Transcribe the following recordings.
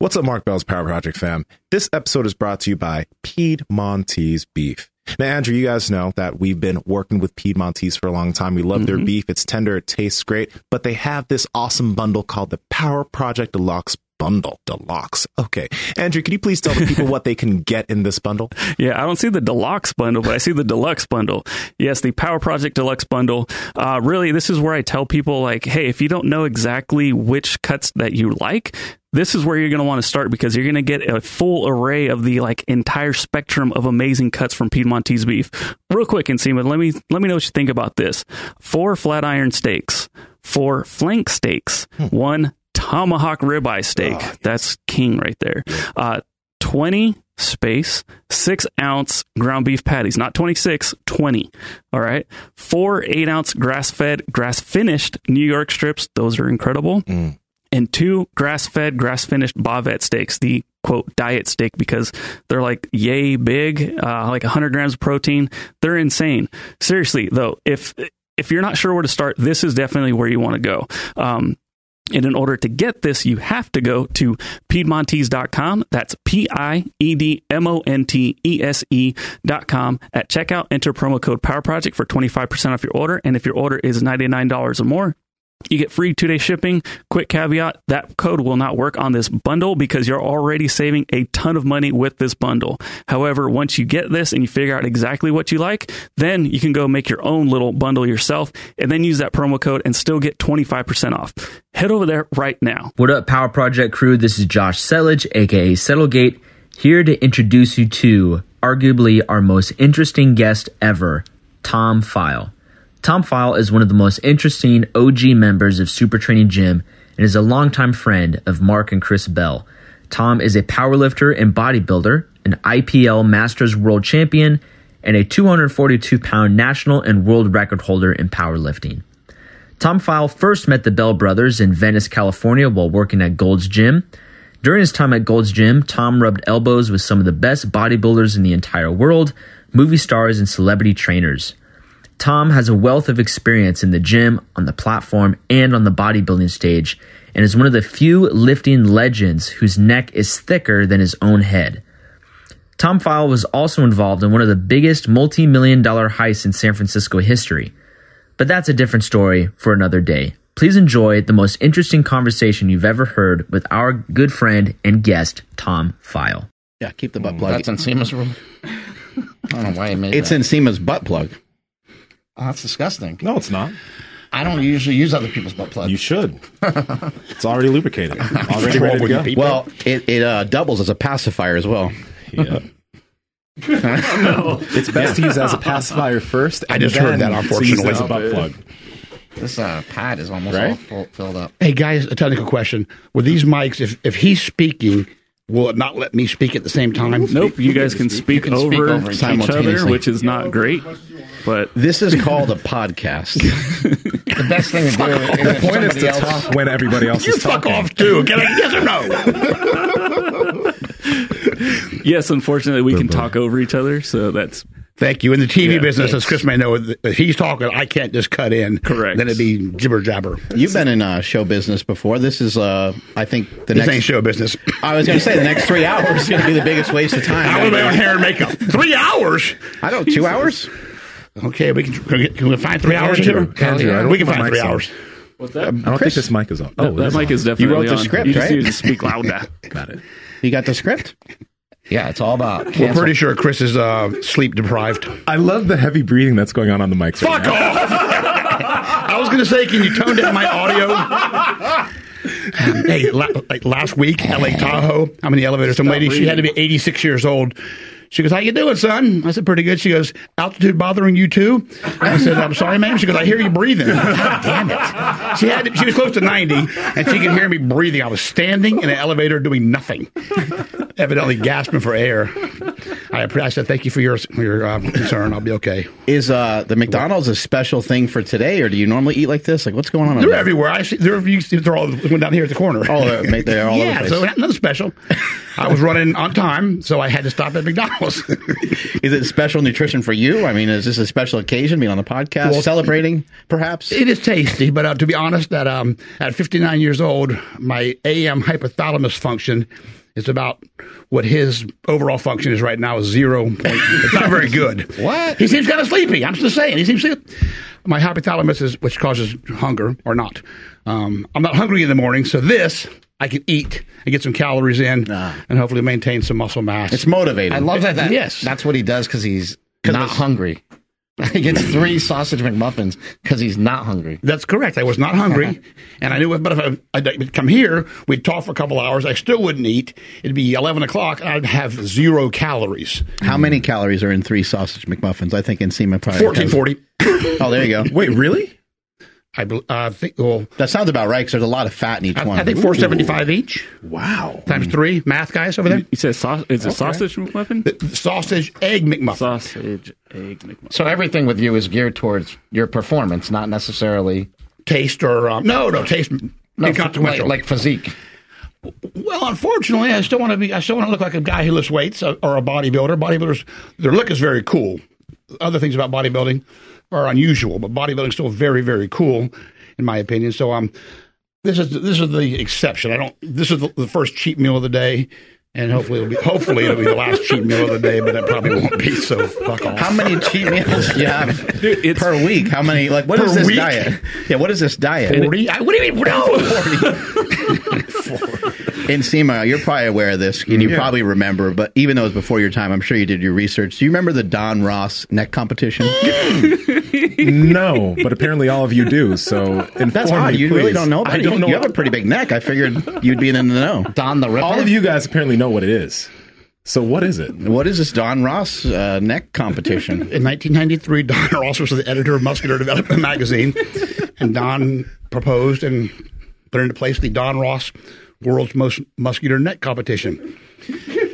What's up, Mark Bell's Power Project fam? This episode is brought to you by Piedmontese Beef. Now, Andrew, you guys know that we've been working with Piedmontese for a long time. We love their beef. It's tender. It tastes great, but they have this awesome bundle called the Power Project Deluxe Bundle. Deluxe. Okay. Andrew, can you please tell the people what they can get in this bundle? Yeah, I don't see the deluxe bundle, but I see the deluxe bundle. Yes, the Power Project Deluxe bundle. Uh, really, this is where I tell people, like, hey, if you don't know exactly which cuts that you like, this is where you're going to want to start because you're going to get a full array of the like entire spectrum of amazing cuts from Piedmontese beef. Real quick, Nsima, let me let me know what you think about this. Four flat iron steaks, four flank steaks, hmm. one tomahawk ribeye steak. Ah, That's king right there. Uh, 20 space, six ounce ground beef patties, not 26, 20. All right. Four eight ounce grass fed, grass finished New York strips. Those are incredible. Mm. And two grass fed, grass finished bavette steaks, the quote diet steak, because they're like yay big, uh, like 100 grams of protein. They're insane. Seriously, though, if if you're not sure where to start, this is definitely where you want to go. Um, and in order to get this, you have to go to Piedmontese.com. That's P I E D M O N T E S E.com. At checkout, enter promo code Power Project for 25% off your order. And if your order is $99 or more, you get free two day shipping. Quick caveat that code will not work on this bundle because you're already saving a ton of money with this bundle. However, once you get this and you figure out exactly what you like, then you can go make your own little bundle yourself and then use that promo code and still get 25% off. Head over there right now. What up, Power Project crew? This is Josh Selledge, aka Settlegate, here to introduce you to arguably our most interesting guest ever, Tom Pheil. Tom Pheil is one of the most interesting OG members of Super Training Gym and is a longtime friend of Mark and Chris Bell. Tom is a powerlifter and bodybuilder, an IPL Masters World Champion, and a 242 pound national and world record holder in powerlifting. Tom Pheil first met the Bell brothers in Venice, California while working at Gold's Gym. During his time at Gold's Gym, Tom rubbed elbows with some of the best bodybuilders in the entire world, movie stars, and celebrity trainers. Tom has a wealth of experience in the gym, on the platform, and on the bodybuilding stage, and is one of the few lifting legends whose neck is thicker than his own head. Tom Pheil was also involved in one of the biggest multi million dollar heists in San Francisco history. But that's a different story for another day. Please enjoy the most interesting conversation you've ever heard with our good friend and guest, Tom Pheil. Yeah, keep the butt mm, plug. That's in Nsima's room. I don't know why he made it's that. in Nsima's butt plug. Oh, that's disgusting. No, it's not. I don't usually use other people's butt plugs. You should. it's already lubricated. Already ready to go. Well, it, it uh, doubles as a pacifier as well. Yeah. no. It's best to use as a pacifier first. I and just heard that, to unfortunately. as a butt plug. this uh, pad is almost Right? all full, filled up. Hey guys, a technical question: With these mics, if if he's speaking, will it not let me speak at the same time? Nope, you guys can speak, can speak over, over each each other, which is not great. But This is called a podcast. The best thing to do is The point is to else- talk when everybody else You is fuck talking. off too. Can I yes or no? yes, unfortunately, we can talk over each other. So that's Thank you. In the TV Yeah, business, as. Chris may know, if he's talking, I can't just cut in. Correct. Then it'd be jibber jabber. You've been in uh, show business before. This is, uh, I think, the This next. ain't show business. I was going to say the next three hours is going to be the biggest waste of time. I was on hair and makeup. Three hours. I don't. Two hours. Okay, we can. Can we, can we find three hours? Andrew, here? Andrew, I we can find three on. hours. what's that? I don't think this mic is on. Oh, that it is mic on. is definitely You wrote the on. script, you just right? need to speak louder. Got it. You got the script. Yeah, it's all about. We're pretty sure Chris is uh, sleep deprived. I love the heavy breathing that's going on on the mics. right Fuck now. off! I was going to say, can you tone down my audio? hey, la- like last week at Lake Tahoe, I'm in the elevator. Some lady, she had to be 86 years old. She goes, "How you doing, son?" I said, "Pretty good." She goes, "Altitude bothering you too?" I said, "I'm sorry, ma'am." She goes, "I hear you breathing." God damn it! She had she was close to 90, and she could hear me breathing. I was standing in an elevator doing nothing, evidently gasping for air. I I, said thank you for your your um, concern. I'll be okay. Is uh, the McDonald's a special thing for today, or do you normally eat like this? Like, what's going on? They're there? everywhere. I see. They're you see, they're all down here at the corner. Oh, they're, they're all yeah, so the place. nothing special. I was running on time, so I had to stop at McDonald's. Is it special nutrition for you? I mean, is this a special occasion? Being on the podcast, Well- celebrating, perhaps? It is tasty, but uh, to be honest, that um, at 59 years old, my AM hypothalamus function is about what his overall function is right now is zero. Point, it's not very good. What? He seems kind of sleepy. I'm just saying. He seems sleepy. My hypothalamus is which causes hunger or not. Um, I'm not hungry in the morning, so this I can eat and get some calories in, and hopefully maintain some muscle mass. It's motivating. I love that. that Yes. That's what he does because he's not hungry. he gets three sausage McMuffins because he's not hungry. That's correct. I was not hungry, and I knew it. But if I, I'd come here, we'd talk for a couple hours. I still wouldn't eat. It'd be eleven o'clock, and I'd have zero calories. How many calories are in three sausage McMuffins? I think Nsima probably fourteen forty. Oh, there you go. Wait, really? I bel- uh, think. Well, That sounds about right because there's a lot of fat in each I, one. I think four seventy five each Wow. times three. Math guys over there. You said sau- is it sausage weapon? Sausage egg McMuffin. Sausage, egg, McMuffin. So everything with you is geared towards your performance, not necessarily Taste or um, no, no taste. no, like, inconsequential. like physique. Well, unfortunately, I still want to be. I still want to look like a guy who lifts weights uh, or a bodybuilder. Bodybuilders, their look is very cool. Other things about bodybuilding are unusual, but bodybuilding is still very, very cool, in my opinion. So, um, this is this is the exception. I don't. This is the, the first cheat meal of the day, and hopefully it'll be hopefully it'll be the last cheat meal of the day, but it probably won't be. So fuck off. How many cheat meals do you have it's- per week? How many? Like, what is this week? diet? Yeah, what is this diet? Forty? I, what do you mean? No. Nsima, you're probably aware of this, and you probably remember. But even though it was before your time, I'm sure you did your research. Do you remember the Don Ross neck competition? No, but apparently all of you do. So inform That's odd. me, You really don't know about I it. don't you, know. You have a pretty big neck. I figured you'd be in the know. Don the Ripper. all of you guys apparently know what it is. So what is it? What is this Don Ross uh, neck competition? In 1993, Don Ross was the editor of Muscular Development magazine, and Don proposed and put into place the Don Ross World's Most Muscular Neck Competition.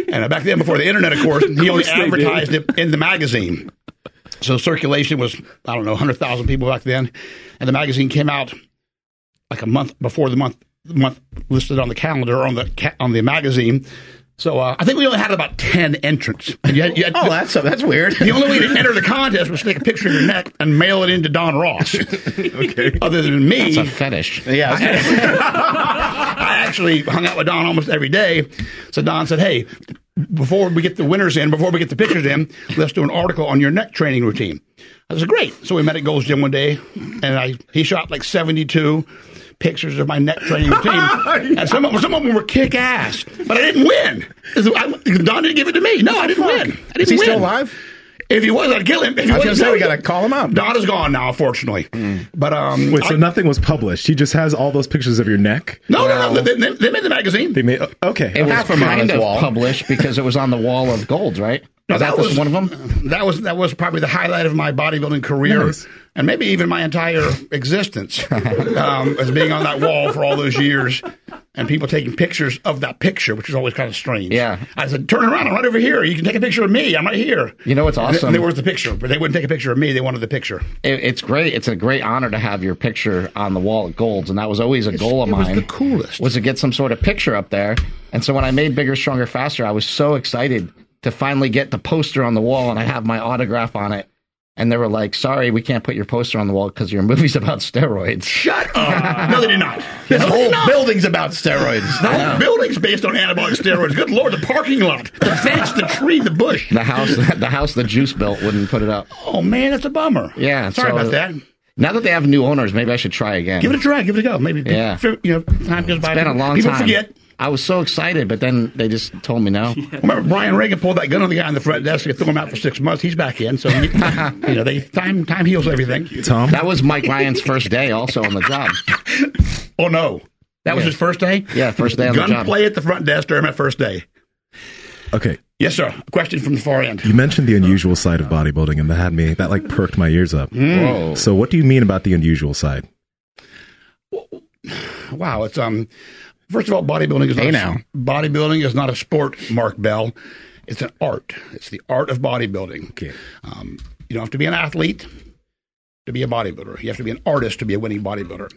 And back then, before the internet, of course, he only course they advertised it in the magazine. So circulation was, I don't know, 100,000 people back then. And the magazine came out like a month before the month the month listed on the calendar or on the ca- on the magazine. So uh, I think we only had about 10 entrants. And you had, you had, Oh, that's that's weird. the only way to enter the contest was to take a picture of your neck and mail it in to Don Ross. Okay. Other than me, It's a fetish. yeah, I actually hung out with Don almost every day. So Don said, "Hey, before we get the winners in, before we get the pictures in, let's do an article on your neck training routine." I said, "Great." So we met at Gold's Gym one day, and I he shot like seventy-two pictures of my neck training routine, and some of, some of them were kick ass, but I didn't win. I, Don didn't give it to me. No, I didn't win. I didn't Is he win. still alive? If he was, I'd kill him. If he I was gonna say we gotta call him up. Don is gone now, unfortunately. But um, Wait, so I- nothing was published. He just has all those pictures of your neck. no, no, no. They, they, they made the magazine. They made okay. It was Half of 'em are on kind of wall. published because it was on the wall of gold, right? No, Was that, was one of them? That was that was probably the highlight of my bodybuilding career, Nice. and maybe even my entire existence, um, as being on that wall for all those years, and people taking pictures of that picture, which is always kind of strange. Yeah. I said, "Turn around! I'm right over here. You can take a picture of me. I'm right here." You know what's awesome? And there was the picture, but they wouldn't take a picture of me. They wanted the picture. It, it's great. It's a great honor to have your picture on the wall at Gold's, and that was always a goal of it was mine. the coolest. was to get some sort of picture up there. And so when I made Bigger, Stronger, Faster, I was so excited to finally get the poster on the wall and I have my autograph on it. And they were like, sorry, we can't put your poster on the wall because your movie's about steroids. Shut up! no, they did not. The No, whole not. building's about steroids. The whole building's based on anabolic steroids. Good lord, the parking lot, the fence, the tree, the bush. The house, the house the juice built wouldn't put it up. Oh man, that's a bummer. Yeah, sorry so- about that. Now that they have new owners, maybe I should try again. Give it a try. Give it a go. Maybe. Yeah. You know, time goes by. it's been a long People time. forget. I was so excited, but then they just told me no. Remember, Brian Reagan pulled that gun on the guy on the front desk and threw him out for six months. He's back in. So, you, you know, they time time heals everything. Tom. That was Mike Ryan's first day also on the job. Oh no, that was his first day. Yeah, first day on the job. Gunplay at the front desk during my first day. Okay. Yes, sir. A question from the far end. You mentioned the unusual side of bodybuilding, and that had me that like perked my ears up. Whoa. So, what do you mean about the unusual side? Wow, it's um. First of all, bodybuilding is Hey, not now. bodybuilding is not a sport, Mark Bell, It's an art. It's the art of bodybuilding. Okay. Um, you don't have to be an athlete to be a bodybuilder. You have to be an artist to be a winning bodybuilder.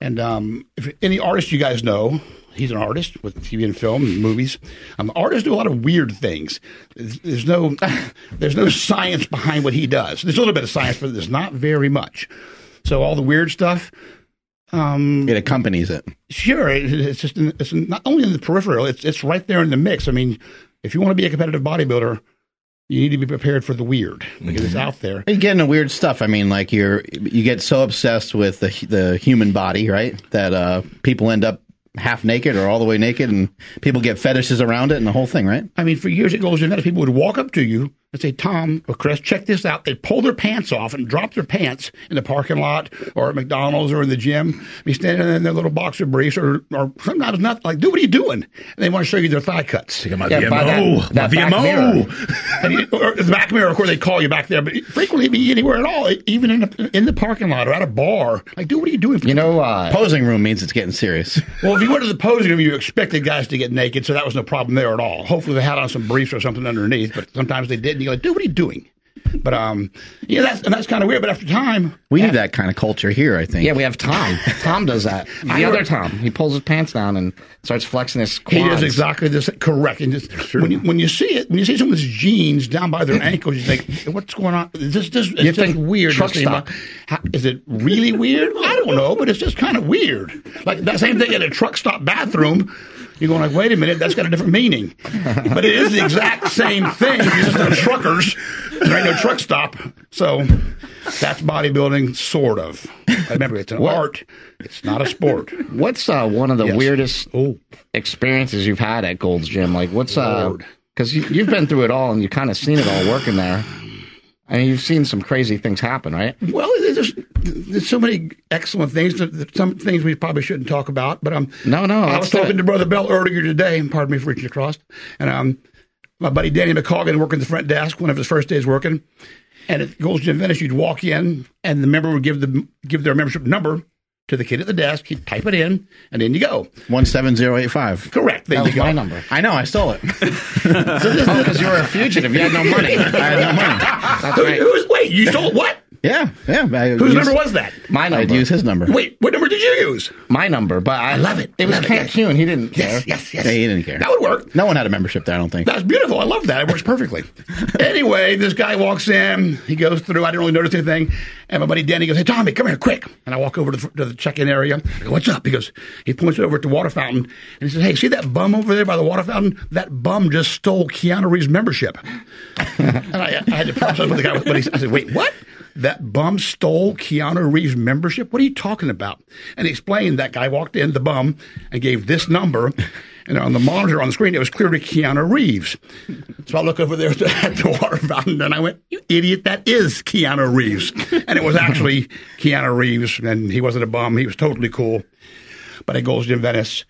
And um, if any artist you guys know, he's an artist with TV and film and movies. Um, artists do a lot of weird things. There's, there's no there's no science behind what he does. There's a little bit of science, but there's not very much. So all the weird stuff, It accompanies it. sure, it, it's just in, it's not only in the peripheral. It's it's right there in the mix. I mean, if you want to be a competitive bodybuilder, you need to be prepared for the weird because it's out there. You get into weird stuff. I mean, like you're you get so obsessed with the the human body, right? That uh, people end up half naked or all the way naked, and people get fetishes around it and the whole thing, right? I mean, for years at Gold's Gym, people would walk up to you and say, Tom or Chris, check this out. They'd pull their pants off and drop their pants in the parking lot or at McDonald's or in the gym, be standing in their little boxer briefs or, or sometimes not like, dude, what are you doing? And they want to show you their thigh cuts. my Yeah, by VMO. that- that my back. VMO. And you, or the back mirror, of course, they call you back there, but frequently be anywhere at all, even in the, in the parking lot or at a bar. Like, dude, what are you doing? You know, uh, Posing room means it's getting serious. Well, if you went to the posing room, you expected guys to get naked, so that was no problem there at all. Hopefully, they had on some briefs or something underneath, but sometimes they didn't. You go, dude, what are you doing? But um, yeah, that's and that's kind of weird. But after time, We need that kind of culture here. I think. yeah, we have Tom. Tom does that. The I other work- Tom, he pulls his pants down and starts flexing his he quads. does exactly this. Correct. And just, when you when you see it, when you see someone's jeans down by their ankles, you think, what's going on? Is this just it's You just think weird? truck stop. How- Is it really weird? I don't know, but it's just kind of weird. Like that same thing at a truck stop bathroom. You're going like, wait a minute, that's got a different meaning. But it is the exact same thing. It's just a truckers. There ain't no truck stop. So that's bodybuilding, sort of. Remember, it's an art. It's not a sport. What's uh, one of the Yes. weirdest Oh, experiences you've had at Gold's Gym? Like, what's uh? Because you, you've been through it all and you kind of seen it all working there. I mean, you've seen some crazy things happen, right? Well, there's, just, there's so many excellent things. Some things we probably shouldn't talk about, but um, No, no, I was talking it. to Brother Bell earlier today. and Pardon me for reaching across, and um, my buddy Danny McColgan working the front desk. One of his first days working, and at Gold's Gym Venice, you'd walk in, and the member would give the give their membership number to the kid at the desk. He'd type it in, and in you go. One seven zero eight five. Correct. There That you was go. my number. I know. I stole it. Oh, because you were a fugitive. You had no money. I had no money. That's Who, right. who's wait? You stole what? Yeah, yeah. I Whose used- number was that? My number. I'd use his number. Wait, what number did you use? my number, but I, love it. It was Love it, Kent yes. Kuhn. He didn't care. Yes, yes, yes. Yeah, he didn't care. That would work. No one had a membership there. I don't think. That's beautiful. I love that. It works perfectly. anyway, this guy walks in. He goes through. I didn't really notice anything. And my buddy Danny goes, "Hey, Tommy, come here, quick!" And I walk over to the, to the check-in area. I go, "What's up?" He goes, he points over at the water fountain, and he says, "Hey, see that bum over there by the water fountain? That bum just stole Keanu Reeves' membership." and I, I had to process what the guy. But he, I said, "Wait, what?" That bum stole Keanu Reeves' membership? What are you talking about? And he explained that guy walked in, the bum, and gave this number. And on the monitor on the screen, it was clearly Keanu Reeves. So I look over there at the water fountain and I went, You idiot, that is Keanu Reeves. And it was actually Keanu Reeves, and he wasn't a bum. He was totally cool. But at Gold's Gym Venice,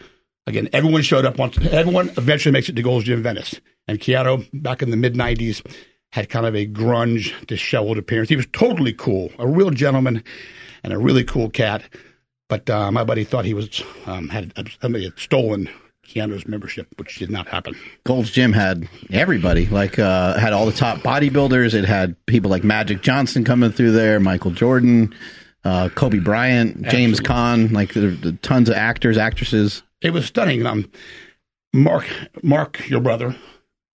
again, everyone showed up once. Everyone eventually makes it to Gold's Gym Venice. And Keanu, back in the mid 90s, had kind of a grunge, disheveled appearance. He was totally cool, a real gentleman, and a really cool cat. But uh, my buddy thought he was um, had somebody had stolen Keanu's membership, which did not happen. Gold's Gym had everybody, like uh, had all the top bodybuilders. It had people like Magic Johnson coming through there, Michael Jordan, uh, Kobe Bryant, James Caan, like the, the tons of actors, actresses. It was stunning. Um, Mark, Mark, your brother,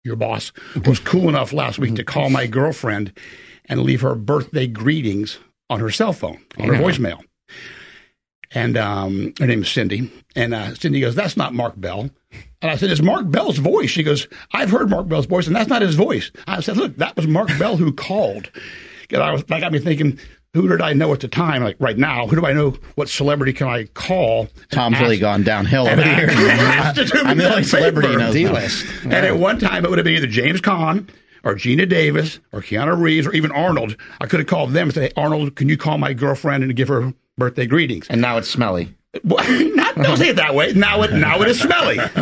your boss, was cool enough last week to call my girlfriend and leave her birthday greetings on her cell phone, on her voicemail. And um, her name is Cindy. And uh, Cindy goes, That's not Mark Bell. And I said, It's Mark Bell's voice. She goes, I've heard Mark Bell's voice, and that's not his voice. I said, Look, that was Mark Bell who called. And I was, that got me thinking, who did I know at the time? Like right now, who do I know? What celebrity can I call? and Tom's really gone downhill over here. ask to do me I'm the that only celebrity he favor. knows. D-list. And at one time, it would have been either James Caan or Geena Davis or Keanu Reeves or even Arnold. I could have called them and said, hey, Arnold, can you call my girlfriend and give her birthday greetings? And now it's smelly. Well, not, don't say it that way. Now it now it is smelly.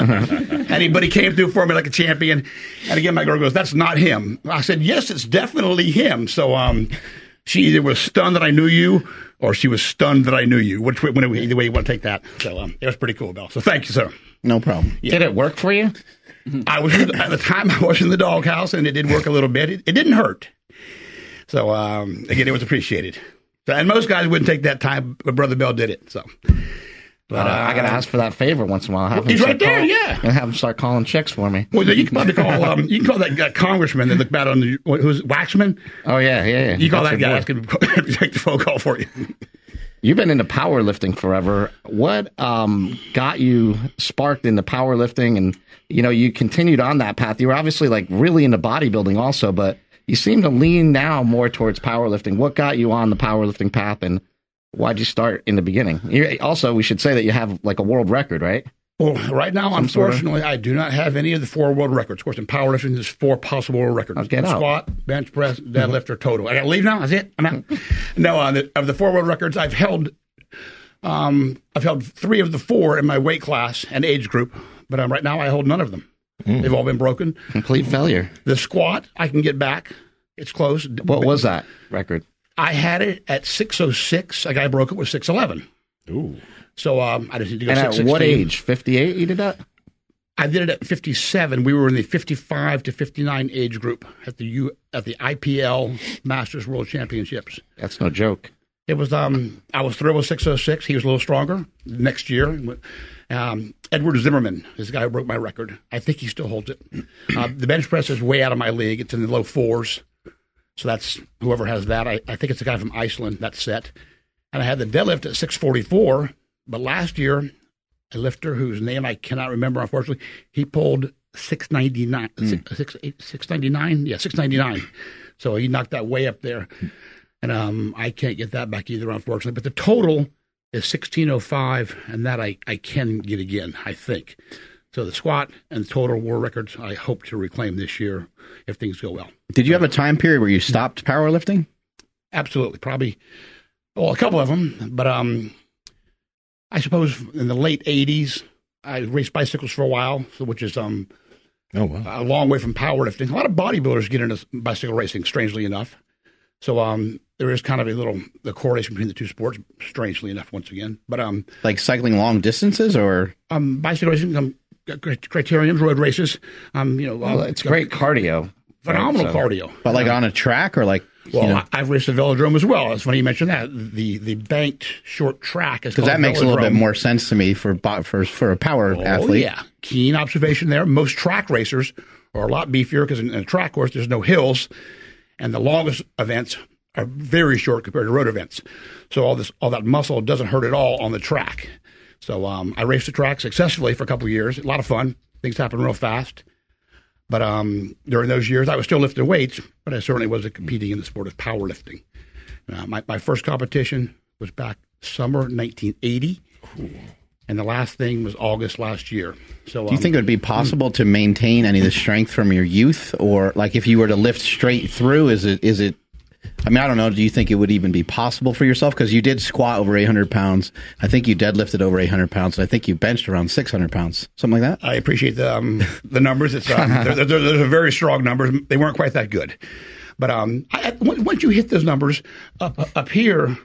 Anybody came through for me like a champion. And again, my girl goes, "That's not him." I said, "Yes, it's definitely him." So, um, she either was stunned that I knew you, or she was stunned that I knew you. Which way- either way you want to take that. So, um, it was pretty cool, Bill. So, thank you, sir. No problem. Yeah. Did it work for you? I was at the time I was in the doghouse, and it did work a little bit. It, it didn't hurt. So um, again, it was appreciated. So, and most guys wouldn't take that time, but Brother Bell did it. So, But uh, I gotta ask for that favor once in a while. Have He's right there, call- yeah. and have him start calling chicks for me. well, you can probably call um, you can call that guy congressman that looked bad on the who's Waxman. Oh yeah, yeah. yeah. You call That's that guy, ask him to take the phone call for you. You've been into powerlifting forever. What um, got you sparked into powerlifting? And you know, you continued on that path. You were obviously like really into bodybuilding also, but you seem to lean now more towards powerlifting. What got you on the powerlifting path, and why'd you start in the beginning? you also, we should say that you have like a world record, right? Well, right now, sort of- unfortunately, I do not have any of the four world records. Of course, in powerlifting, there's four possible world records: get out. squat, bench press, deadlift, or total. I got to leave now. That's it. I'm out. no, on the, of the four world records, I've held, um, I've held three of the four in my weight class and age group, but um, right now I hold none of them. They've all been broken. Complete failure. The squat, I can get back. It's close. What was that record? I had it at 606. A guy broke it with 611. Ooh. So um, I just need to go And at 616. what age? Fifty-eight. You did that. I did it at 57. We were in the 55 to 59 age group at the U, at the IPL Masters World Championships. That's no joke. It was um I was thrilled with 606. He was a little stronger next year. Um, Edward Zimmerman is the guy who broke my record. I think he still holds it. Uh, the bench press is way out of my league. It's in the low fours. So that's whoever has that. I, I think it's a guy from Iceland that set. And I had the deadlift at 644. But last year, a lifter whose name I cannot remember, unfortunately, he pulled 699. Six, six, eight- 699? Yeah, 699. So he knocked that way up there. And um, I can't get that back either, unfortunately. But the total is 1605, and that I, I can get again, I think. So the squat and total war records I hope to reclaim this year if things go well. Did you have a time period where you stopped powerlifting? Absolutely, probably. Well, a couple of them, but um, I suppose in the late '80s, I raced bicycles for a while, so which is um Oh wow. a long way from powerlifting. A lot of bodybuilders get into bicycle racing, strangely enough. So um, there is kind of a little the correlation between the two sports, strangely enough, once again. But um, Like cycling long distances or um, bicycle racing, um, criteriums, road races, um, you know, Well, um, it's great cardio. phenomenal right? So- cardio. but like on a track or like Well, you know I, I've raced the velodrome as well. It's funny you mentioned that. The the banked short track is because that called makes a little bit more sense to me for for for a power Oh, athlete. yeah. Keen observation there. Most track racers are a lot beefier because in, in a track course, there's no hills, and the longest events are very short compared to road events. So all this, all that muscle doesn't hurt at all on the track. So um, I raced the track successfully for a couple of years. A lot of fun. Things happen real fast. But um, during those years, I was still lifting weights, but I certainly wasn't competing in the sport of powerlifting. Uh, my, my first competition was back summer 1980. And the last thing was August last year. So um, Do you think it would be possible to maintain any of the strength from your youth, or like if you were to lift straight through, is it is it? I mean, I don't know. Do you think it would even be possible for yourself? Because you did squat over 800 pounds. I think you deadlifted over 800 pounds. And I think you benched around 600 pounds, something like that. I appreciate the um, the numbers. It's um, they're, they're, those are very strong numbers. They weren't quite that good, but um, I, once you hit those numbers up up here,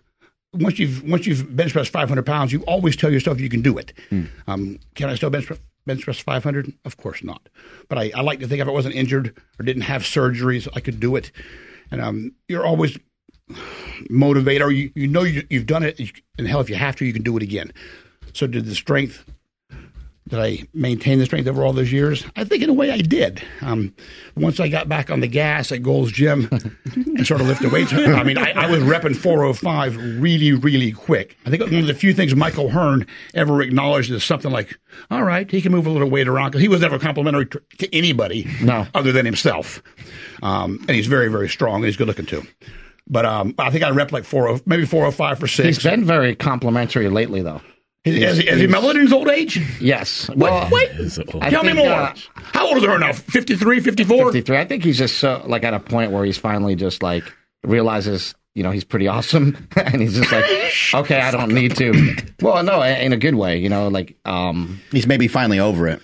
once you've once you've bench pressed 500 pounds, you always tell yourself you can do it. Um, can I still bench press, bench press 500? Of course not. But I, I like to think if I wasn't injured or didn't have surgeries, I could do it. And um, you're always motivated, or you, you know you, you've done it, and hell, if you have to, you can do it again. So did the strength did I maintain the strength over all those years? I think in a way I did. Um, once I got back on the gas at Gold's Gym and started lifting weights, I mean, I, I was repping 405 really, really quick. I think one of the few things Mike O'Hearn ever acknowledged is something like, all right, he can move a little weight around because he was never complimentary to, to anybody No. other than himself. Um, and he's very, very strong and he's good looking too. But um, I think I rep like 40, maybe 405 for six. He's been very complimentary lately, though. Has, has he, has he mellowed in his old age? Yes. Well, Is it old? I Tell me more. uh, How old is her now? 53, 54? 53. I think he's just so like at a point where he's finally just like realizes, you know, he's pretty awesome, and he's just like, okay, I don't need to. Well, no, in a good way, you know, like um, He's maybe finally over it.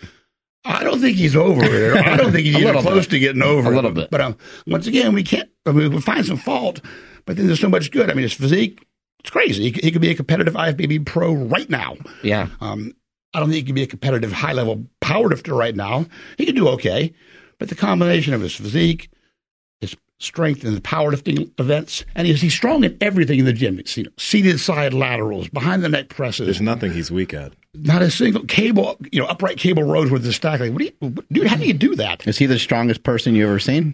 I don't think he's over it. I don't think he's A even close bit. to getting over A it. little bit. But um, once again, we can't. I mean, we find some fault, but then there's so much good. I mean, his physique, it's crazy. He, could- he could be a competitive IFBB pro right now. yeah, Um, I don't think he could be a competitive high level powerlifter right now. He could do okay, but the combination of his physique, his strength in the powerlifting events, and he's, he's strong in everything in the gym. It's, you know, seated side laterals, behind the neck presses, There's nothing he's weak at. not a single cable, you know, upright cable rows with the stack. Like, what do you, dude? How do you do that? Is he the strongest person you ever seen?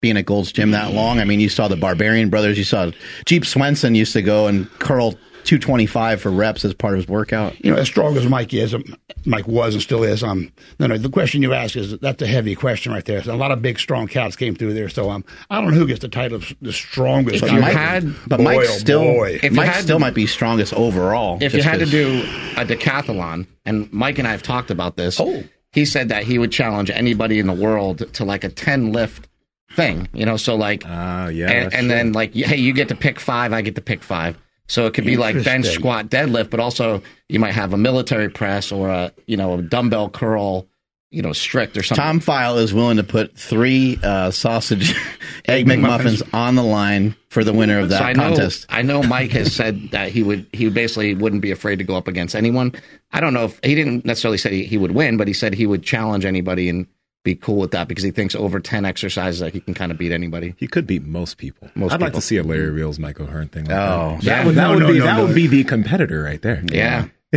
Being at Gold's Gym that long, I mean, you saw the Barbarian Brothers. You saw Jeep Swenson used to go and curl 225 for reps as part of his workout. You know, as strong as Mike is, um, Mike was and still is. Um, no, no. The question you ask is that's a heavy question right there. So a lot of big, strong cats came through there. So um, I don't know who gets the title of the strongest. If guy. you Mike, had- but boy, Mike oh still, boy. If Mike had still might be strongest overall. if you just had to do a decathlon, and Mike and I have talked about this, Oh. he said that he would challenge anybody in the world to like a 10 lift thing, you know, so like, Ah, yeah. and, and then like, hey, you get to pick five, I get to pick five. So it could be like bench, squat, deadlift, but also you might have a military press or a, you know, a dumbbell curl, you know, strict or something. Tom Pheil is willing to put three uh, sausage egg McMuffins on the line for the winner of that So I know, contest. I know Mike has said that he would he basically wouldn't be afraid to go up against anyone. I don't know if he didn't necessarily say he, he would win, but he said he would challenge anybody and be cool with that because he thinks over ten exercises that he can kind of beat anybody. He could beat most people. Most I'd like to see a Larry Wheels, Mike O'Hearn thing. Like Oh. that. Yeah. that would, that No, would no, be no, that no. would be the competitor right there. Yeah,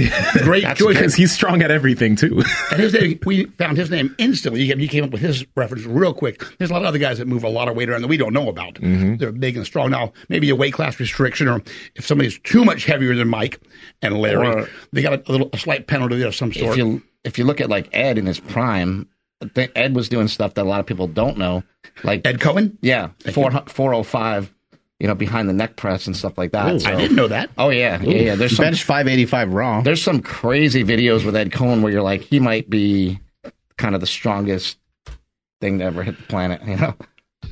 Great That's choice. because he's strong at everything too. And his name, we found his name instantly. You came, up with his reference real quick. There's a lot of other guys that move a lot of weight around that we don't know about. Mm-hmm. They're big and strong. Now, maybe a weight class restriction, or if somebody's too much heavier than Mike and Larry, Or- they got a, little a slight penalty of some sort. if you if you look at like Ed in his prime, I think Ed was doing stuff that a lot of people don't know, like Ed Coan, yeah, four four oh five, you know, behind the neck press and stuff like that. So- I didn't know that. oh yeah, yeah, yeah. There's some Bench 585 raw. there's some crazy videos with Ed Coan where you're like, he might be kind of the strongest thing to ever hit the planet, you know.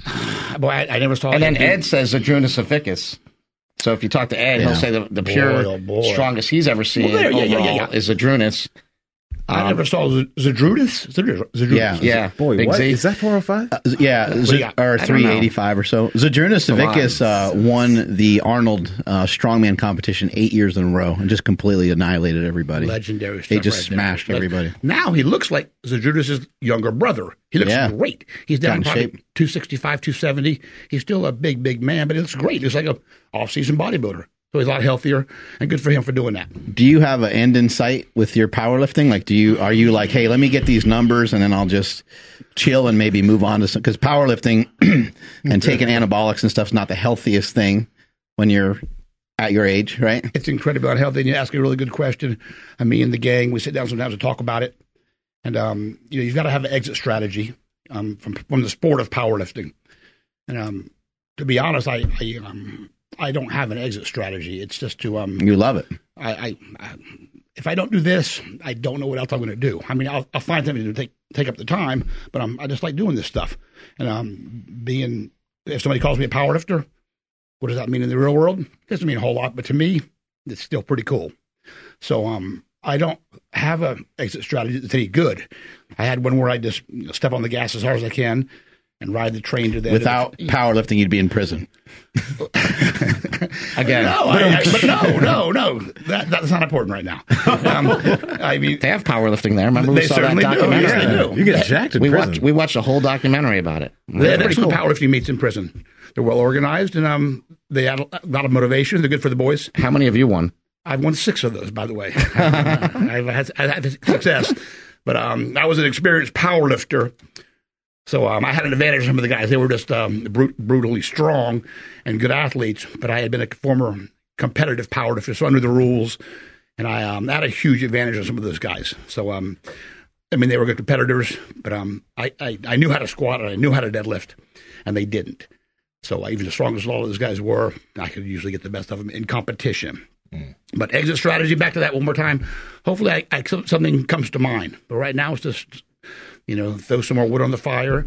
Boy, I, I never saw. And then. Ed says Zydrunas Savickas. So if you talk to Ed, Yeah. he'll say the, the pure Boy, oh boy. strongest he's ever seen Well, there- yeah, yeah, overall yeah, yeah. is Adrunas. I Um, never saw Z- Zadrudis. Zadrudis. Yeah. Yeah, Boy, Big what Z. is that 405? Uh, yeah, do Z- got? or 385 or so. Zydrunas Savickas uh, won the Arnold uh, strongman competition eight years in a row and just completely annihilated everybody. Legendary stuff. He just right smashed But everybody. Now he looks like Zadrudis' younger brother. He looks Yeah. great. He's down in probably shape. 265, 270. He's still a big, big man, but he looks great. He's like a off-season bodybuilder. So he's a lot healthier, and good for him for doing that. Do you have an end in sight with your powerlifting? Like, do you are you like, hey, let me get these numbers and then I'll just chill and maybe move on to some because powerlifting and taking anabolics and stuff's not the healthiest thing when you're at your age, right? It's incredibly unhealthy. And you ask a really good question. And me and the gang, we sit down sometimes to talk about it. And um, you know, you've got to have an exit strategy um, from from the sport of powerlifting. And um, to be honest, I I, um, I don't have an exit strategy. It's just to um, You love it. I, I, I if I don't do this, I don't know what else I'm going to do. I mean, I'll, I'll find something to take take up the time, but I'm, I just like doing this stuff. And um, being if somebody calls me a powerlifter, what does that mean in the real world? It doesn't mean a whole lot, but to me, it's still pretty cool. So um, I don't have a exit strategy that's any good. I had one where I just step on the gas as hard as I can and ride the train to the end of the- Without powerlifting, you'd be in prison. Again, No, I, I, but no, no, no. That, that's not important right now. Um, I mean, they have powerlifting there. Remember we They saw that certainly do. documentary? Yes, they do. You get jacked in We prison. watched we watched a whole documentary about it. They have Pretty excellent cool. powerlifting meets in prison. They're well organized and um, they have a lot of motivation. They're good for the boys. How many have you won? I've won six of those, by the way. I've had, I've had success, but um, I was an experienced power lifter, so um, I had an advantage. Some of the guys they were just um, brut- brutally strong and good athletes, but I had been a former competitive power lifter, so under the rules, and I um, had a huge advantage of some of those guys. So um, I mean, they were good competitors, but um, I, I I knew how to squat and I knew how to deadlift, and they didn't. So even as strong as all of those guys were, I could usually get the best of them in competition. But exit strategy, back to that one more time. Hopefully, I, I, something comes to mind. But right now, it's just, you know, throw some more wood on the fire,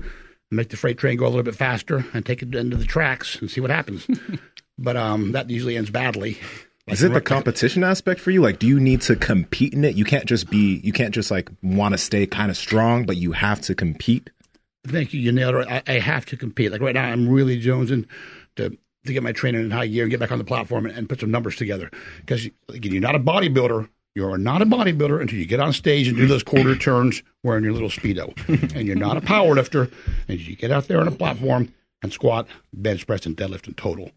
make the freight train go a little bit faster, and take it into the tracks and see what happens. but um, that usually ends badly. Is it the competition aspect for you? Like, do you need to compete in it? You can't just be, you can't just like want to stay kind of strong, but you have to compete. Thank you. You nailed it. I, I have to compete. Like right now, I'm really jonesing to to get my training in high gear and get back on the platform and, and put some numbers together. Because again, you're not a bodybuilder You are not a bodybuilder until you get on stage and do those quarter turns wearing your little speedo, and you're not a power lifter until you get out there on a platform and squat, bench press, and deadlift in total.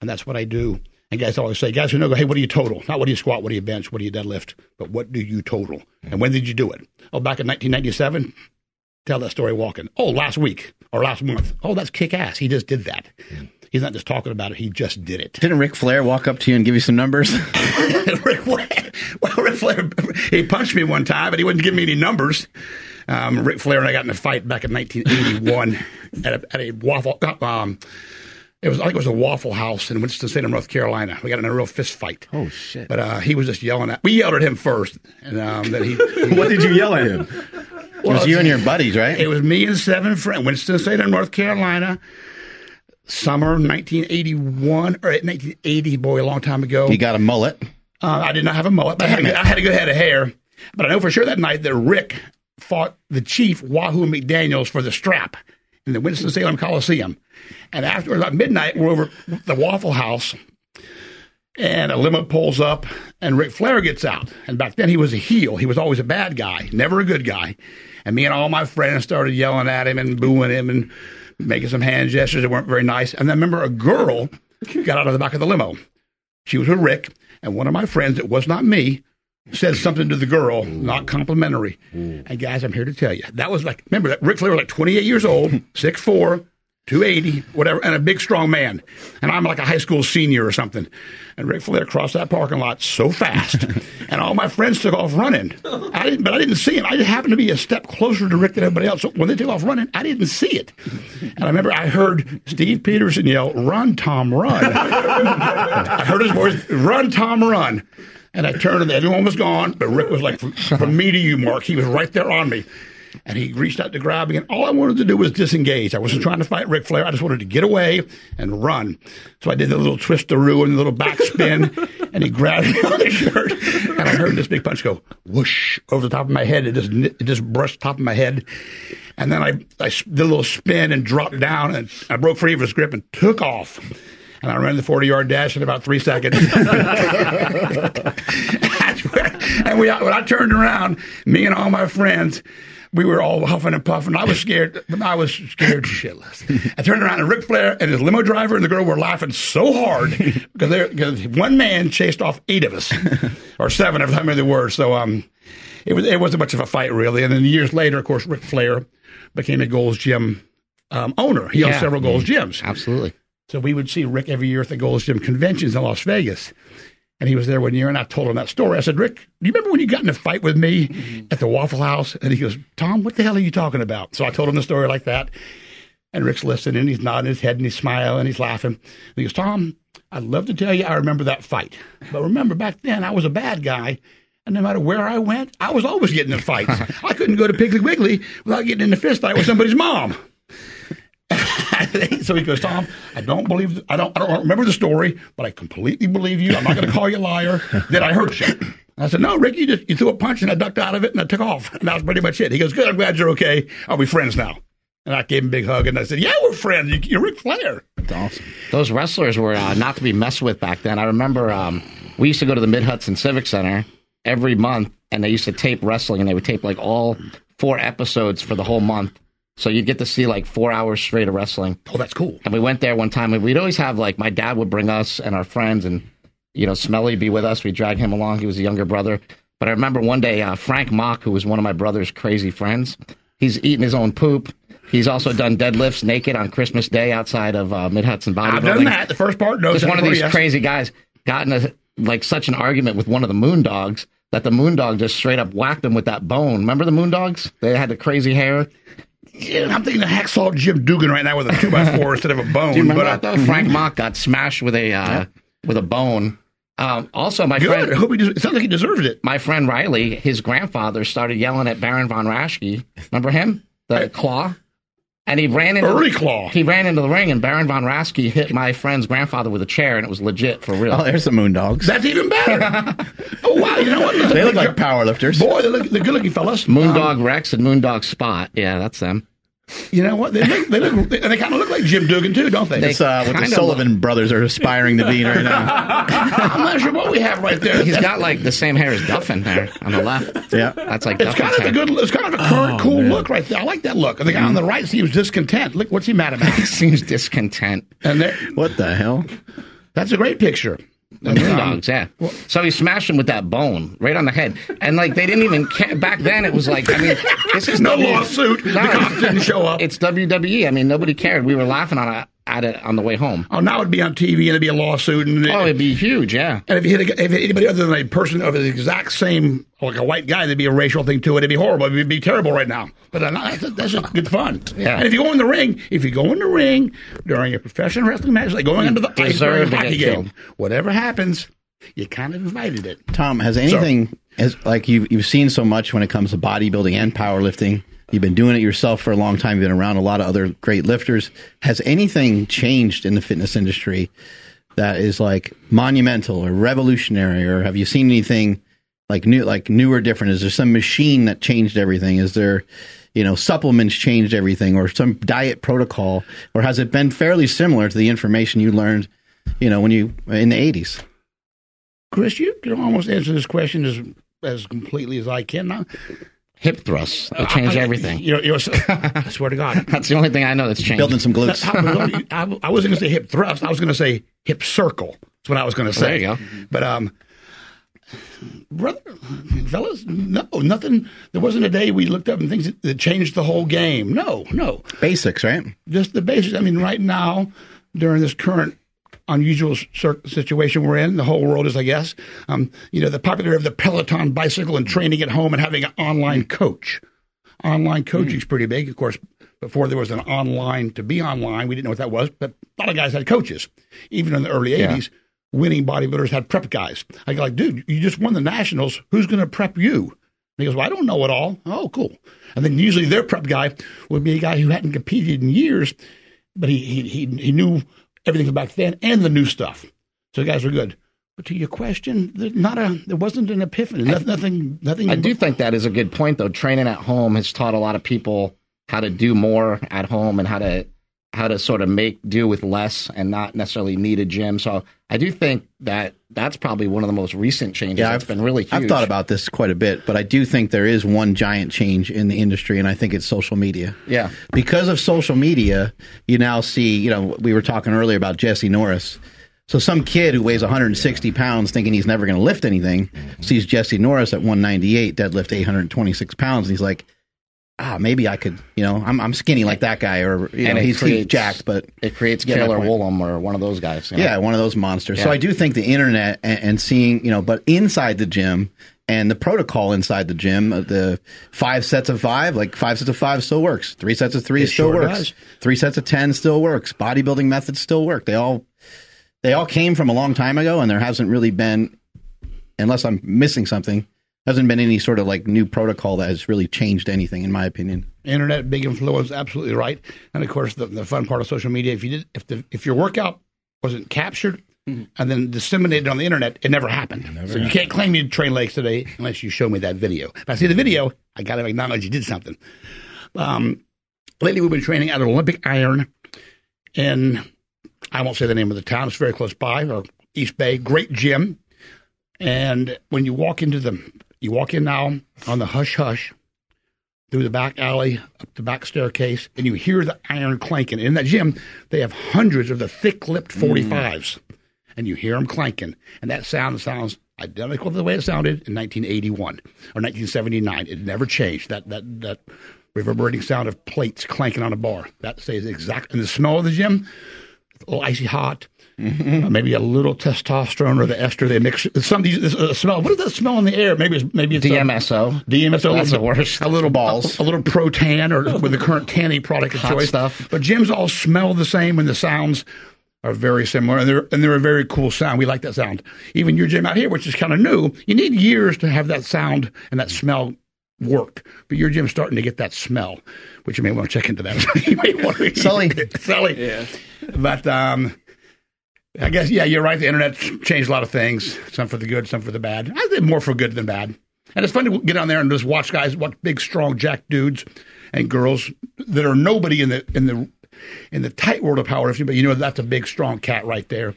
And that's what I do. And guys always say, guys who know, hey, what do you total? Not what do you squat, what do you bench, what do you deadlift, but what do you total? And when did you do it? Oh, back in 1997. Tell that story walking. Oh, last week or last month. Oh, that's kick ass. He just did that. He's not just talking about it. He just did it. Didn't Ric Flair walk up to you and give you some numbers? Ric Flair, well, Ric Flair, he punched me one time, but he wouldn't give me any numbers. Um, Ric Flair and I got in a fight back in 1981 at a, at a waffle. Um, it was I think it was a Waffle House in Winston Salem, North Carolina. We got in a real fist fight. Oh shit! But uh, he was just yelling at. We yelled at him first, and um, then he. what did you yell at him? it was you and your buddies, right? It was me and seven friends. Winston Salem, North Carolina. Summer 1981 or 1980, boy, a long time ago. You got a mullet. Uh, I did not have a mullet, but I had, a, I had a good head of hair. But I know for sure that night that Rick fought the chief Wahoo McDaniels for the strap in the Winston-Salem Coliseum. And after about midnight, we're over the Waffle House, and a limo pulls up, and Ric Flair gets out. And back then, he was a heel. He was always a bad guy, never a good guy. And me and all my friends started yelling at him and booing him and making some hand gestures that weren't very nice. And I remember a girl got out of the back of the limo. She was with Rick, and one of my friends, it was not me, said something to the girl, not complimentary. And guys, I'm here to tell you that was like remember that Ric Flair was like 28 years old, 6'4", 280, whatever, and a big strong man. And I'm like a high school senior or something. And Ric Flair crossed that parking lot so fast, and all my friends took off running. I didn't, but I didn't see him. I just happened to be a step closer to Rick than everybody else. So when they took off running, I didn't see it. And I remember I heard Steve Peterson yell, "Run, Tom, run!" I heard his voice, "Run, Tom, run!" And I turned and everyone was gone, but Rick was like, from, from me to you, Mark. He was right there on me. And he reached out to grab me, and all I wanted to do was disengage. I wasn't mm. trying to fight Ric Flair. I just wanted to get away and run. So I did the little twist twistaroo and the little backspin, and he grabbed me on the shirt, and I heard this big punch go whoosh over the top of my head. It just it just brushed the top of my head, and then I I did a little spin and dropped down, and I broke free of his grip and took off. And I ran the 40 yard dash in about three seconds. and we, when I turned around, me and all my friends, we were all huffing and puffing. I was scared. I was scared shitless. I turned around and Ric Flair and his limo driver and the girl were laughing so hard because, because one man chased off eight of us, or seven of how many there were. So um, it was it wasn't much of a fight really. And then years later, of course, Ric Flair became a Gold's Gym um, owner. He Yeah. several Gold's Gyms. Absolutely. So we would see Rick every year at the Gold's Gym conventions in Las Vegas. And he was there one year, and I told him that story. I said, Rick, do you remember when you got in a fight with me mm-hmm. at the Waffle House? And he goes, Tom, what the hell are you talking about? So I told him the story like that. And Rick's listening, and he's nodding his head, and he's smiling, and he's laughing. And he goes, Tom, I'd love to tell you I remember that fight. But remember, back then, I was a bad guy. And no matter where I went, I was always getting in fights. I couldn't go to Piggly Wiggly without getting in a fist fight with somebody's mom. so he goes, Tom, I don't believe, I don't, I don't remember the story, but I completely believe you. I'm not going to call you a liar. That I hurt you. I said, no, Rick, you just you threw a punch and I ducked out of it and I took off. And that was pretty much it. He goes, good, I'm glad you're okay. Are we friends now? And I gave him a big hug and I said, yeah, we're friends. You- You're Ric Flair. That's awesome. Those wrestlers were uh, not to be messed with back then. I remember um, we used to go to the Mid Hudson Civic Center every month, and they used to tape wrestling, and they would tape like all four episodes for the whole month. So you'd get to see like four hours straight of wrestling. Oh, that's cool. And we went there one time, and we'd always have like my dad would bring us and our friends, and you know Smelly would be with us. We'd drag him along. He was a younger brother. But I remember one day uh, Frank Mock, who was one of my brother's crazy friends, he's eating his own poop. He's also done deadlifts naked on Christmas Day outside of uh, Mid Hudson Bodybuilding. I've done that. The first part, no. Just one of these yes. crazy guys got in a like such an argument with one of the Moondogs that the Moondog just straight up whacked him with that bone. Remember the Moondogs? They had the crazy hair. Yeah, I'm thinking the Hacksaw Jim Duggan right now with a two by four instead of a bone. Do you remember but, that uh, though? Frank Mock got smashed with a uh, with a bone. Um, also, my Good. I hope he des- it sounds like he deserved it. my friend Riley, his grandfather started yelling at Baron von Raschke. Remember him? The claw. And he ran into Early claw. He ran into the ring, and Baron von Raschke hit my friend's grandfather with a chair, and it was legit for real. Oh, there's the Moondogs. That's even better. oh wow! You know what? they look like powerlifters. boy. They look, they're good looking fellas. Moondog um, Rex and Moondog Spot. Yeah, that's them. You know what? They look, they look, and they kind of look like Jim Duggan too, don't they? It's uh, what the kinda Sullivan brothers are aspiring to be right now. I'm not sure what we have right there. He's got like the same hair as Duffin there on the left. Yeah. That's like It's kind Duffin's of a good. It's kind of a current, cool look right there. I like that look. And the guy on the right seems discontent. Look, what's he mad about? Seems discontent. And What the hell? that's a great picture. The Moondogs, um, yeah. So he smashed him with that bone right on the head, and like they didn't even ca- back then. It was like I mean, this is No W- lawsuit. The No, cops didn't show up. It's WWE. I mean, nobody cared. We were laughing on it, at it on the way home. Oh, now it'd be on TV and it'd be a lawsuit. And, Oh, it'd be huge, yeah. and if you hit, a, if anybody other than a person of the exact same, like a white guy, there'd be a racial thing to it. It'd be horrible. It'd be terrible right now. But uh, that's, that's just good fun. Yeah. And if you go in the ring, if you go in the ring during a professional wrestling match, like going into the ice during deserve a hockey game, killed. whatever happens, you kind of invited it. Tom, has anything as like you've you've seen so much when it comes to bodybuilding and powerlifting? You've been doing it yourself for a long time. You've been around a lot of other great lifters. Has anything changed in the fitness industry that is like monumental or revolutionary, or have you seen anything like new, like new or different? Is there some machine that changed everything? Is there, you know, supplements changed everything, or some diet protocol, or has it been fairly similar to the information you learned, you know, when you in the eighties? Chris, you can almost answer this question as as completely as I can. Now, Hip thrusts. They changed I- everything. You know, you know, I swear to God. That's the only thing I know that's changed. Building some glutes. I, I, I wasn't going to say hip thrust. I was going to say hip circle. That's what I was going to say. There you go. But um, brother, fellas, no, nothing. There wasn't a day we looked up and things that, that changed the whole game. No, no, Basics, right? just the basics. I mean, right now during this current unusual situation we're in, the whole world is, I guess, um, you know, the popularity of the Peloton bicycle and training at home and having an online coach. Online coaching's pretty big, of course. Before there was an online to be online, we didn't know what that was, but a lot of guys had coaches. Even in the early '80s, winning bodybuilders had prep guys. I go like, dude, you just won the nationals. Who's going to prep you? And he goes, well, I don't know it all. Oh, cool. And then usually their prep guy would be a guy who hadn't competed in years, but he he he, he knew everything from back then and the new stuff. So guys were good. But to your question, there's not a there wasn't an epiphany. Nothing, nothing. nothing I do think that is a good point, though. Training at home has taught a lot of people how to do more at home and how to how to sort of make do with less and not necessarily need a gym. So I do think that that's probably one of the most recent changes. Yeah, that's been really huge. I've thought about this quite a bit, but I do think there is one giant change in the industry, and I think it's social media. Yeah. Because of social media, you now see, you know, we were talking earlier about Jesse Norris. So some kid who weighs 160 pounds thinking he's never going to lift anything sees Jesse Norris at 198 deadlift 826 pounds, and he's like, ah, maybe I could, you know, I'm, I'm skinny like that guy, or, you And know, he's, he's jacked, but It creates Killer. Woolam or one of those guys. you know? yeah, one of those monsters. So I do think the internet and, and seeing, you know, but inside the gym and the protocol inside the gym, uh, the five sets of five, like five sets of five still works. Three sets of three It still sure works. does. Three sets of ten still works. Bodybuilding methods still work. They all they all came from a long time ago, and there hasn't really been, unless I'm missing something, hasn't been any sort of like new protocol that has really changed anything, in my opinion. internet big influence absolutely right. And of course the, the fun part of social media if you did if the if your workout wasn't captured and then disseminated on the internet it never happened. So you can't claim you train legs today unless you show me that video. If i see the video i gotta acknowledge you did something. Um, lately we've been training at olympic iron in i won't say the name of the town it's very close by or east bay great gym. And when you walk into the you walk in now on the hush hush through the back alley, up the back staircase, and you hear the iron clanking. In that gym, they have hundreds of the thick-lipped mm. 45s, and you hear them clanking, and that sound sounds identical to the way it sounded in 1981 or 1979. It never changed. That that that reverberating sound of plates clanking on a bar. That stays exact. And the smell of the gym, a little icy hot. Uh, maybe a little testosterone or the ester they mix. Some of these this, uh, smell. What is that smell in the air? Maybe it's maybe it's DMSO. DMSO. That's a the worst. A little Balls. A, a little protan or with the current tanning product of Hot choice. stuff. But gyms all smell the same and the sounds are very similar and they're and they're a very cool sound. We like that sound. Even your gym out here, which is kind of new, you need years to have that sound and that smell work. But your gym's starting to get that smell, which you may want to check into that. you may want to Sully. Sully. Yeah. But um I guess yeah, you're right. The internet changed a lot of things. Some for the good, some for the bad. I think more for good than bad. And it's fun to get on there and just watch guys, watch big, strong, jack dudes, and girls that are nobody in the in the in the tight world of powerlifting, but you know that's a big, strong cat right there.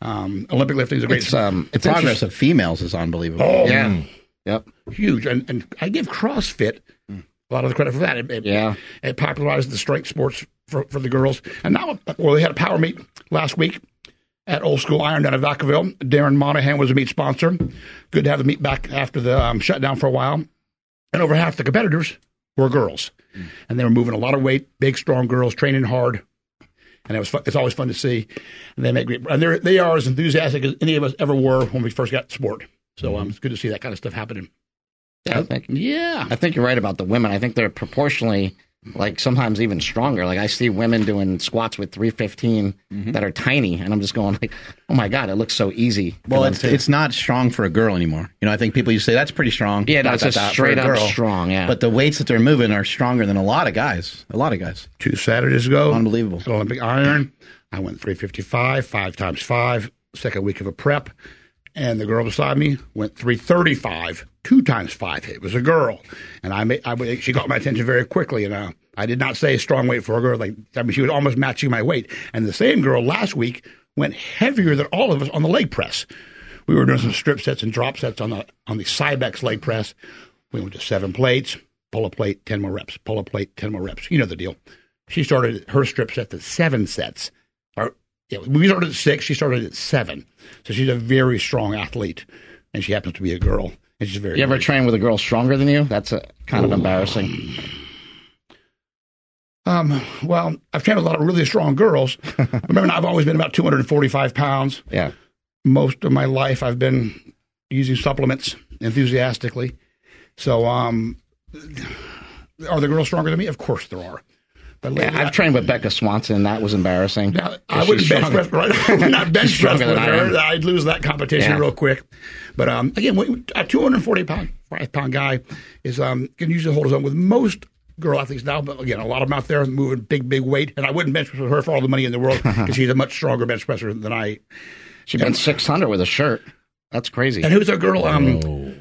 Um, Olympic lifting is a great. It's um, The it's progress of females is unbelievable. oh, Yeah. Yep. huge, and and I give CrossFit a lot of the credit for that. It, it- Yeah. it popularized the strength sports for, for the girls, and now well, they had a power meet last week at Old School Iron down at Vacaville. Darren Monahan was a meet sponsor. Good to have the meet back after the um, shutdown for a while, and over half the competitors were girls, and they were moving a lot of weight, big, strong girls, training hard. And it was fun, it's always fun to see, and they make great. And they they are as enthusiastic as any of us ever were when we first got sport. So um, it's good to see that kind of stuff happening. Yeah, I think Yeah, I think you're right about the women. I think they're proportionally like sometimes even stronger. Like I see women doing squats with 315 Mm-hmm. that are tiny, and I'm just going like, oh my god, it looks so easy. for Well, it's it's not strong for a girl anymore. You know, I think people used to say that's pretty strong. yeah, no, Dot, just dot, straight a up strong. Yeah, But the weights that they're moving are stronger than a lot of guys. A lot of guys. two Saturdays ago. Unbelievable. Olympic Iron. I went 355, five times five, second week of a prep. And the girl beside me went 335, two times five. It was a girl. And I made, I, she got my attention very quickly. And uh, I did not say strong weight for a girl. Like, I mean, she was almost matching my weight. And the same girl last week went heavier than all of us on the leg press. We were doing some strip sets and drop sets on the on the Cybex leg press. We went to seven plates, pull a plate, ten more reps, pull a plate, ten more reps. You know the deal. She started her strip set at seven sets. Or yeah, we started at six. She started at seven. So she's a very strong athlete, and she happens to be a girl. And she's very. you ever very- train with a girl stronger than you? That's a, kind of embarrassing. Um, well, I've trained with a lot of really strong girls. Remember, I've always been about 245 pounds. Yeah, most of my life I've been using supplements enthusiastically. So, um, are the girls stronger than me? Of course there are. But yeah. I've I- trained with Becca Swanson. And That was embarrassing. now, I wouldn't bench press, right? not bench press with her. I'd lose that competition Yeah. real quick. But um, again, a 240 pound, five pound guy is um, can usually hold his own with most girl athletes now. But again, a lot of them out there moving big, big weight, and I wouldn't bench press her for all the money in the world because she's a much stronger bench presser than I. She bent 600 with a shirt. That's crazy. And who's our girl? Um,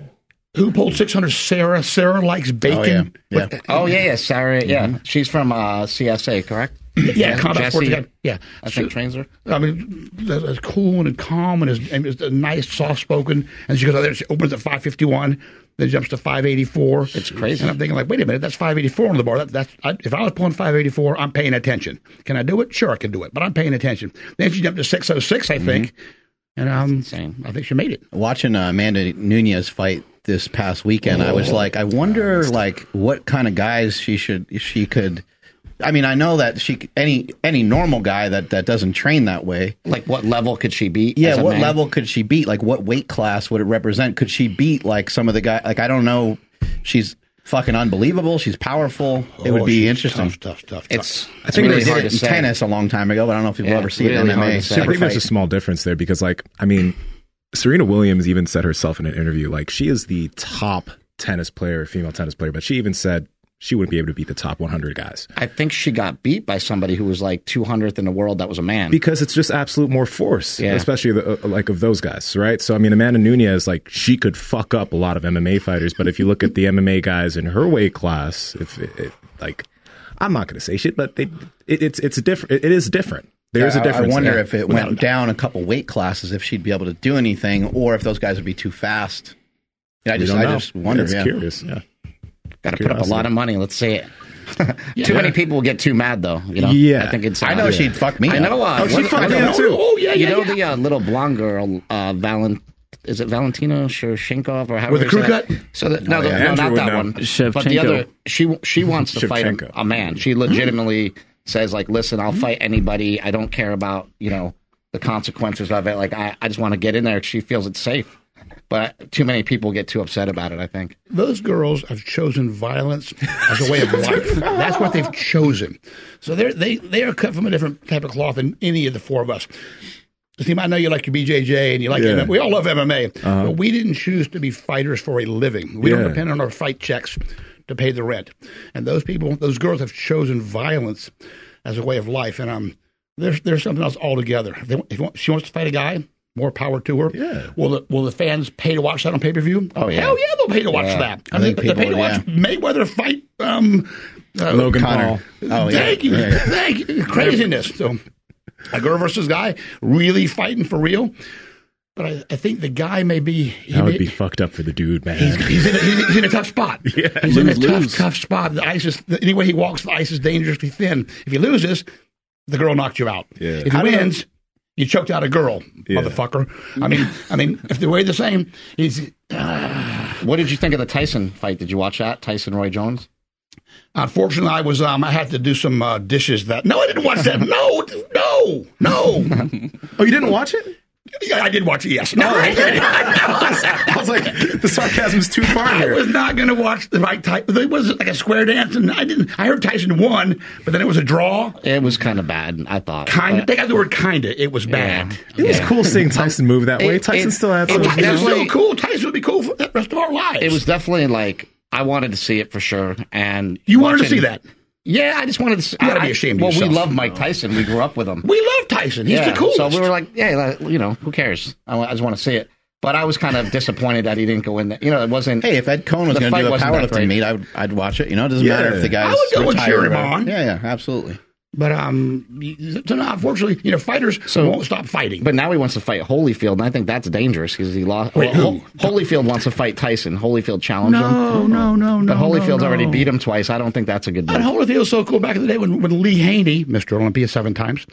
who pulled 600? Sarah. Sarah likes bacon. yeah. What the- Oh yeah, yeah, Sarah. Yeah, she's from uh, CSA, correct? Yeah, combat sports. Jesse, guy. Yeah, I think trains her. I mean, that's that's cool and calm and is, and is nice, soft spoken. And she goes out there, she opens at 551, then jumps to 584. It's crazy. And I'm thinking, like, wait a minute, that's 584 on the bar. That, that's I, if I was pulling 584, I'm paying attention. Can I do it? Sure, I can do it, but I'm paying attention. Then she jumped to 606, I think, and um, insane. I think she made it. Watching uh, Amanda Nunes fight this past weekend, I was like, I wonder, like, what kind of guys she should she could. I mean, I know that she any any normal guy that that doesn't train that way. Like, what level could she beat? Yeah, as a what man? level could she beat? Like, what weight class would it represent? Could she beat like some of the guy? Like, I don't know. She's fucking unbelievable. She's powerful. It would Oh, be interesting. Tough, tough, tough. It's, tough. it's think really they did it to in say. tennis a long time ago, but I don't know if people Yeah, ever see it really in MMA. I Super think there's a small difference there because, like, I mean, Serena Williams even said herself in an interview, like, she is the top tennis player, female tennis player, but she even said she wouldn't be able to beat the top 100 guys I think she got beat by somebody who was like 200th in the world that was a man. because it's just absolute more force, Yeah. especially the, uh, like of those guys, right? So, I mean, Amanda Nunes, like, she could fuck up a lot of MMA fighters, but if you look at the MMA guys in her weight class, if it, it, like, I'm not going to say shit, but they, it, it's it's a different. It, is different. There is a difference. I wonder there. if it went down a couple weight classes, if she'd be able to do anything, or if those guys would be too fast. Yeah, I We just, I just wonder. It's yeah. curious. Yeah. Got to put up a lot of money. Let's see it. Too many people will get too mad though. You know. Yeah. I think it's. I know uh, she'd fuck me. I up. know. Uh, Oh, she what- fucked I me too. Oh yeah, You yeah, know yeah. the uh, little blonde girl, uh, Valent. Is it Valentina Shershenkov or how With the crew cut? So that, no, Oh, the- no, not that know. one. But the other, she she wants to fight a, a man. She legitimately says like, "Listen, I'll fight anybody. I don't care about you know the consequences of it. Like, I, I just want to get in there. She feels it's safe." But too many people get too upset about it. I think. those girls have chosen violence as a way of life. That's what they've chosen. So they're, they they are cut from a different type of cloth than any of the four of us. Steve, I know you like your BJJ and you like Yeah. MMA. We all love MMA, but we didn't choose to be fighters for a living. We don't depend on our fight checks to pay the rent. And those people, those girls, have chosen violence as a way of life. And um, there's there's something else altogether. If, they, if she wants to fight a guy, more power to her. Yeah. Will the will the fans pay to watch that on pay per view? Oh, yeah. Hell yeah, they'll pay to watch Yeah. that. I think They'll pay to watch Mayweather fight um, uh, Logan Connor. Paul. Oh, yeah. Thank you. Yeah, yeah. Thank you. Craziness. So, a girl versus guy, really fighting for real. But I, I think the guy may be. He That may, would be fucked up for the dude, man. He's, he's, in a, he's, he's in a tough spot. Yeah. he's in a Lose, tough, tough spot. The ice is any way he walks, the ice is dangerously thin. If he loses, the girl knocked you out. Yeah. If he I- wins, you choked out a girl, Yeah. motherfucker. I mean, I mean, if they weigh the same, he's What did you think of the Tyson fight? Did you watch that? Tyson Roy Jones? Unfortunately, I was um, I had to do some uh, dishes. That no, I didn't watch that. No, no, no. oh, you didn't watch it? Yeah, I did watch it. Yes. No, I, did. I was like, the sarcasm's too far here. I was not going to watch the right type. It was like a square dance, and I didn't. I heard Tyson won, but then it was a draw. It was kind of bad, I thought. Kind of. They got the word kinda. It was bad. It was cool seeing Tyson move that way. It- Tyson it- still had it some. was Tyson was definitely- still cool. Tyson would be cool for the rest of our lives. It was definitely like I wanted to see it for sure, and You wanted to see that. Yeah, I just wanted to. You gotta be I- ashamed of Well, we love Mike Tyson. We grew up with him. We love Tyson. He's yeah, the coolest. so we were like, yeah, like, you know, who cares? I, I just want to see it. But I was kind of disappointed that he didn't go in there. You know, it wasn't. Hey, if Ed Coan was going to fight do a powerlifting meet, I would, I'd watch it. You know, it doesn't Yeah. matter if the guy's I would go retired cheer him on. Yeah, yeah, absolutely. But um, so now, unfortunately, you know, fighters So- won't stop fighting. But now he wants to fight Holyfield, and I think that's dangerous because he lost. Wait, well? Holyfield wants to fight Tyson. Holyfield challenged him, no, no, no, no. but Holyfield's no, already beat him twice. I don't think that's a good And move. Holyfield was so cool back in the day when, when Lee Haney, Mr. Olympia seven times,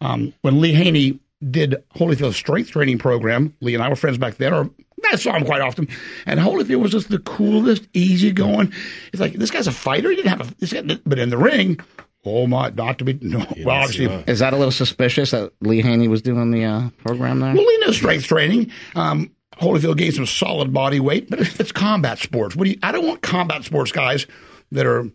um, when Lee Haney did Holyfield's strength training program, Lee and I were friends back then, or I saw him quite often. And Holyfield was just the coolest, easygoing. It's like, this guy's a fighter. He didn't have a, this guy, but in the ring, oh my, not to be, no, well, obviously, Is that a little suspicious that Lee Haney was doing the uh, program there? well, Lee knows strength training. Um, Holyfield gained some solid body weight, but it's, it's combat sports. What do you, I don't want combat sports guys that are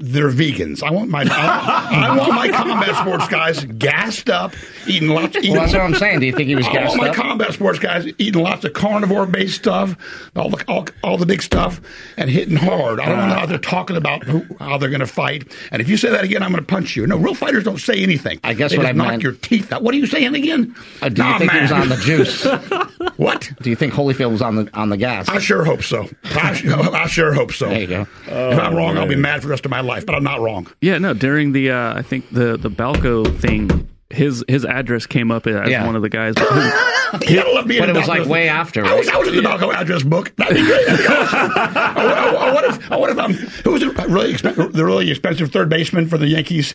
they're vegans. I want my I, I want my combat sports guys gassed up, eating lots. Eating, Well, that's what I'm saying. Do you think he was I want gassed my up? combat sports guys eating lots of carnivore based stuff, all the all, all the big stuff, and hitting hard. I don't know how they're talking about who, how they're going to fight. And if you say that again, I'm going to punch you. No, real fighters don't say anything. I guess they what I knock meant- your teeth out. What are you saying again? Uh, do you Nah, think he was on the juice? What? Do you think Holyfield was on the on the gas? I sure hope so. I, I sure hope so. There you go. if I'm wrong, I'll be mad for the rest of my life, but I'm not wrong. Yeah, no. During the, uh, I think the the Balco thing, his his address came up as Yeah. one of the guys. You gotta love But in it was like way after, I was, right? I was in the Balco address book. That'd be great. That'd be awesome. I, I, I, what if? I what if? Um, who was the really expen- the really expensive third baseman for the Yankees?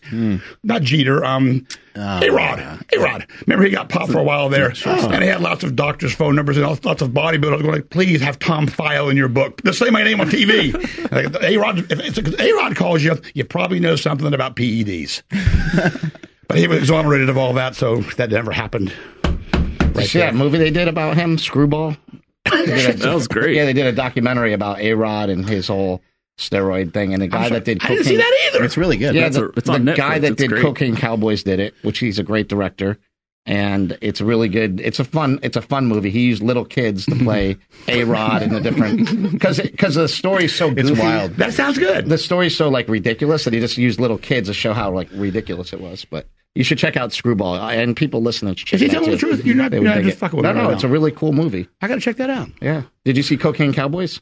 Not Jeter. Um, A Rod. A Rod. Remember he got popped for a while there, and he had lots of doctors' phone numbers and lots of bodybuilders going, like, "Please have Tom Pheil in your book. Just say my name on TV." A Rod. If A Rod calls you, you probably know something about PEDs. but he was exonerated of all that, so that never happened. Did you see that movie they did about him, Screwball? A- That was great. Yeah, they did a documentary about A Rod and his whole steroid thing, and the guy that did I didn't see that either. It's really good. Yeah, That's the, a- it's the on Netflix. guy that It's did great. Cocaine Cowboys did it, which he's a great director, and it's a really good. It's a fun. It's a fun movie. He used little kids to play A Rod and the different because because the story's so goofy. It's wild. That sounds good. The story's so like ridiculous that he just used little kids to show how like ridiculous it was. But you should check out Screwball, and people listening Is he telling the truth? You're not- you're not just it. fucking with No, no, right it's a really cool movie. I got to check that out. Yeah. Did you see Cocaine Cowboys?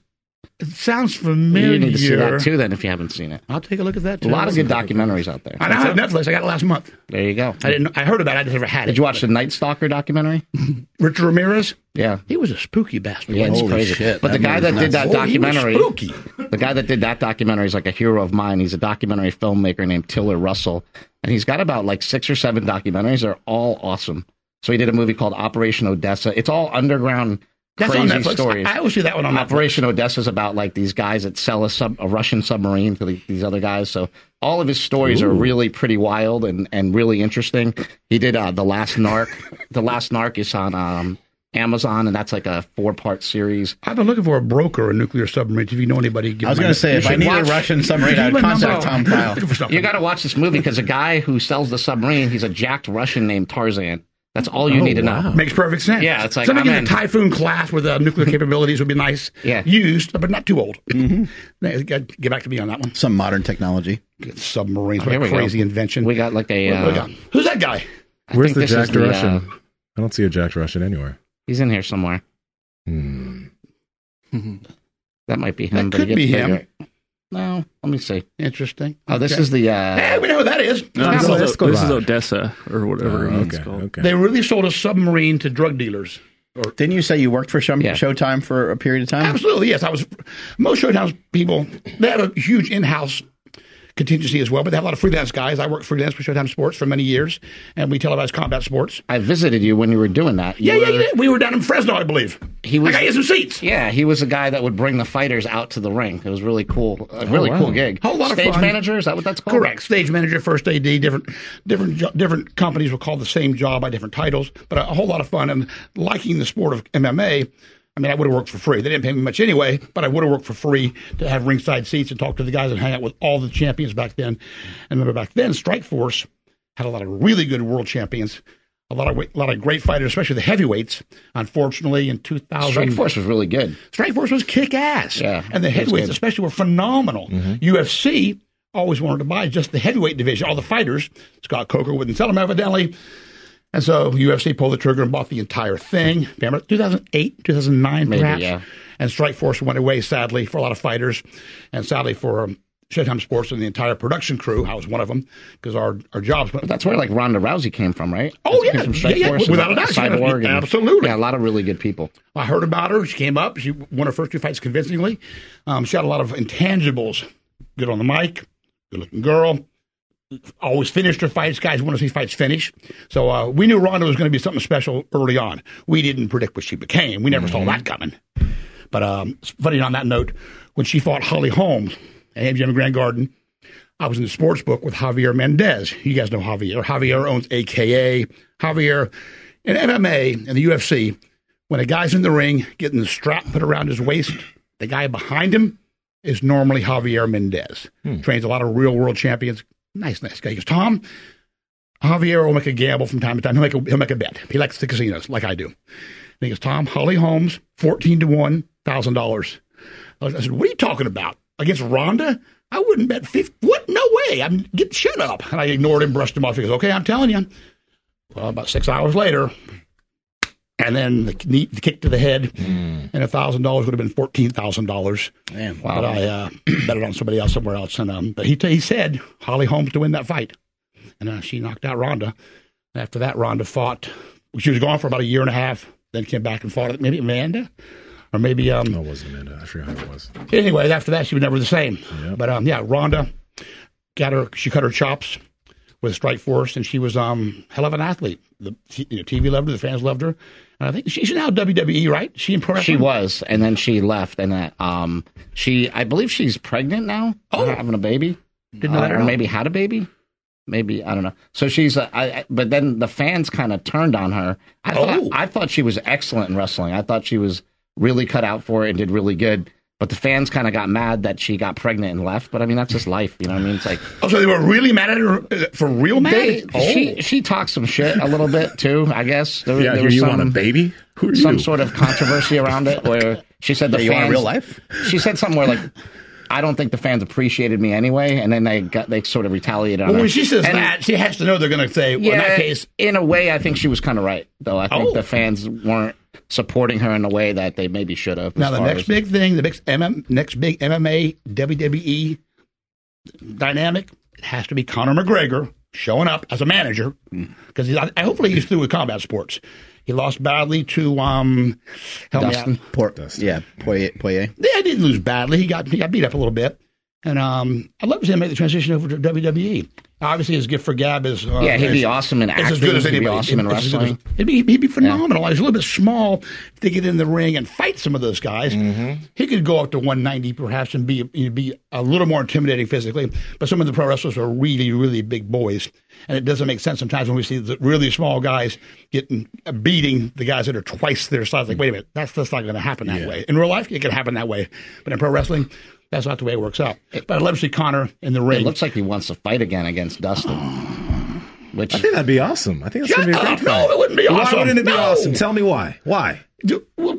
It sounds familiar. You need to see that too. Then, if you haven't seen it, I'll take a look at that. Too. A lot of good documentaries out there. I now have Netflix. I got it last month. There you go. I didn't. I heard about it. I just never had it. Did you watch the Night Stalker documentary? Richard Ramirez? Yeah. He was a spooky bastard. Yeah, it's Holy crazy. shit, but the guy that movie's did that nuts. Oh, documentary, spooky. the guy that did that documentary is like a hero of mine. He's a documentary filmmaker named Tiller Russell, and he's got about like six or seven documentaries. They're all awesome. So he did a movie called Operation Odessa. It's all underground That's on crazy Netflix. stories. I, I always see that one on Netflix. Operation Odessa is about like these guys that sell a sub a Russian submarine to the, these other guys. So all of his stories are really pretty wild and, and really interesting. He did uh, the Last Narc. the Last Narc is on um, Amazon, and that's like a four part series. I've been looking for a broker a nuclear submarine. If you know anybody, give I was going to say, if I need watch- a Russian submarine, I'd Give my number. contact Tom Pheil. Looking for something. You got to watch this movie because the guy who sells the submarine, he's a jacked Russian named Tarzan. That's all you need to know. Makes perfect sense. Yeah, it's like, something I'm in in. the Typhoon class with uh, nuclear capabilities would be nice. Yeah. used, but not too old. Mm-hmm. Get back to me on that one. Some modern technology. Get submarines, Oh, Here what we a go. crazy invention. We got like a. What do we Uh, got? Who's that guy? I Where's the Jack is the, Russian? uh, I don't see a Jack Russian anywhere. he's in here somewhere. Hmm. That might be him. That but could he gets be him. bigger. No, let me see. Interesting. Oh, this Okay. is the. Hey, Uh, we know who that is. No, Let's this, is, let's this is. Odessa or whatever Oh, it's okay. called. Okay. They really sold a submarine to drug dealers. Didn't you say you worked for Show- Yeah. Showtime for a period of time? Absolutely, yes. I was most Showtime people. They have a huge in-house contingency as well, but they have a lot of freelance guys. I worked freelance for Showtime Sports for many years, and we televise combat sports. I visited you when you were doing that. You Yeah, yeah, were- yeah. We were down in Fresno, I believe. He was- I got you some seats. Yeah, he was a guy that would bring the fighters out to the ring. It was really cool. A oh, really wow. cool gig. Whole lot of Stage manager, is that what that's called? Correct. Stage manager, first AD, different, different, jo- different companies will call the same job by different titles, but a, a whole lot of fun. And liking the sport of MMA, I mean, I would have worked for free. They didn't pay me much anyway, but I would have worked for free to have ringside seats and talk to the guys and hang out with all the champions back then. And remember back then, Strikeforce had a lot of really good world champions, a lot of a lot of great fighters, especially the heavyweights. Unfortunately, in 2000, Strikeforce was really good. Strikeforce was kick ass. Yeah, And the heavyweights, especially, were phenomenal. Mm-hmm. UFC always wanted to buy just the heavyweight division, all the fighters. Scott Coker wouldn't sell them, evidently. And so UFC pulled the trigger and bought the entire thing. Remember, 2008, 2009, Maybe, perhaps? yeah. And Strikeforce went away, sadly, for a lot of fighters. And sadly for um, Showtime Sports and the entire production crew. I was one of them because our, our jobs went. That's where like Ronda Rousey came from, right? Oh, yeah. from Strike Yeah, yeah, without a doubt. Cyborg. Absolutely. Yeah, a lot of really good people. I heard about her. She came up. She won her first two fights convincingly. Um, she had a lot of intangibles. Good on the mic, good looking girl. Always finished her fights. Guys want to see fights finish. So uh, we knew Ronda was going to be something special early on. We didn't predict what she became. We never saw that coming. But um, funny on that note, when she fought Holly Holmes at MGM Grand Garden, I was in the sports book with Javier Mendez. You guys know Javier. Javier owns AKA. Javier in MMA and the UFC, when a guy's in the ring getting the strap put around his waist, the guy behind him is normally Javier Mendez. Trains a lot of real world champions. Nice, nice guy. He goes, Tom, Javier will make a gamble from time to time. He'll make a, he'll make a bet. He likes the casinos like I do. And he goes, Tom, Holly Holmes, 14 to 1, $1,000. I said, what are you talking about? Against Ronda? I wouldn't bet 50. What? No way. I'm get shut up. And I ignored him, brushed him off. He goes, okay, I'm telling you. Well, about six hours later, and then the, knee, the kick to the head, and a thousand dollars would have been fourteen thousand dollars. Damn. But I uh, bet it on somebody else somewhere else. And um, but he he said Holly Holmes to win that fight, and uh, she knocked out Ronda. After that, Ronda fought. She was gone for about a year and a half. Then came back and fought maybe Amanda, or maybe um, No, it wasn't Amanda. I forgot who it was. anyway, after that, she was never the same. But um, yeah, Ronda got her. She cut her chops with Strikeforce, and she was um hell of an athlete. The you know, TV loved her, the fans loved her, and I think she's now WWE, right? She in pro She was, and then she left, and that um, she I believe she's pregnant now, Oh. having a baby, Didn't know Uh, or maybe had a baby. Maybe I don't know. So she's, uh, I, I, but then the fans kind of turned on her. I thought, Oh. I thought she was excellent in wrestling. I thought she was really cut out for it and did really good. But the fans kind of got mad that she got pregnant and left. But I mean, that's just life. You know what I mean? It's like Oh, so they were really mad at her uh, for real mad. they, oh. she she talks some shit a little bit too. I guess there, Yeah, there was you some, want a baby? Who are some you? sort of controversy around it where she said the you fans want real life? She said something where like. I don't think the fans appreciated me anyway, and then they got they sort of retaliated on well, her. when she says And- that, she has to know they're going to say, well, in that case, in a way, I think she was kind of right, though. I think Oh. the fans weren't supporting her in a way that they maybe should have. Now the next as- big thing, the next MM, next big MMA WWE dynamic, it has to be Conor McGregor showing up as a manager because I, I hopefully he's through with combat sports. He lost badly to um, help Dustin. me out. Port, yeah, Poirier. Poirier. Yeah, he didn't lose badly. He got he got beat up a little bit, and um, I'd love to see him make the transition over to WWE. Obviously, his gift for gab is uh, Yeah, he'd be awesome in is as good as He'd be anybody. awesome in It's as good as- wrestling. He'd be, he'd be phenomenal. He's a little bit small to get in the ring and fight some of those guys. He could go up to 190 perhaps and be he'd be a little more intimidating physically. But some of the pro wrestlers are really, really big boys, and it doesn't make sense sometimes when we see the really small guys getting uh, beating the guys that are twice their size. Like, wait a minute, that's that's not going to happen that way. In real life, it can happen that way, but in pro wrestling. That's not the way it works out. But I'd love to see Conor in the ring. It looks like he wants to fight again against Dustin. Which I think that'd be awesome. I think that's Shut gonna be a up. great No, it wouldn't be awesome. Why wouldn't it be No. awesome? Tell me why. Why? Do- well,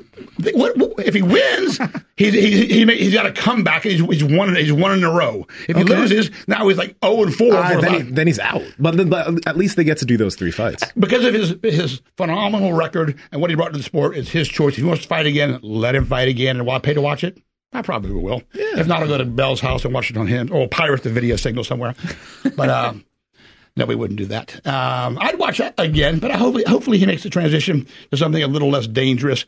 what, what- if he wins, he's he, he, he, he's got to come back. He's, he's one. He's one in a row. If he Okay. loses, now he's like zero and four. Uh, for then, he, then he's out. But, then- but at least they get to do those three fights. because of his his phenomenal record and what he brought to the sport, it's his choice. If he wants to fight again, let him fight again, and why pay to watch it? I probably will. If not, I'll go to Bell's house and watch it on him, or pirate the video signal somewhere. but uh, no, we wouldn't do that. Um, I'd watch that again, but I hopefully, hopefully he makes the transition to something a little less dangerous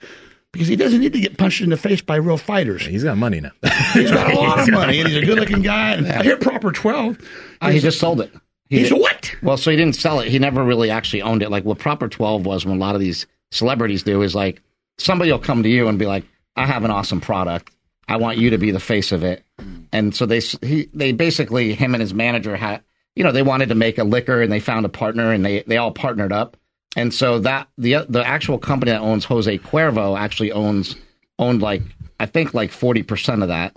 because he doesn't need to get punched in the face by real fighters. He's got money now. He's got a lot of money and he's a good-looking guy. And I hear Proper Twelve. Uh, he just sold it. He He's did- what? Well, so he didn't sell it. He never really actually owned it. Like what Proper 12 was when a lot of these celebrities do is like somebody will come to you and be like, I have an awesome product. I want you to be the face of it. Hmm. And so they, he, they basically, him and his manager had, you know, they wanted to make a liquor and they found a partner and they, they all partnered up. And so that the, the actual company that owns Jose Cuervo actually owns, owned like, I think like 40% of that.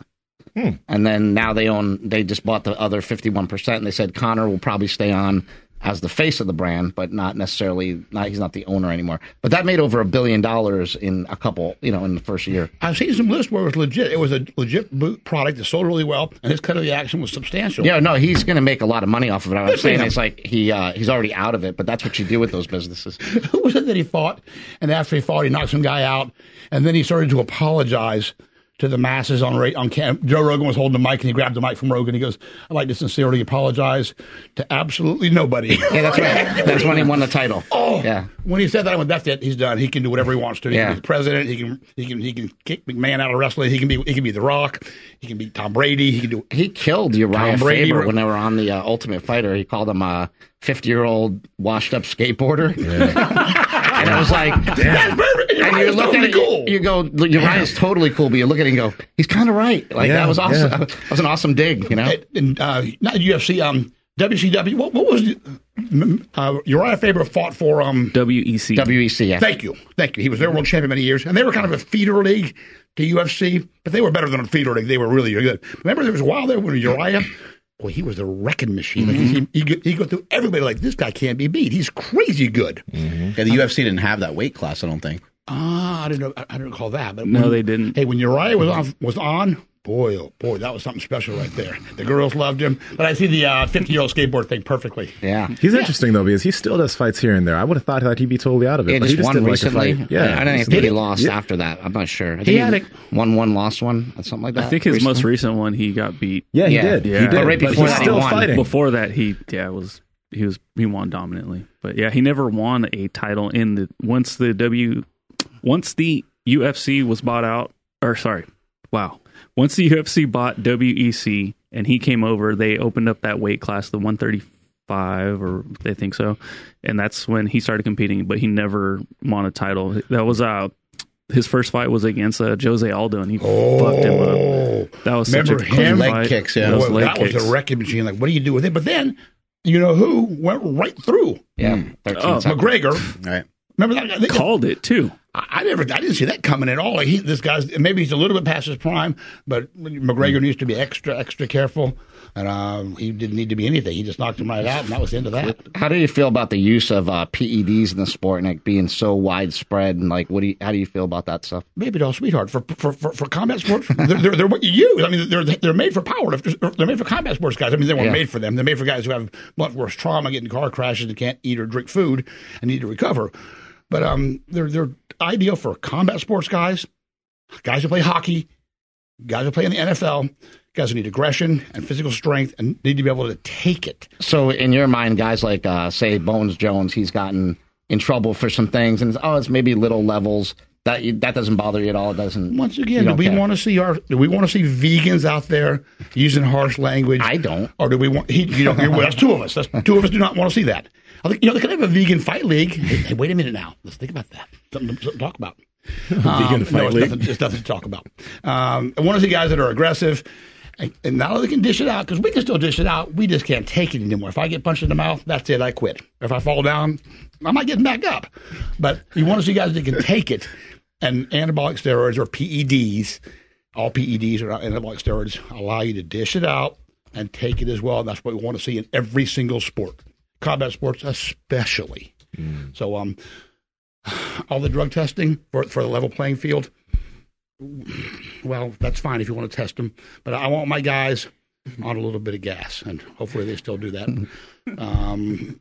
Hmm. And then now they own, they just bought the other 51%. And they said Conor will probably stay on as the face of the brand, but not necessarily, not, he's not the owner anymore. But that made over a billion dollars in a couple, you know, in the first year. I've seen some lists where it was legit. It was a legit boot product that sold really well, and his cut of the action was substantial. Yeah, no, he's going to make a lot of money off of it. I'm saying it's like he uh, he's already out of it, but that's what you do with those businesses. Who was it that he fought? And after he fought, he knocked some guy out, and then he started to apologize to the masses on ra- on cam. Joe Rogan was holding the mic, and he grabbed the mic from Rogan. He goes, "I'd like to sincerely apologize to absolutely nobody." Yeah, that's right. That's when he won the title. Oh, yeah. When he said that, I went, "That's it. He's done. He can do whatever he wants to. He Yeah. can be the president. He can he can he can kick McMahon out of wrestling. He can be he can be The Rock. He can be Tom Brady. He can do He killed Uriah Tom Brady- Faber when they were on the uh, Ultimate Fighter. He called him a 50 year old washed up skateboarder. and I was like, That's perfect. and you Uriah's look totally at it, cool. you go, Uriah's totally cool, but you look at it and go, he's kind of right. Like Yeah, that was awesome. yeah. That was an awesome dig, you know. and uh, not UFC, um, WCW. What, what was it? Uh, Uriah Faber fought for um. WEC. WEC, yeah. Thank you, thank you. He was their world champion many years, and they were kind of a feeder league to UFC, but they were better than a feeder league. They were really good. Remember, there was a while there when Uriah. Boy, he was a wrecking machine. Like, he, he, go- he go through everybody like this guy can't be beat. He's crazy good. Yeah, the UFC didn't have that weight class, I don't think. Ah, I didn't know. I, I didn't recall that. But No, when- they didn't. Hey, when Uriah was on, was on, boy, oh boy, that was something special right there. The girls loved him. But I see the uh, fifty-year-old skateboard thing perfectly. Yeah. He's interesting though because he still does fights here and there. I would have thought that he'd be totally out of it. Yeah, but just he just won did like a recently. Yeah, I don't he's- think he lost after that. I'm not sure. I think he, had a- won one, lost one, or something like that. I think his recently. most recent one, he got beat. Yeah, he Yeah. did. Yeah. He did. But right before he's that, he still won. fighting. Before that, he yeah was he was he won dominantly. But yeah, he never won a title in the once the W once the UFC was bought out. Or sorry, wow. Once the UFC bought WEC and he came over, they opened up that weight class, the 135, or they think so, and that's when he started competing. But he never won a title. That was uh his first fight was against uh, Jose Aldo, and he fucked him up. That was such a close him? Leg fight. kicks, yeah. That was leg that was a wrecking machine. Like, what do you do with it? But then, you know who went right through? Yeah. 13 Oh. McGregor. All right. Remember that? They, Called it too. I, never, I didn't see that coming at all. He, this guy's maybe he's a little bit past his prime, but McGregor needs to be extra, extra careful. And um, he didn't need to be anything. He just knocked him right out, and that was the end of that. How do you feel about the use of uh, PEDs in the sport and like being so widespread? And like, what do you, how do you feel about that stuff? Maybe doll sweetheart for for, for, for combat sports. They're, they're, they're what you use. I mean, they're they're made for powerlifters. They're made for combat sports guys. I mean, they weren't Yeah. made for them. They're made for guys who have blunt force trauma, get in car crashes, and can't eat or drink food, and need to recover. But um, they're they're ideal for combat sports guys, guys who play hockey, guys who play in the NFL, guys who need aggression and physical strength and need to be able to take it. So, in your mind, guys like, uh, say, Bones Jones, he's gotten in trouble for some things, and it's, oh, it's maybe little levels. That that doesn't bother you at all. It doesn't. Once again, do we want to see our? Do we want to see vegans out there using harsh language? I don't. Or do we want? He, you know, well, that's two of us. That's two of us. Do not want to see that. I think you know they could have a vegan fight league. Hey, hey, wait a minute now. Let's think about that. Something to, talk about. Vegan Um, fight no, it's league. nothing, it's nothing to talk about. Um, I want to see guys that are aggressive. And and now they can dish it out because we can still dish it out. We just can't take it anymore. If I get punched in the mouth, that's it. I quit. If I fall down, I'm not getting back up. But you want to see guys that can take it. And anabolic steroids or PEDs, all PEDs or anabolic steroids allow you to dish it out and take it as well. And that's what we want to see in every single sport, combat sports especially. So, um, all the drug testing for for the level playing field. Well, that's fine if you want to test them, but I want my guys on a little bit of gas, and hopefully they still do that. Um,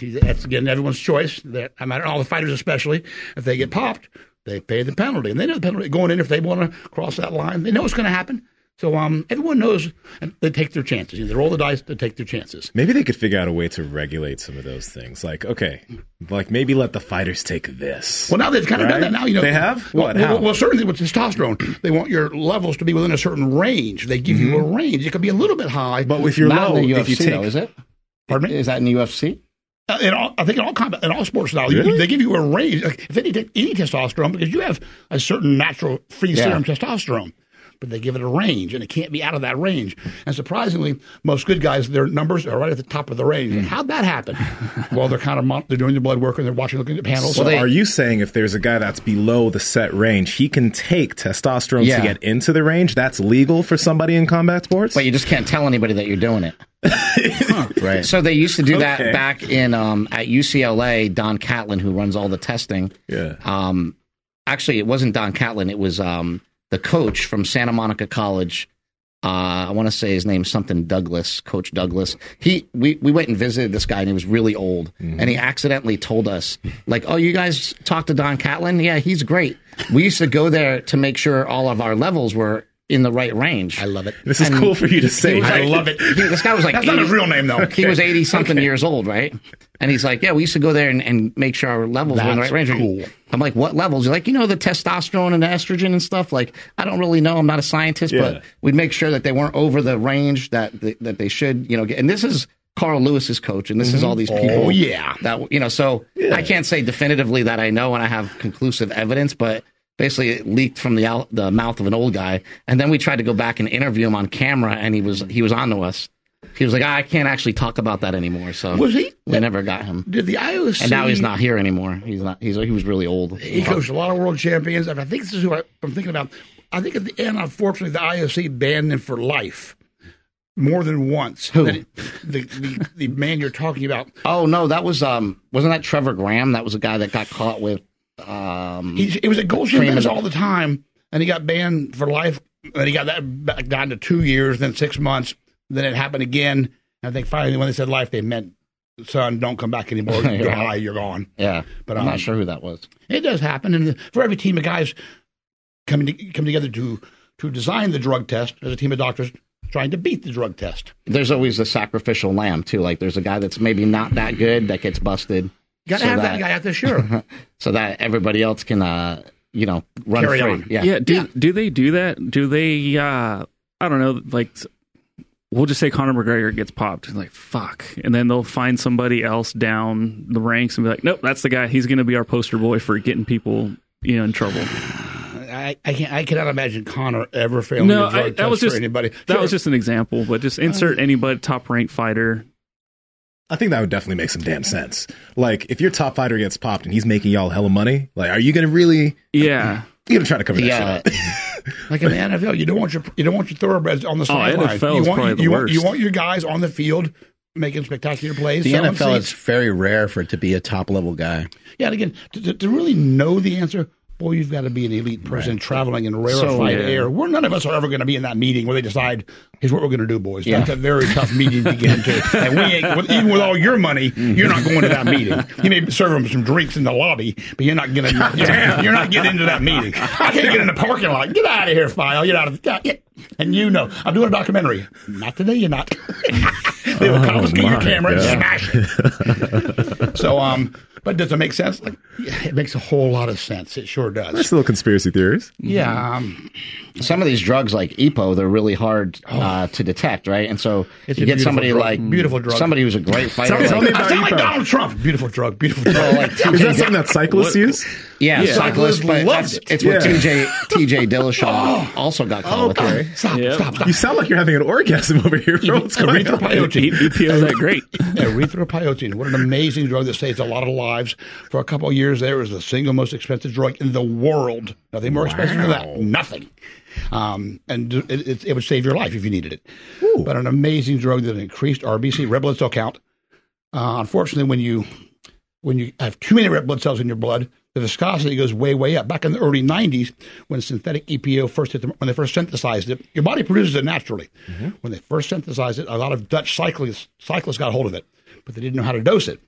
that's again everyone's choice. That I mean, all the fighters, especially if they get popped, they pay the penalty, and they know the penalty going in if they want to cross that line. They know what's going to happen. So um, everyone knows, and they take their chances. You know, they roll the dice to take their chances. Maybe they could figure out a way to regulate some of those things. Like, okay, like maybe let the fighters take this. Well, now they've kind of done that. Now you know They have? Well, What? well, well, certainly with testosterone, they want your levels to be within a certain range. They give you a range. It could be a little bit high, Mm-hmm. But if you're low, UFC, if you take, though, is it? Pardon me? Is that in the UFC? Uh, in all, I think in all combat, in all sports now, you- Really? they give you a range. Like if they take any testosterone, because you have a certain natural free Yeah. serum testosterone, but they give it a range, and it can't be out of that range. And surprisingly, most good guys, their numbers are right at the top of the range. And how'd that happen? well, they're kind of mon- they're doing the blood work and they're watching, looking at panels. so they- are you saying if there's a guy that's below the set range, he can take testosterone Yeah. to get into the range? That's legal for somebody in combat sports? But you just can't tell anybody that you're doing it. Right. So they used to do that Okay. back in um, at UCLA. Don Catlin, who runs all the testing, yeah. um, actually it wasn't Don Catlin. It was um, the coach from Santa Monica College. Uh, I want to say his name's something Douglas, Coach Douglas. He we we went and visited this guy, and he was really old, and he accidentally told us like, "Oh, you guys talked to Don Catlin? Yeah, he's great." We used to go there to make sure all of our levels were in the right range. I love it. This is and cool for you to say. he was I love it. He- this guy was like That's not 80 his real name, though. he was 80 something years old, right? And he's like, Yeah, we used to go there and, and make sure our levels were in the right range. cool. I'm like, What levels? You're like, You know, the testosterone and the estrogen and stuff. Like, I don't really know. I'm not a scientist, Yeah. but we'd make sure that they weren't over the range that they, that they should, you know, get. And this is Carl Lewis's coach, and this is all mm-hmm. these oh, people. Oh, yeah. That, you know, so I can't say definitively that I know and I have conclusive evidence, but. Basically, it leaked from the out, the mouth of an old guy, and then we tried to go back and interview him on camera, and he was he was on to us. He was like, "Ah, I can't actually talk about that anymore. So Was he? we never got him. Did the IOC? And now he's not here anymore. He's not. He's he was really old. He coached a lot of world champions. I think this is who I, I'm thinking about. I think at the end, unfortunately, the IOC banned him for life more than once. Who? It- the, the the man you're talking about. Oh no, that was um wasn't that Trevor Graham? That was a guy that got caught with um He it was at Gold Cream Champions all the time, and he got banned for life. And he got that back down to two years, then six months. Then it happened again. And I think finally, when they said life, they meant, "Son, don't come back anymore. You're high. You're gone." yeah, But, but I'm um, not sure who that was. It does happen, and for every team of guys coming to, come together to to design the drug test, there's a team of doctors trying to beat the drug test. There's always the sacrificial lamb too. Like there's a guy that's maybe not that good that gets busted. You got to so have that, guy out there, sure. so that everybody else can uh you know run Carry free. on. Yeah. Yeah. Do do they do that? Do they? uh I don't know. Like, we'll just say Conor McGregor gets popped. Like, fuck, and then they'll find somebody else down the ranks and be like, nope, that's the guy. He's going to be our poster boy for getting people, you know, in trouble. I, I can't. I cannot imagine Conor ever failing No, a drug I, test that was for just anybody. that Sure. was just an example. But just insert anybody top ranked fighter. I think that would definitely make some damn sense. Like, if your top fighter gets popped and he's making y'all hella money, like, are you gonna really? Yeah. You gonna try to cover that Yeah. shit up? like in the NFL. You don't want your you don't want your thoroughbreds on the oh, sideline. NFL you is want probably the you want worst. you want your guys on the field making spectacular plays. The NFL seats. is very rare for it to be a top level guy. Yeah, and again, to, to, to really know the answer, boy, you've got to be an elite person traveling in rarefied yeah. air. We're none of us are ever going to be in that meeting where they decide, here's what we're going to do, boys. That's a very tough meeting to get into. And we ain't, with, even with all your money, you're not going to that meeting. You may serve them some drinks in the lobby, but you're not going to, you're not getting into that meeting. I can't get in the parking lot. Get out of here, Pheil. Get out of the, and you know, I'm doing a documentary. Not today, you're not. they will confiscate your my camera and smash it. so, um, but does it make sense? Like, yeah, it makes a whole lot of sense. It sure does. There's little conspiracy theories. Yeah, um, some of these drugs like EPO, they're really hard uh, Uh, to detect, right? And so Oh. It's you get somebody drug. like Beautiful drug. somebody who's a great fighter. Tell- tell like- me about sound like Donald Trump. Beautiful drug. Beautiful drug. well, like Is that something that cyclists use? Yeah, Yeah. cyclist, Cyclists but loved that's, it. it's what Yeah. TJ TJ Dillashaw oh. also got oh, caught with. Okay. Stop, Yep. stop, stop. You sound like you're having an orgasm over here. bro. What's going on? Erythropoietin. EPO is that great? Erythropoietin. What an amazing drug that saves a lot of lives. For a couple of years, there was the single most expensive drug in the world. Nothing more expensive than that. Nothing. Um, and it, it, it would save your life if you needed it. But an amazing drug that increased RBC, red blood cell count. Uh, unfortunately, when you when you have too many red blood cells in your blood, the viscosity goes way, way up. Back in the early 90s, when synthetic EPO first hit the, when they first synthesized it, your body produces it naturally. When they first synthesized it, a lot of Dutch cyclists cyclists got hold of it, but they didn't know how to dose it.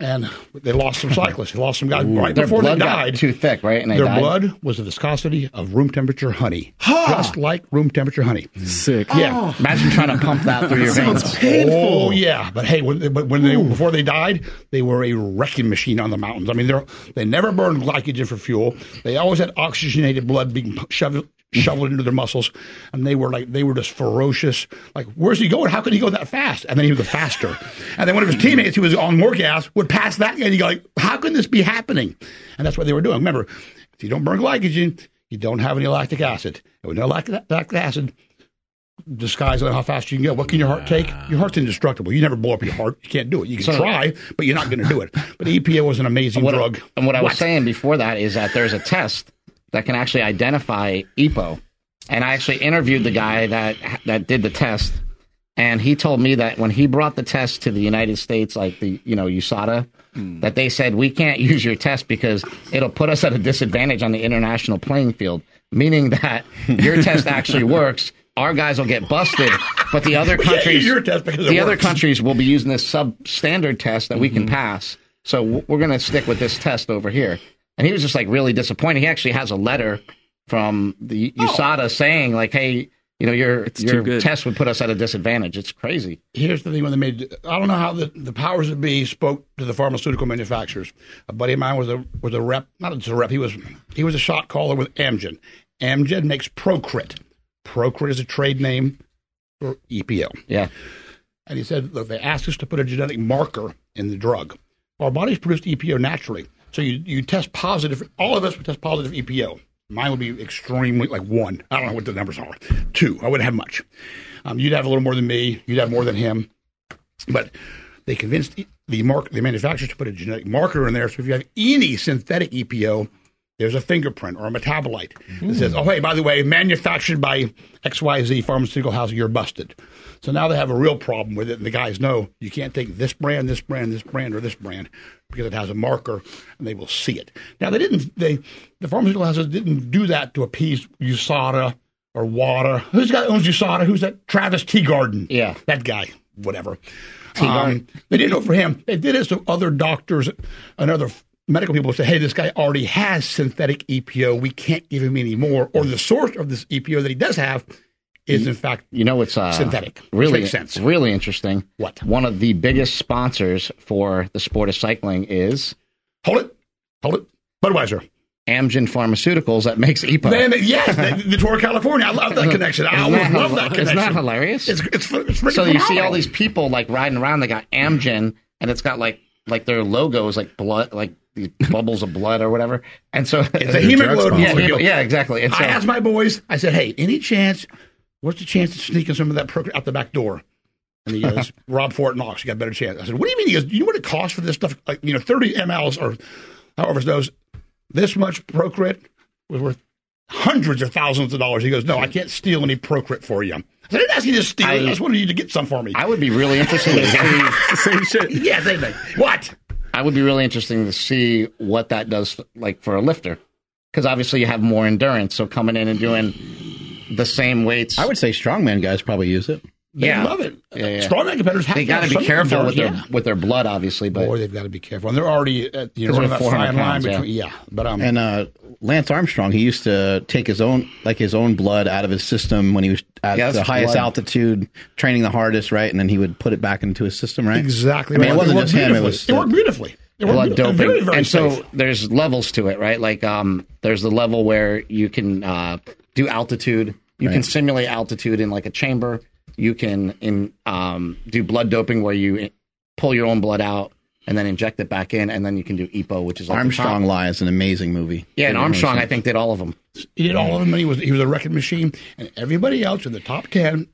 And they lost some cyclists. They lost some guys right Their before they blood got died. too thick, right? And they Their died. blood was the viscosity of room temperature honey, just like room temperature honey. Sick. Yeah. Oh. Imagine trying to pump that through your veins. painful. Oh yeah, but hey, when, but when they before they died, they were a wrecking machine on the mountains. I mean, they they never burned glycogen for fuel. They always had oxygenated blood being shoved shoveled into their muscles, and they were like they were just ferocious. Like, where's he going? How could he go that fast? And then he would go faster. And then one of his teammates who was on more gas would pass that guy, and you go like, how can this be happening? And that's what they were doing. Remember, if you don't burn glycogen, you don't have any lactic acid. And with no lactic, lactic acid, disguise on how fast you can go. What can your heart take? Your heart's indestructible. You never blow up your heart. You can't do it. You can So- try, but you're not going to do it. But EPO was an amazing what, drug. And what I was What? saying before that is that there's a test that can actually identify EPO. And I actually interviewed the guy that that did the test, and he told me that when he brought the test to the United States, like the you know USADA, hmm. that they said we can't use your test because it'll put us at a disadvantage on the international playing field, meaning that your test actually works. Our guys will get busted, but the other We can't use countries, your test because the other countries will be using this substandard test that we can mm-hmm. pass. So we're going to stick with this test over here. And he was just like really disappointed. He actually has a letter from the oh. USADA saying like, "Hey, you know, your too your test would put us at a disadvantage." It's crazy. Here's the thing when they made. I don't know how the, the powers that be spoke to the pharmaceutical manufacturers. A buddy of mine was a was a rep, not just a rep. He was he was a shot caller with Amgen. Amgen makes Procrit. Procrit is a trade name for EPO. Yeah, And he said, look, they asked us to put a genetic marker in the drug. Our bodies produce EPO naturally. So you, you test positive. All of us would test positive EPO. Mine would be extremely like one. I don't know what the numbers are. Two. I wouldn't have much. Um, you'd have a little more than me. You'd have more than him. But they convinced the- mark the manufacturers to put a genetic marker in there. So if you have any synthetic EPO, there's a fingerprint or a metabolite that says, "Oh, hey, by the way, manufactured by XYZ pharmaceutical house, you're busted." So now they have a real problem with it, and the guys know you can't take this brand, this brand, this brand, or this brand because it has a marker, and they will see it. Now they didn't. They the pharmaceutical houses didn't do that to appease USADA or WADA. Who's got owns USADA? Who's that? Travis Tygart. Yeah. that guy. Whatever. Um, they didn't know for him. They did it so other doctors and other medical people say, "Hey, this guy already has synthetic EPO. We can't give him any more." Or the source of this EPO that he does have is in fact you know it's uh, Synthetic. Really makes sense. Really interesting. What? One of the biggest sponsors for the sport of cycling is hold it, hold it, Budweiser. Amgen Pharmaceuticals that makes EPO. Man, yes, the, the tour of California. I love that connection. I always that love that connection. Isn't that hilarious? It's it's, it's so you see all these people like riding around. They got Amgen, and it's got like like their logo is like blood, like these bubbles of blood or whatever. And so It's a hemoglobin. yeah, molecule. yeah, exactly. And so, I asked my boys. I said, "Hey, any chance? What's the chance of sneaking some of that pro- out the back door?" And he goes, "Rob Fort Knox, you got a better chance." I said, "What do you mean?" He goes, "Do you know what it costs for this stuff? Like, you know, thirty mLs or however it goes. This much Procrit was worth hundreds of thousands of dollars." He goes, "No, I can't steal any Procrit for you." I said, "I didn't ask you to steal it. I I- just wanted you to get some for me." I would be really interested to see. Same shit. yeah, same thing. What? I would be really interesting to see what that does like for a lifter, because obviously you have more endurance. So coming in and doing the same weights, I would say strongman guys probably use it. They Yeah. love it. Yeah, yeah. Strongman competitors have they to got to be careful with their yeah. with their blood, obviously. But Boy, they've got to be careful, and they're already at, you know 'Cause running they're that 400 fine line pounds, yeah. between. Yeah, but um, And uh, Lance Armstrong, he used to take his own like his own blood out of his system when he was at Yeah, the highest blood. altitude, training the hardest, right? And then he would put it back into his system, right? exactly. I mean, right. it wasn't worked just him; it was it worked beautifully. It worked blood doping, Very, very and safe. so there's levels to it, right? Like um, there's the level where you can uh, do altitude. You can simulate altitude in like a chamber. You can in um, do blood doping where you pull your own blood out and then inject it back in, and then you can do EPO, which is like Armstrong top. Lie is an amazing movie. Yeah, and Armstrong, I think, did all of them. he did all of them, and he was he was a record machine, and everybody else in the top ten,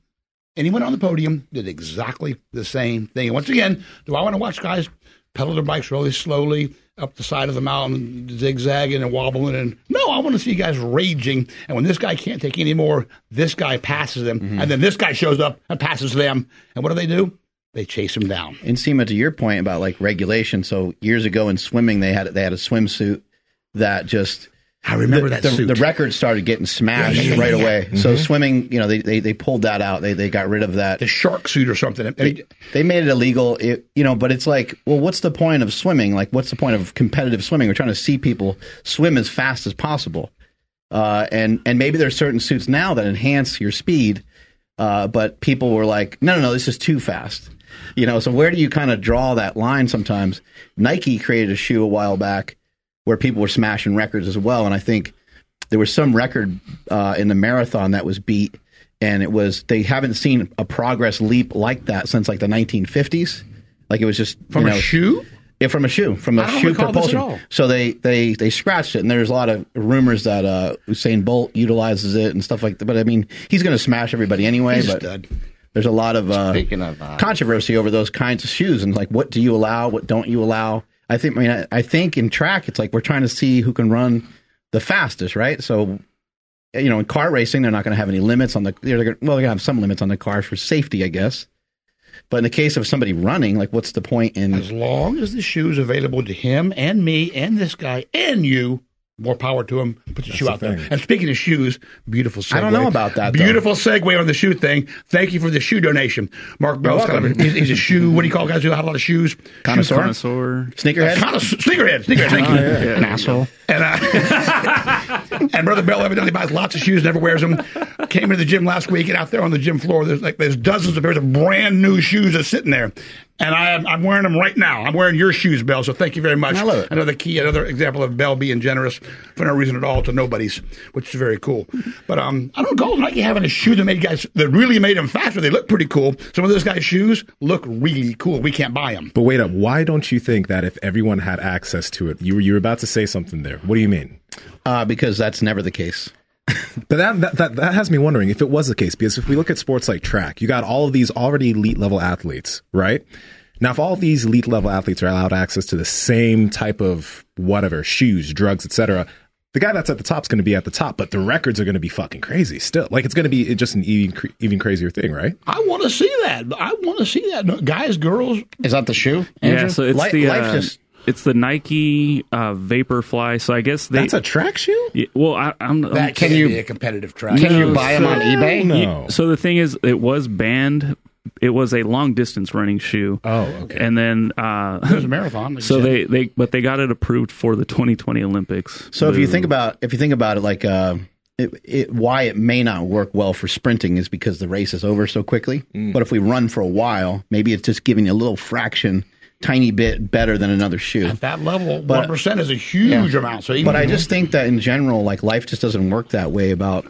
anyone on the podium did exactly the same thing. Once again, do I want to watch guys pedal their bikes really slowly up the side of the mountain, zigzagging and wobbling? And no, I want to see you guys raging. And when this guy can't take any more, this guy passes them, Mm-hmm. and then this guy shows up and passes them. And what do they do? They chase him down. And Nsima, to your point about like regulation, so years ago in swimming, they had they had a swimsuit that just I remember that the, suit. the record started getting smashed Yeah, yeah, right yeah. away. So swimming, you know, they, they they pulled that out. They they got rid of that. the shark suit or something. They, they made it illegal. It, you know, but it's like, well, what's the point of swimming? Like, what's the point of competitive swimming? We're trying to see people swim as fast as possible. Uh, and and maybe there's certain suits now that enhance your speed, uh, but people were like, no, no, no, this is too fast. You know, so where do you kind of draw that line? Sometimes Nike created a shoe a while back where people were smashing records as well, and I think there was some record uh, in the marathon that was beat, and it was they haven't seen a progress leap like that since like the 1950s. Like it was just from you a shoe? yeah, from a shoe, from a I don't shoe recall this at propulsion. all. So they they they scratched it, and there's a lot of rumors that uh, Usain Bolt utilizes it and stuff like that. But I mean, he's going to smash everybody anyway. He's but stud. there's a lot of uh, Speaking of, uh, controversy over those kinds of shoes and like what do you allow, what don't you allow. I think I mean I, I think in track it's like we're trying to see who can run the fastest, right? So you know, in car racing, they're not going to have any limits on the. They're well, they're going to have some limits on the cars for safety, I guess. But in the case of somebody running, like, what's the point in? As long as the shoe's available to him and me and this guy and you, more power to him. Put the shoe the out there. thing. And speaking of shoes, beautiful segue. I don't know about that, though. Beautiful segue on the shoe thing. Thank you for the shoe donation. Mark Bell's kind of a, he's, he's a shoe. What do you call guys who have a lot of shoes? Connoisseur? Connoisseur. Sneakerhead. Connoisseur. Sneakerhead. Sneakerhead. Thank you. an asshole. And, uh, and Brother Bell evidently buys lots of shoes, never wears them. Came into the gym last week, and out there on the gym floor, there's like there's dozens of pairs of brand new shoes that's sitting there. And I am, I'm wearing them right now. I'm wearing your shoes, Bell. So thank you very much. I love it. Another key, another example of Bell being generous for no reason at all to nobody's, which is very cool. But um, I don't go Nike having a shoe that made guys that really made them faster. They look pretty cool. Some of those guys' shoes look really cool. We can't buy them. But wait up, why don't you think that if everyone had access to it, you were you were about to say something there? What do you mean? Uh, because that's never the case. But that, that that that has me wondering if it was the case because if we look at sports like track, you got all of these already elite level athletes, right? Now, if all of these elite level athletes are allowed access to the same type of whatever shoes, drugs, etc., the guy that's at the top is going to be at the top, but the records are going to be fucking crazy still. Like it's going to be just an even even crazier thing, right? I want to see that. I want to see that. No, guys, girls, Is that the shoe? Yeah, so it's Life- the life uh, just- it's the Nike uh, Vaporfly. So I guess they. That's a track shoe. Yeah, well, I, I'm. that I'm can can you- be a competitive track. Can you No, buy them on eBay? No. So the thing is, it was banned. It was a long distance running shoe. Oh, okay. And then, uh, There's a marathon. like so said. they, they, but they got it approved for the 2020 Olympics. So if you think about if you think about it, like uh, it, it, why it may not work well for sprinting is because the race is over so quickly. But if we run for a while, maybe it's just giving you a little fraction, tiny bit better than another shoe. At that level, one percent is a huge amount. So even But I just think that in general, like life just doesn't work that way. About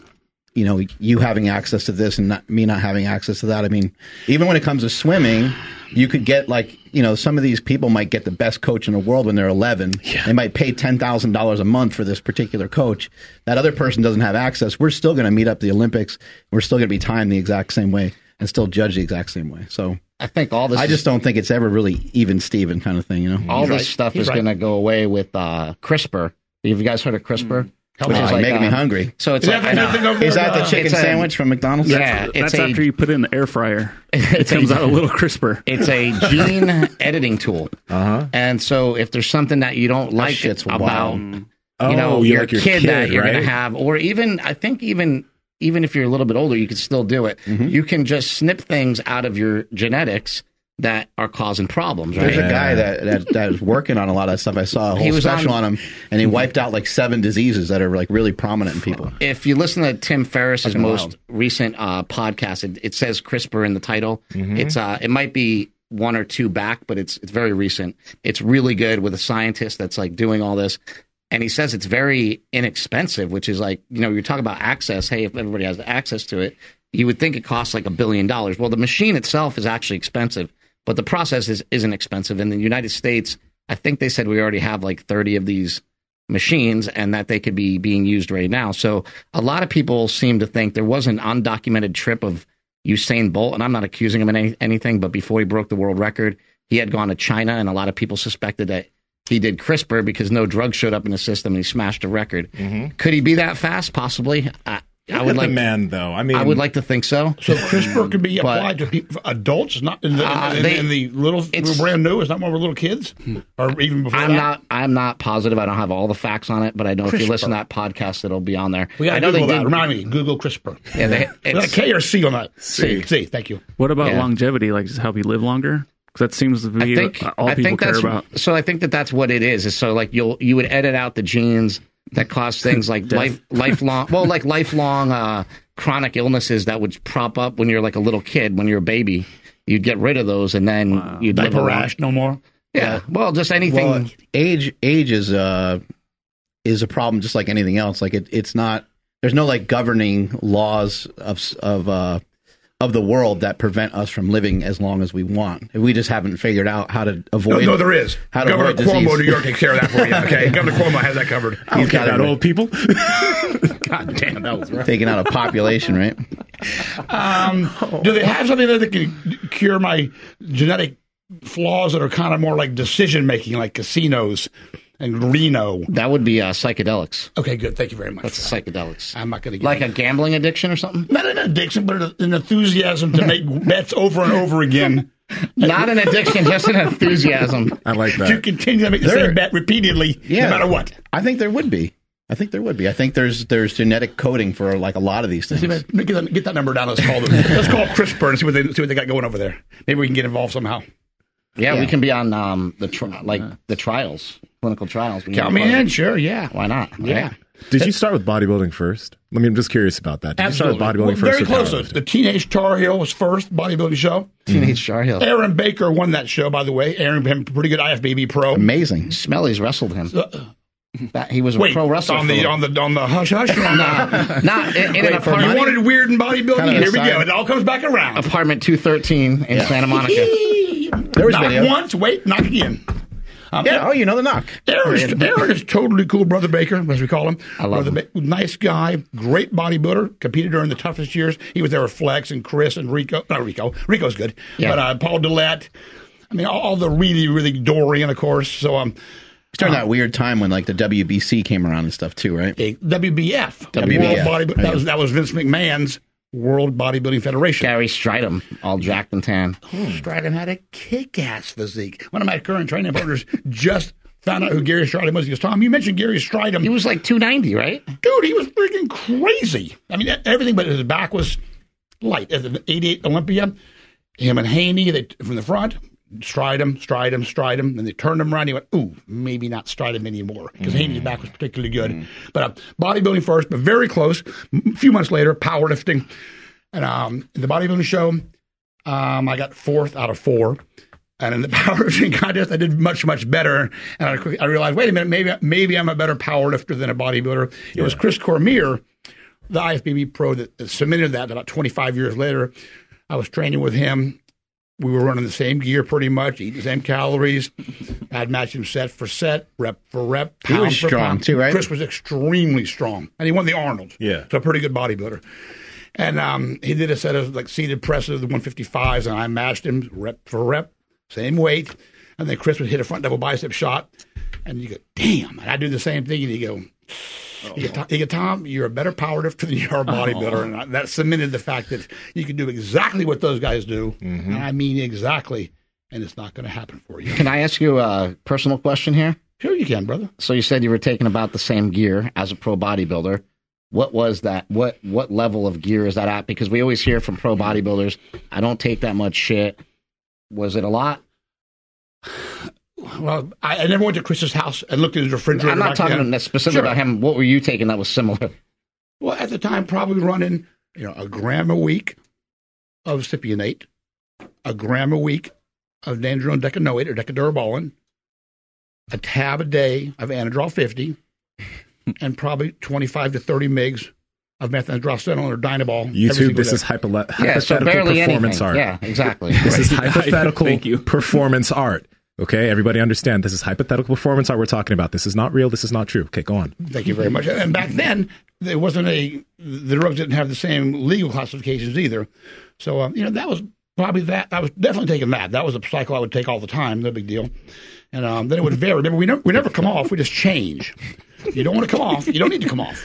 you know you having access to this and not, me not having access to that. I mean, even when it comes to swimming, you could get like you know some of these people might get the best coach in the world when they're 11. They might pay ten thousand dollars a month for this particular coach. That other person doesn't have access. We're still going to meet up the Olympics. We're still going to be timed the exact same way and still judge the exact same way. So I think all this. I is- just don't think it's ever really even Steven kind of thing. You know. all He's this right. stuff He's is right. going to go away with uh, CRISPR. Have you guys heard of CRISPR? Help Which me is like, you're making me uh, hungry. So it's Is like, that the thing over Is that the chicken it's a- sandwich from McDonald's? Yeah, it's That's a after you put it in the air fryer. It comes out a little crisper. it's a gene editing tool. Uh-huh. And so if there's something that you don't like shit's about wild. Oh, you know you your, like your kid, that you're going to have or even I think even even if you're a little bit older you can still do it. Mm-hmm. You can just snip things out of your genetics that are causing problems, right? There's a guy that, that that is working on a lot of stuff. I saw a whole He was special on- on, him, and he wiped out like seven diseases that are like really prominent in people. if you listen to Tim Ferriss's most wild. recent uh, podcast, it, it says CRISPR in the title. Mm-hmm. It's uh, it might be one or two back, but it's it's very recent. It's really good with a scientist that's like doing all this, and he says it's very inexpensive, which is like you know you're talking about access. Hey, if everybody has access to it, you would think it costs like a billion dollars. Well, the machine itself is actually expensive, but the process is isn't expensive. In the United States, I think they said we already have like 30 of these machines and that they could be being used right now. So a lot of people seem to think there was an undocumented trip of Usain Bolt, and I'm not accusing him of any, anything, but before he broke the world record, he had gone to China, and a lot of people suspected that he did CRISPR because no drug showed up in the system and he smashed a record. Could he be that fast? Possibly. I, I would like the man, though. I mean, I would like to think so. So CRISPR can be But- applied to people, adults, not in the, Uh, in, they- in the little, it's- brand new. It's not more for little kids, or even before I'm that. not. I'm not positive. I don't have all the facts on it, but I know if you listen to that podcast, it'll be on there. We got I to know Google they that. did. Remind me. Google CRISPR. Yeah, they, Is it's, K or C on that? C. C. Thank you. What about Yeah. longevity? Like, just help you live longer? 'Cause that seems to be I think all I people think care that's about. so. I think that that's what it is. Is so like you'll you would edit out the genes that cause things like life lifelong. Well, like lifelong uh, chronic illnesses that would prop up when you're like a little kid, when you're a baby. You'd get rid of those, and then you'd live Diaper a long- rash, no more. Yeah. Well, just anything. Well, age age is uh is a problem just like anything else. Like it, it's not. There's no like governing laws of of uh of the world that prevent us from living as long as we want. We just haven't figured out how to No, avoid. no, there is. How to Governor avoid Cuomo, disease. New York, takes care of that for you. Okay, Governor Cuomo has that covered. he's got got it. old people. God damn, that was right. taking out a population, right? Um, do they have something that can cure my genetic flaws that are kind of more like decision making, like casinos and Reno? that would be uh, psychedelics. Okay, good. Thank you very much. That's psychedelics. I'm not going to get Like a gambling addiction or something. not an addiction, but an enthusiasm to make bets over and over again. Not an addiction, just an enthusiasm. I like that. To continue to make the There- same bet repeatedly, Yeah. no matter what. I think there would be. I think there would be. I think there's there's genetic coding for like a lot of these things. See, man, Get that, get that number down. Let's call them. Let's call CRISPR and see what they see what they got going over there. Maybe we can get involved somehow. Yeah, Yeah. we can be on um, the tri- like the trials, clinical trials. We Count me be part of in, sure, yeah, Why not? yeah. Right? Did you start with bodybuilding first? I mean, I'm just curious about that. Did Absolutely. you start with bodybuilding Well, first? Very close. The Teenage Tar Heel was first bodybuilding show. Teenage Tar Heel. Aaron Baker won that show, by the way. Aaron became a pretty good IFBB pro. Amazing. Smelly's wrestled him. Uh, that, he was a Wait, pro wrestler. on the a- on the on the hush hush. or on not in, in an Wait, for you wanted weird in bodybuilding. Kind of Here we go. It all comes back around. apartment two thirteen in Santa Monica. There was knock video. once, wait, knock again. Um, Yeah. Oh, you know the knock. Aaron is, Aaron is totally cool, brother Baker, as we call him. I love brother Ba- nice guy, great bodybuilder. Competed during the toughest years. He was there with Flex and Chris and Rico. Not Rico. Rico's good, Yeah. but uh, Paul Dillett. I mean, all, all the really, really Dorian, of course. So um, It's during that weird time when like the WBC came around and stuff too, right? a WBF, WBF. World Body, that was that was Vince McMahon's World Bodybuilding Federation. Gary Strydom, all jacked and tan. Hmm. Strydom had a kick-ass physique. One of my current training partners just found out who Gary Strydom was. He goes, Tom, you mentioned Gary Strydom. He was like two ninety, right? dude, he was freaking crazy. I mean, everything but his back was light. At the 88 Olympia, him and Haney, they from the front, Strydom, stride him, Strydom, and they turned him around. He went, ooh, maybe not Strydom anymore because Haney's back was particularly good. But uh, bodybuilding first, but very close. A few months later, powerlifting. And um, in the bodybuilding show, um, I got fourth out of four. And in the powerlifting contest, I did much, much better. And I, I realized, wait a minute, maybe maybe I'm a better powerlifter than a bodybuilder. It was Chris Cormier, the IFBB pro, that, that submitted that about 25 years later. I was training with him. We were running the same gear pretty much, eating the same calories. I'd match him set for set, rep for rep. He was pound for strong pound. too, right? Chris was extremely strong, and he won the Arnold. Yeah. so a pretty good bodybuilder. And um, he did a set of like seated presses, of the 155s, and I matched him rep for rep, same weight. And then Chris would hit a front double bicep shot, and you go, damn. And I do the same thing, and you go, Oh. you go, you go, Tom, you're a better powerlifter than you are a oh. bodybuilder. And I, that cemented the fact that you can do exactly what those guys do. Mm-hmm. And I mean exactly, and it's not going to happen for you. Can I ask you a personal question here? Sure, you can, brother. So you said you were taking about the same gear as a pro bodybuilder. What was that? What what level of gear is that at? Because we always hear from pro bodybuilders, I don't take that much shit. Was it a lot? Well, I, I never went to Chris's house and looked at his refrigerator. I'm not back talking then. specifically Sure. about him. What were you taking that was similar? Well, at the time, probably running you know a gram a week of cypionate, a gram a week of nandrolone decanoate or Deca-Durabolin, a tab a day of anadrol 50, and probably 25 to 30 mgs of methandrostenone or Dianabol. YouTube, this day. is hypo- Yeah, so hypothetical barely performance anything. art. Yeah, exactly. This is hypothetical Thank you. performance art. Okay, everybody understand this is hypothetical performance art we're talking about. This is not real. This is not true. Okay, go on. Thank you very much. And back then, there wasn't a the drugs didn't have the same legal classifications either. So um, you know that was probably that. I was definitely taking that. That was a cycle I would take all the time. No big deal. And um, then it would vary. Remember, we never we never come off. We just change. You don't want to come off. You don't need to come off.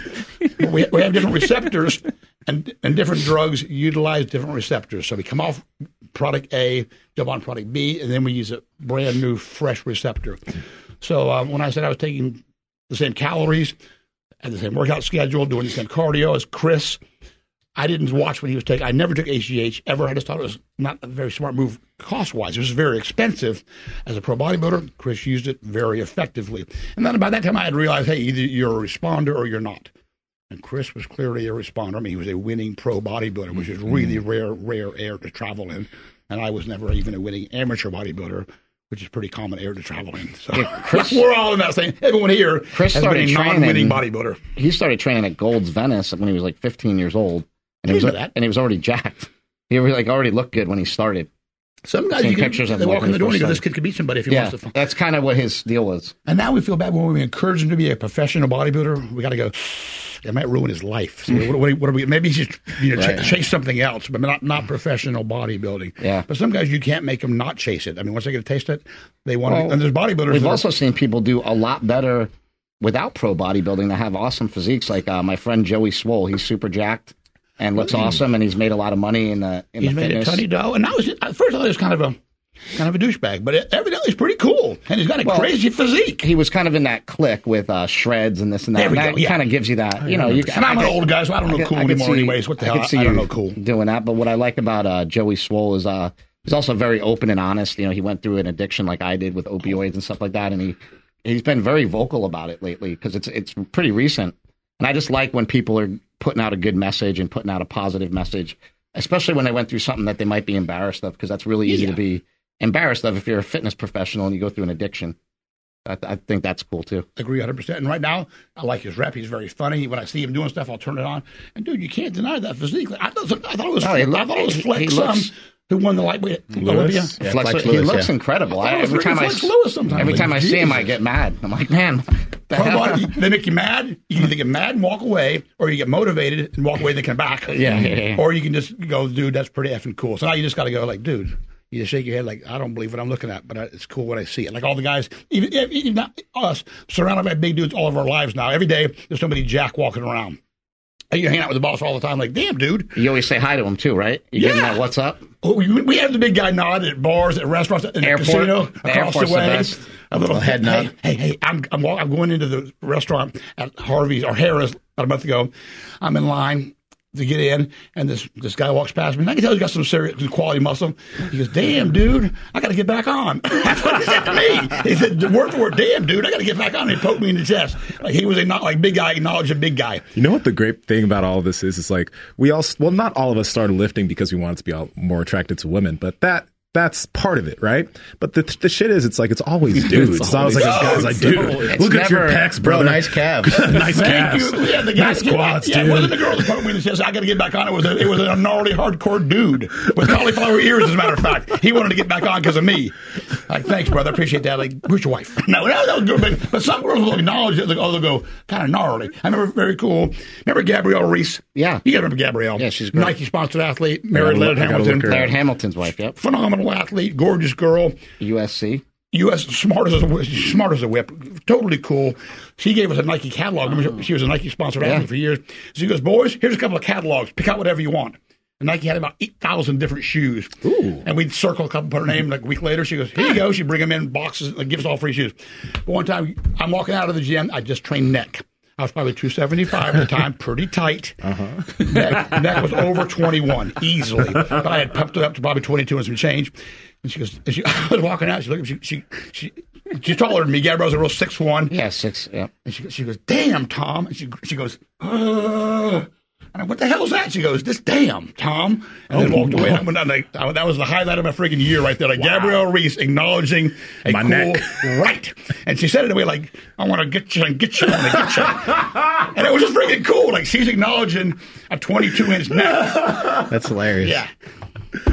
We, we have different receptors, and and different drugs utilize different receptors. So we come off product A, jump on product B, and then we use a brand new fresh receptor. So um, when I said I was taking the same calories, had the same workout schedule, doing the same cardio as Chris. I didn't watch what he was taking. I never took HGH ever. I just thought it was not a very smart move cost wise. It was very expensive. As a pro bodybuilder, Chris used it very effectively. And then by that time, I had realized, hey, either you're a responder or you're not. And Chris was clearly a responder. I mean, he was a winning pro bodybuilder, which is mm-hmm. really rare, rare air to travel in. And I was never even a winning amateur bodybuilder, which is pretty common air to travel in. So Chris- we're all in that same. Everyone here Chris has started been a non-winning training- bodybuilder. He started training at Gold's Venice when he was like 15 years old, and he was that. and he was already jacked. He was like already looked good when he started. Some guys, you can, pictures of they walk in the door and you go, this kid could beat somebody if he Yeah, wants to. that's kind of what his deal was. And now we feel bad when we encourage him to be a professional bodybuilder. We got to go. It might ruin his life. So what, what, what are we? Maybe he should you know, ch- chase something else, but not not professional bodybuilding. Yeah. But some guys you can't make them not chase it. I mean, once they get a taste of it, they want Well, to. And there's bodybuilders. We've that are- also seen people do a lot better without pro bodybuilding that have awesome physiques. Like uh, my friend Joey Swole, he's super jacked and looks awesome, and he's made a lot of money in the in he's the made fitness. a tiny dough. And I was at first I was kind of a kind of a douchebag, but evidently he's pretty cool, and he's got a Well, crazy physique. he was kind of in that clique with uh, shreds and this and that. There we and that go, yeah. kind of gives you that, you know. You, And I'm I an old guy, so I don't know could- cool anymore. see- anyways, what the hell? I, see I don't you know cool. doing that. But what I like about uh, Joey Swole is uh, he's also very open and honest. You know, he went through an addiction like I did with opioids and stuff like that, and he he's been very vocal about it lately because it's it's pretty recent. And I just like when people are putting out a good message and putting out a positive message, especially when they went through something that they might be embarrassed of, because that's really easy Yeah. to be embarrassed of if you're a fitness professional and you go through an addiction. I, I think that's cool too. agree 100%. And right now, I like his rep. He's very funny. When I see him doing stuff, I'll turn it on. And dude, you can't deny that physique. I thought, I thought it was, No, he I thought it was he- Flex he looks- um, who won the lightweight Olympia. Yeah, Flex, Flex he looks yeah. incredible. I thought I, every time I Lewis sometimes. every Like, time I see him, I get mad. I'm like, man, the hell? body, they make you mad. You can either get mad and walk away, or you get motivated and walk away and then come back. Yeah, yeah, yeah. Or you can just go, dude, that's pretty effing cool. So now you just got to go, like, dude, you just shake your head, like, I don't believe what I'm looking at, but it's cool when I see it. Like all the guys, even, even not us, surrounded by big dudes all of our lives now. Every day, there's somebody jack walking around. And you hang out with the boss all the time, like, damn, dude. You always say hi to him too, right? You give him Yeah. that what's up? Oh, we, we have the big guy nod at bars, at restaurants, in the casino, The across the the way. best. A little head hey, nod. Hey, hey, I'm I'm, I'm going into the restaurant at Harvey's or Harrah's about a month ago. I'm in line to get in, and this this guy walks past me, and I can tell he's got some serious quality muscle. He goes, "Damn, dude, I got to get back on." That's what he said to me. He said, "Word for word, damn, dude, I got to get back on." And he poked me in the chest, like he was a not like big guy acknowledged a big guy. You know what the great thing about all this is? Is like we all, well, not all of us started lifting because we wanted to be all more attracted to women, but that that's part of it, right? But the the shit is, it's like it's always dudes. It's always like this guy's like, dude, It's look at your never- pecs, Bro, brother. nice calves. nice Thank calves. you. Yeah, the guy, nice quads, yeah, dude. It wasn't the girl that poked me in the chest. I got to get back on. It was a, it was a gnarly, hardcore dude with cauliflower ears. As a matter of fact, he wanted to get back on because of me. Like, thanks, brother. I appreciate that. Like, where's your wife? No, no, that was good. But, but some girls will acknowledge it. They'll go, they'll go kind of gnarly. I remember very cool. Remember Gabrielle Reece? Yeah. you got to remember Gabrielle. Yeah, she's great. Nike sponsored athlete, married I Leonard Hamilton. look Laird Hamilton's wife, yep. Phenomenal athlete, gorgeous girl. USC. U.S. smart as a smart as a whip, totally cool. She gave us a Nike catalog. Remember, oh. She was a Nike sponsored athlete for years. She goes, "Boys, here's a couple of catalogs. Pick out whatever you want." And Nike had about eight thousand different shoes. Ooh. And we'd circle a couple, put her name. Like a week later, she goes, "Here you go." She bring them in boxes, like give us all free shoes. But one time, I'm walking out of the gym. I just trained neck. I was probably 275 at the time, pretty tight. Uh-huh. Neck, neck was over 21 easily, but I had pumped it up to probably 22 and some change. And she goes, and she, I was walking out. She looked, she, she, she, she's taller than me. Gabrielle's a real six one. Yeah, six. Yeah. And she, she goes, damn, Tom. And she, she goes, uh. And I, what the hell's that? She goes, this damn, Tom. And then oh, walked away. I went down, like, I- that was the highlight of my freaking year right there. Like Gabrielle Reece acknowledging a My cool neck. right. And she said it in a way like, I want to get you and get you and get you. and it was just freaking cool. Like she's acknowledging a 22 inch neck. That's hilarious. Yeah.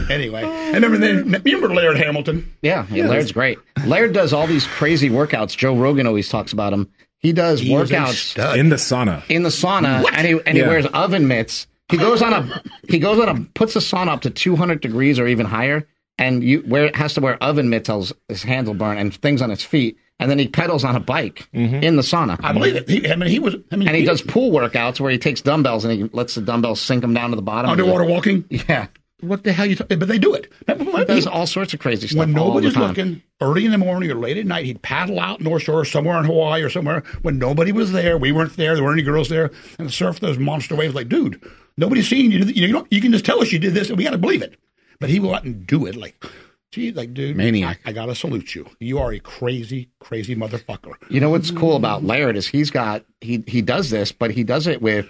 Anyway, and remember then, remember Laird Hamilton? Yeah, yeah, Laird's great. Laird does all these crazy workouts. Joe Rogan always talks about him. He does He workouts in the sauna. in the sauna, and he and he wears oven mitts, he goes on a he goes on a puts the sauna up to 200 degrees or even higher, and you where has to wear oven mitts, his hands will burn, and things on his feet. And then he pedals on a bike mm-hmm. in the sauna. I believe it. He, I mean, he was. I mean, and he does pool workouts where he takes dumbbells and he lets the dumbbells sink him down to the bottom. underwater walking. Yeah. What the hell you? T- but they do it. He does all sorts of crazy stuff. when nobody's looking, early in the morning or late at night, he'd paddle out North Shore somewhere in Hawaii or somewhere when nobody was there. We weren't there. There weren't any girls there, and surf those monster waves. Like, dude, nobody's seen you. You know, you can just tell us you did this, and we got to believe it. But he will out and do it. Like, gee, like, dude, Maniac. I, I gotta salute you. You are a crazy, crazy motherfucker. You know what's cool about Laird is he's got he he does this, but he does it with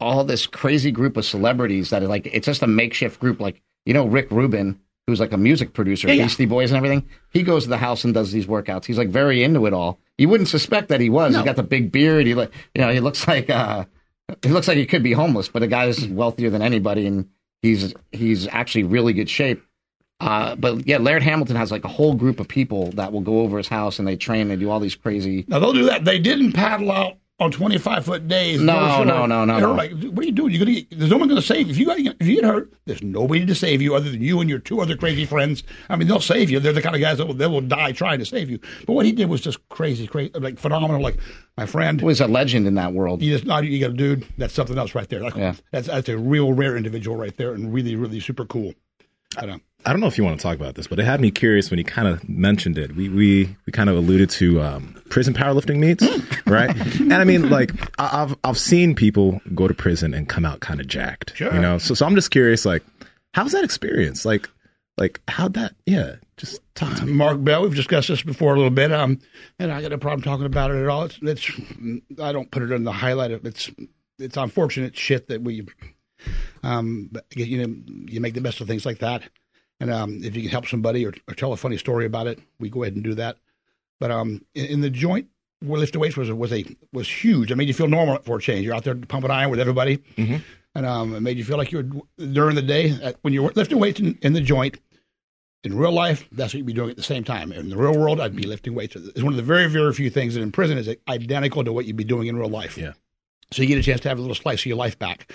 all this crazy group of celebrities that are like it's just a makeshift group. Like you know Rick Rubin, who's like a music producer, yeah. Beastie Boys and everything. He goes to the house and does these workouts. He's like very into it all. You wouldn't suspect that he was. No. He's got the big beard. He like you know he looks like uh he looks like he could be homeless, but the guy's wealthier than anybody, and he's he's actually really good shape. Uh, but yeah, Laird Hamilton has like a whole group of people that will go over his house and they train. They do all these crazy. Now they'll do that. They didn't paddle out on twenty five foot days. No, no, no, no, no. Like, what are you doing? You're gonna get, there's no one going to save you. If you got if you get hurt, there's nobody to save you other than you and your two other crazy friends. I mean, they'll save you. They're the kind of guys that will, they will die trying to save you. But what he did was just crazy, crazy, like phenomenal. Like my friend, was a legend in that world. you just not you got a dude. That's something else right there. Like, Yeah. That's that's a real rare individual right there, and really, really super cool. I don't. I don't know if you want to talk about this, but it had me curious when you kind of mentioned it. We we we kind of alluded to um, prison powerlifting meets, right? and I mean, like I- I've I've seen people go to prison and come out kind of jacked, Sure. you know. So so I'm just curious, like, how's that experience? Like like how'd that? Yeah, just talk to me. Mark Bell. We've discussed this before a little bit. Um, and I got no problem talking about it at all. It's, it's I don't put it in the highlight. Of, it's it's unfortunate shit that we, um, you know, you make the best of things like that. And um, if you can help somebody or, or tell a funny story about it, we go ahead and do that. But um, in, in the joint, where lifting weights was a, was a was huge. It made you feel normal for a change. You're out there pumping iron with everybody, and um, it made you feel like you were during the day uh, when you're lifting weights in, in the joint in real life, that's what you'd be doing at the same time. In the real world, I'd be lifting weights. It's one of the very, very few things that in prison is identical to what you'd be doing in real life. Yeah. So you get a chance to have a little slice of your life back.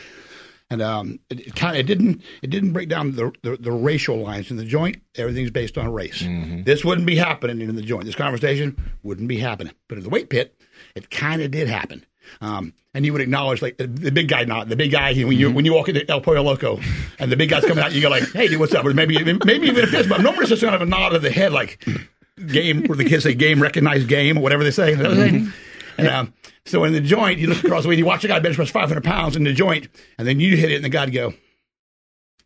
And um, it, it kind of it didn't it didn't break down the, the the racial lines in the joint. Everything's based on race. This wouldn't be happening in the joint. This conversation wouldn't be happening. But in the weight pit, it kind of did happen. Um, and you would acknowledge like the, the big guy, not the big guy. He, When you when you walk into El Pollo Loco, and the big guy's coming out, you go like, "Hey, dude, what's up?" Or maybe maybe even a fist bump. Normally, it's just kind of a nod of the head, like game, where the kids say "game recognized game" or whatever they say. And um, so in the joint, you look across the way, you watch a guy bench press 500 pounds in the joint, and then you hit it, and the guy go.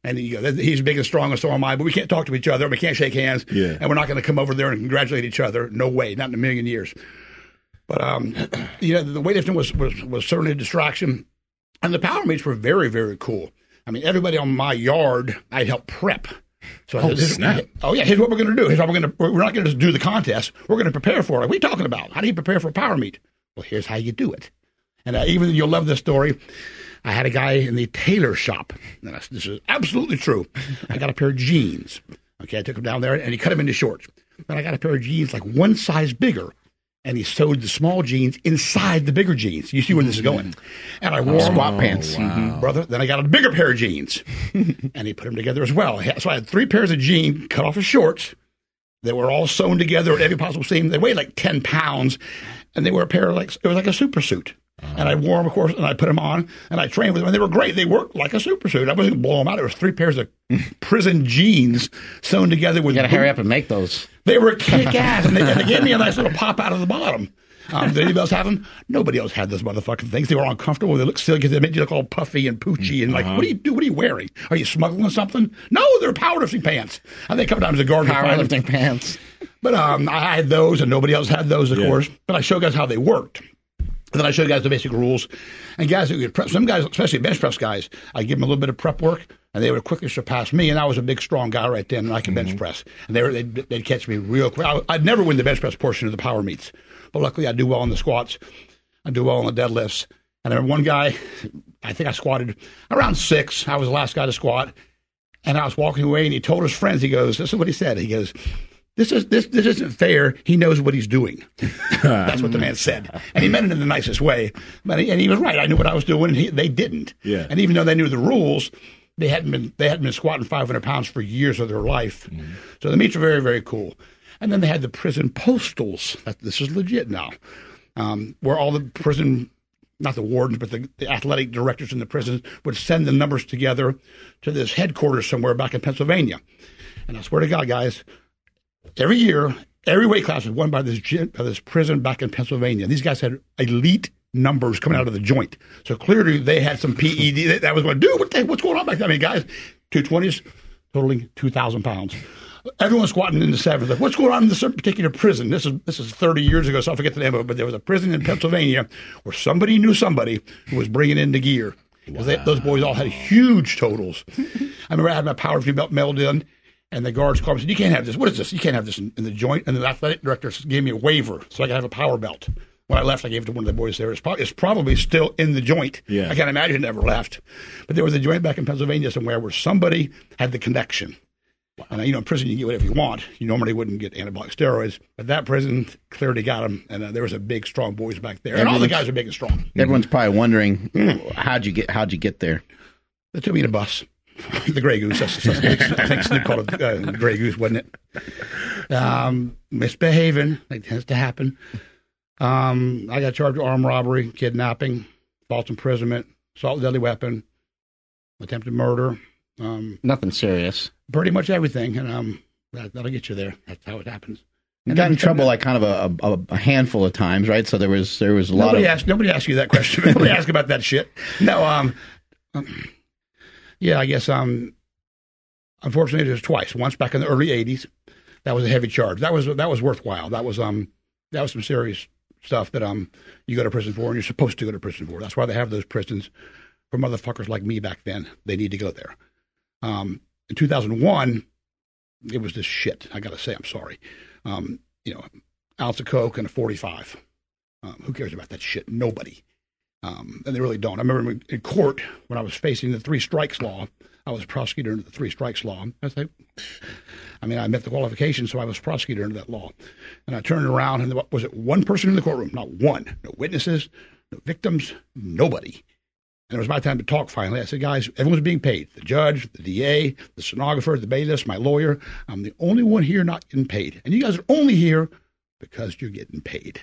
And you go, he's big and strong, and so am I, but we can't talk to each other. We can't shake hands. Yeah. And we're not going to come over there and congratulate each other. No way, not in a million years. But, um, you know, the weightlifting was, was, was certainly a distraction. And the power meets were very, very cool. I mean, everybody on my yard, I'd help prep. So Oh, this- snap. Oh yeah, here's what we're going to do. Here's how we're going to. We're not going to just do the contest. We're going to prepare for it. What are you talking about? How do you prepare for a power meet? Well, here's how you do it. And uh, even though you'll love this story. I had a guy in the tailor shop. And I, this is absolutely true. I got a pair of jeans. Okay, I took him down there and he cut them into shorts. Then I got a pair of jeans like one size bigger. And he sewed the small jeans inside the bigger jeans. You see where this is going. And I wore 'em- Squat pants. Mhm, brother. Then I got a bigger pair of jeans, and he put them together as well. So I had three pairs of jeans cut off of shorts that were all sewn together at every possible seam. They weighed like ten pounds, and they were a pair of like it was like a super suit. And I wore them, of course, and I put them on, and I trained with them, and they were great. They worked like a super suit. I wasn't blow them out. It was three pairs of prison jeans sewn together with. You got to hurry up and make those. They were kick ass, and, they- and they gave me a nice little pop out of the bottom. Um, did anybody else have them? Nobody else had those motherfucking things. They were uncomfortable. They looked silly because they made you look all puffy and poochy and like, what do you do? What are you wearing? Are you smuggling something? No, they're powerlifting pants. And they come down to the garden. Powerlifting pants. But um, I had those, and nobody else had those, of Yeah. course. But I showed guys how they worked. And then I showed guys the basic rules. And guys who could prep, some guys, especially bench press guys, I give them a little bit of prep work, and they would quickly surpass me. And I was a big, strong guy right then, and I could bench press. And they were, they'd, they'd catch me real quick. I, I'd never win the bench press portion of the power meets, but luckily I do well on the squats. I do well on the deadlifts. And I remember one guy, I think I squatted around six. I was the last guy to squat. And I was walking away, and he told his friends, he goes, This is what he said. He goes, this is this this isn't fair. He knows what he's doing. That's what the man said, and he meant it in the nicest way. But he, and he was right. I knew what I was doing, and he, they didn't. Yeah. And even though they knew the rules, they hadn't been they hadn't been squatting 500 pounds for years of their life. So the meets are very very cool. And then they had the prison postals. That, this is legit now, um, where all the prison not the wardens, but the, the athletic directors in the prisons would send the numbers together to this headquarters somewhere back in Pennsylvania. And I swear to God, guys, every year, every weight class was won by this gym, by this prison back in Pennsylvania. These guys had elite numbers coming out of the joint. So clearly they had some PED that, that was going, dude, what the, what's going on back there? I mean, guys, 220s totaling 2,000 pounds. Everyone's squatting in the sevens. Like, what's going on in this particular prison? This is this is 30 years ago, so I forget the name of it. But there was a prison in Pennsylvania where somebody knew somebody who was bringing in the gear. 'Cause they- those boys all had huge totals. I remember I had my power belt mailed in, and the guards called me and said, "You can't have this. What is this? You can't have this in, in the joint." And the athletic director gave me a waiver so I could have a power belt. When I left, I gave it to one of the boys there. It's, probably, it's probably still in the joint. Yeah. I can't imagine it never left. But there was a joint back in Pennsylvania somewhere where somebody had the connection. And you know, in prison you can get whatever you want. You normally wouldn't get anabolic steroids, but that prison clearly got them. And uh, there was a big, strong boys back there, and all the guys are big and strong. Everyone's probably wondering how'd you get how'd you get there? They took me in a bus. the Grey Goose. That's, that's, I think Snoop called it uh, Grey Goose, wasn't it? Um, misbehaving, like tends to happen. Um, I got charged with armed robbery, kidnapping, false imprisonment, assault with deadly weapon, attempted murder, um, Nothing serious. pretty much everything. And um, that, that'll get you there. That's how it happens. You got in trouble like kind of a, a, a handful of times, right? So there was there was a lot Nobody of asked. Nobody asked you that question. nobody asked about that shit. No. Um. um, Yeah, I guess. Um. Unfortunately, it was twice. Once back in the early '80s. That was a heavy charge. That was that was worthwhile. That was um. That was some serious stuff that um you go to prison for, and you're supposed to go to prison for. That's why they have those prisons for motherfuckers like me back then. They need to go there. Um. In 2001, it was this shit. I got to say, I'm sorry. Um. You know, ounce of coke and a 45. Um, who cares about that shit? Nobody. Um, and they really don't. I remember in court when I was facing the three strikes law. I was prosecutor under the three strikes law. I like, I mean, I met the qualifications, so I was prosecutor under that law. And I turned around, and there was it one person in the courtroom? Not one. No witnesses, no victims, nobody. And it was my time to talk finally. I said, guys, everyone's being paid. The judge, the DA, the stenographer, the bailiffs, my lawyer. I'm the only one here not getting paid. And you guys are only here because you're getting paid.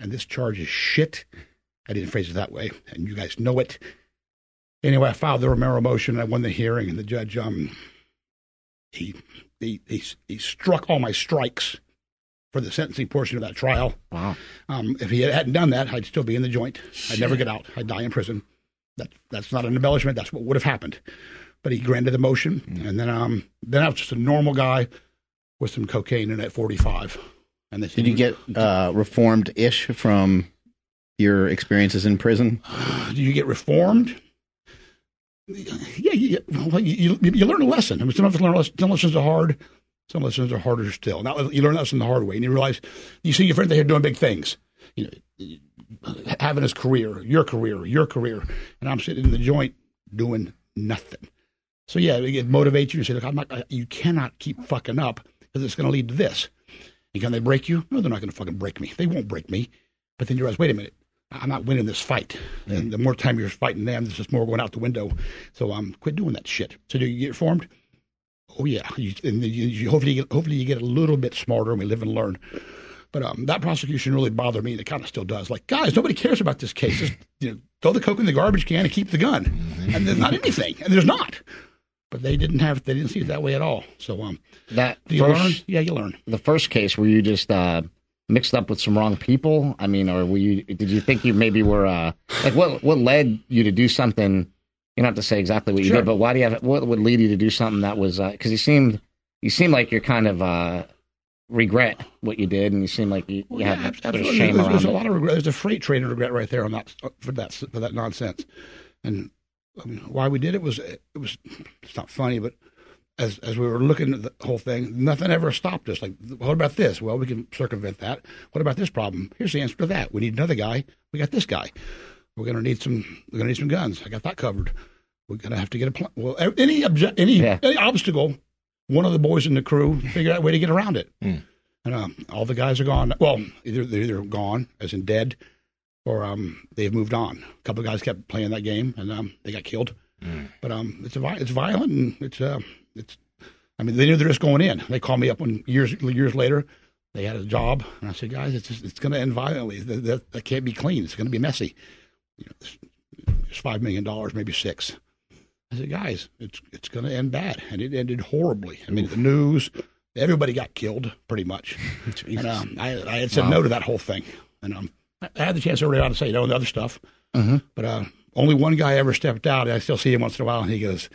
And this charge is shit. I didn't phrase it that way, and you guys know it. Anyway, I filed the Romero motion. And I won the hearing, and the judge, um, he, he, he, he struck all my strikes for the sentencing portion of that trial. Wow. Um, if he hadn't done that, I'd still be in the joint. I'd never get out. I'd die in prison. That that's not an embellishment. That's what would have happened. But he granted the motion, and then um, then I was just a normal guy with some cocaine in at forty five. And they said, Did you get uh, reformed ish from your experiences in prison? do you get reformed? Yeah, you, well, you, you, learn a lesson. I mean, some learn a lesson, some lessons are hard, some lessons are harder still. Now you learn that lesson the hard way, and you realize you see your friend they're doing big things. You know, having his career, your career, your career, and I'm sitting in the joint doing nothing. So yeah, it motivates you to say, look, I'm not. You cannot keep fucking up because it's going to lead to this. And can they break you? No, they're not going to fucking break me. They won't break me. But then you realize, wait a minute, I'm not winning this fight. And the more time you're fighting them, there's just more going out the window. So um, quit doing that shit. So do you get reformed? Oh yeah. You, and you, you, hopefully, you get, hopefully you get a little bit smarter, and we live and learn. But um, that prosecution really bothered me, and it kind of still does. Like, guys, nobody cares about this case. Just you know, throw the coke in the garbage can and keep the gun. And there's not anything, and there's not. But they didn't have, they didn't see it that way at all. So um, That do you first, learn? Yeah, you learn. the first case, where you just uh, mixed up with some wrong people? I mean, or were you? Did you think you maybe were uh, like what? What led you to do something? You don't have to say exactly what you Sure. did, but why do you have? What would lead you to do something that was? Because you seemed you seem like you're kind of uh, regret what you did, and you seem like you, you yeah, have a bit of absolutely. shame There's, around there's a lot of regret. There's a freight train of regret right there on that for that for that nonsense. And I mean, why we did it was it was it's not funny, but as as we were looking at the whole thing, nothing ever stopped us. Like, what about this? Well, we can circumvent that. What about this problem? Here's the answer to that. We need another guy. We got this guy. We're gonna need some. We're gonna need some guns. I got that covered. We're gonna have to get a plan. Well, any obje- any Yeah. any obstacle one of the boys in the crew figured out a way to get around it. And um, all the guys are gone. Well, either they're either gone, as in dead, or um, they've moved on. A couple of guys kept playing that game, and um, they got killed. But um, it's a, vi- it's violent, and it's uh, it's. I mean, they knew the risk going in. They called me up when years years later. They had a job, and I said, guys, it's just, it's going to end violently. That, that, that can't be clean. It's going to be messy. You know, it's, it's five million dollars, maybe six. I said, guys, it's it's going to end bad, and it ended horribly. I mean, the news, everybody got killed pretty much. And um, I, I had said no to that whole thing, and um, I had the chance earlier on to say no to the other stuff, but uh, only one guy ever stepped out. I still see him once in a while, and he goes,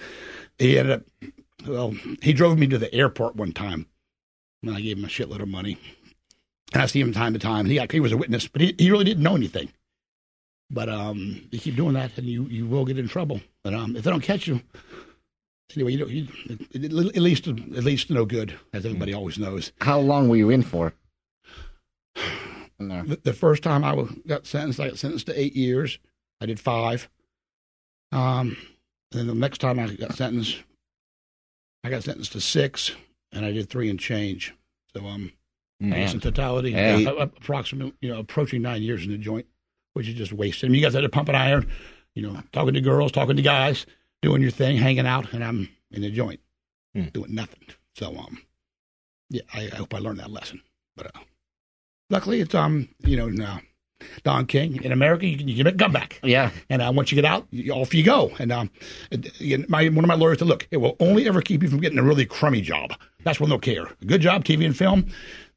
he ended up, well, he drove me to the airport one time, and I gave him a shitload of money, and I see him time to time. He got, he was a witness, but he, he really didn't know anything. But um, you keep doing that, and you, you will get in trouble. But um, if they don't catch you, anyway, you, know, you at at least at least no good, as everybody always knows. How long were you in for? In. The, the first time I was, got sentenced, I got sentenced to eight years. I did five. Um, and then the next time I got sentenced, I got sentenced to six, and I did three and change. So um, I guess in totality, Yeah. yeah, approximately you know approaching nine years in the joint, which is just wasted. I mean, you guys had to pump an iron, you know, talking to girls, talking to guys, doing your thing, hanging out, and I'm in the joint doing nothing. So um, yeah, I, I hope I learned that lesson. But uh, luckily, it's um, you know, now Don King in America, you can you can make a comeback. Yeah. And uh, once you get out, you, off you go. And um, it- my one of my lawyers said, look, it will only ever keep you from getting a really crummy job. That's when they'll care. A good job, TV and film.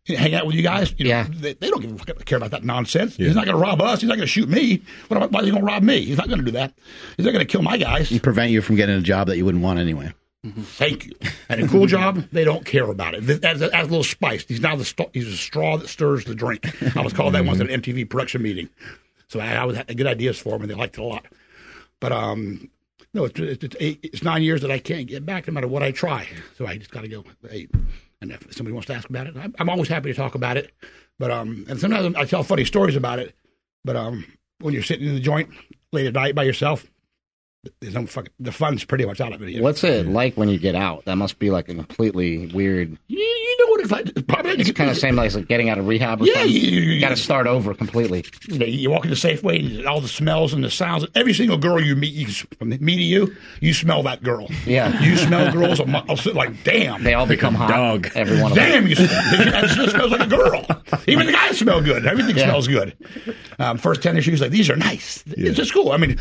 Hang out with you guys. You know, Yeah. they, they don't give a fuck, care about that nonsense. He's not going to rob us. He's not going to shoot me. What am I, why is he going to rob me? He's not going to do that. He's not going to kill my guys. He prevent you from getting a job that you wouldn't want anyway. Thank you. And a cool job, they don't care about it. Th- As, as a little spice. He's now the st- he's a straw that stirs the drink. I was called that once at an MTV production meeting. So I, I was had good ideas for him, and they liked it a lot. But um, no, it's, it's, eight, it's nine years that I can't get back, no matter what I try. So I just got to go. And if somebody wants to ask about it, I'm, I'm always happy to talk about it. But um, and sometimes I tell funny stories about it. But um, when you're sitting in the joint late at night by yourself, there's no fucking the fun's pretty much out of it. you know? What's it like when you get out? That must be like a completely weird. You, you know what it's like. It's probably It's kind of same like, like getting out of rehab. Or Yeah, something. you- you- you- got to start over completely. you, know, you walk into Safeway and all the smells and the sounds. Every single girl you meet, you, from me to you, you smell that girl. Yeah. you smell girls. I'm, I'll like, damn, They all become hot. dog. Every one of them. damn, you smell, it smells like a girl. Even the guys smell good. Everything Yeah. smells good. Um, first tennis shoes, like these are nice. It's just cool. I mean.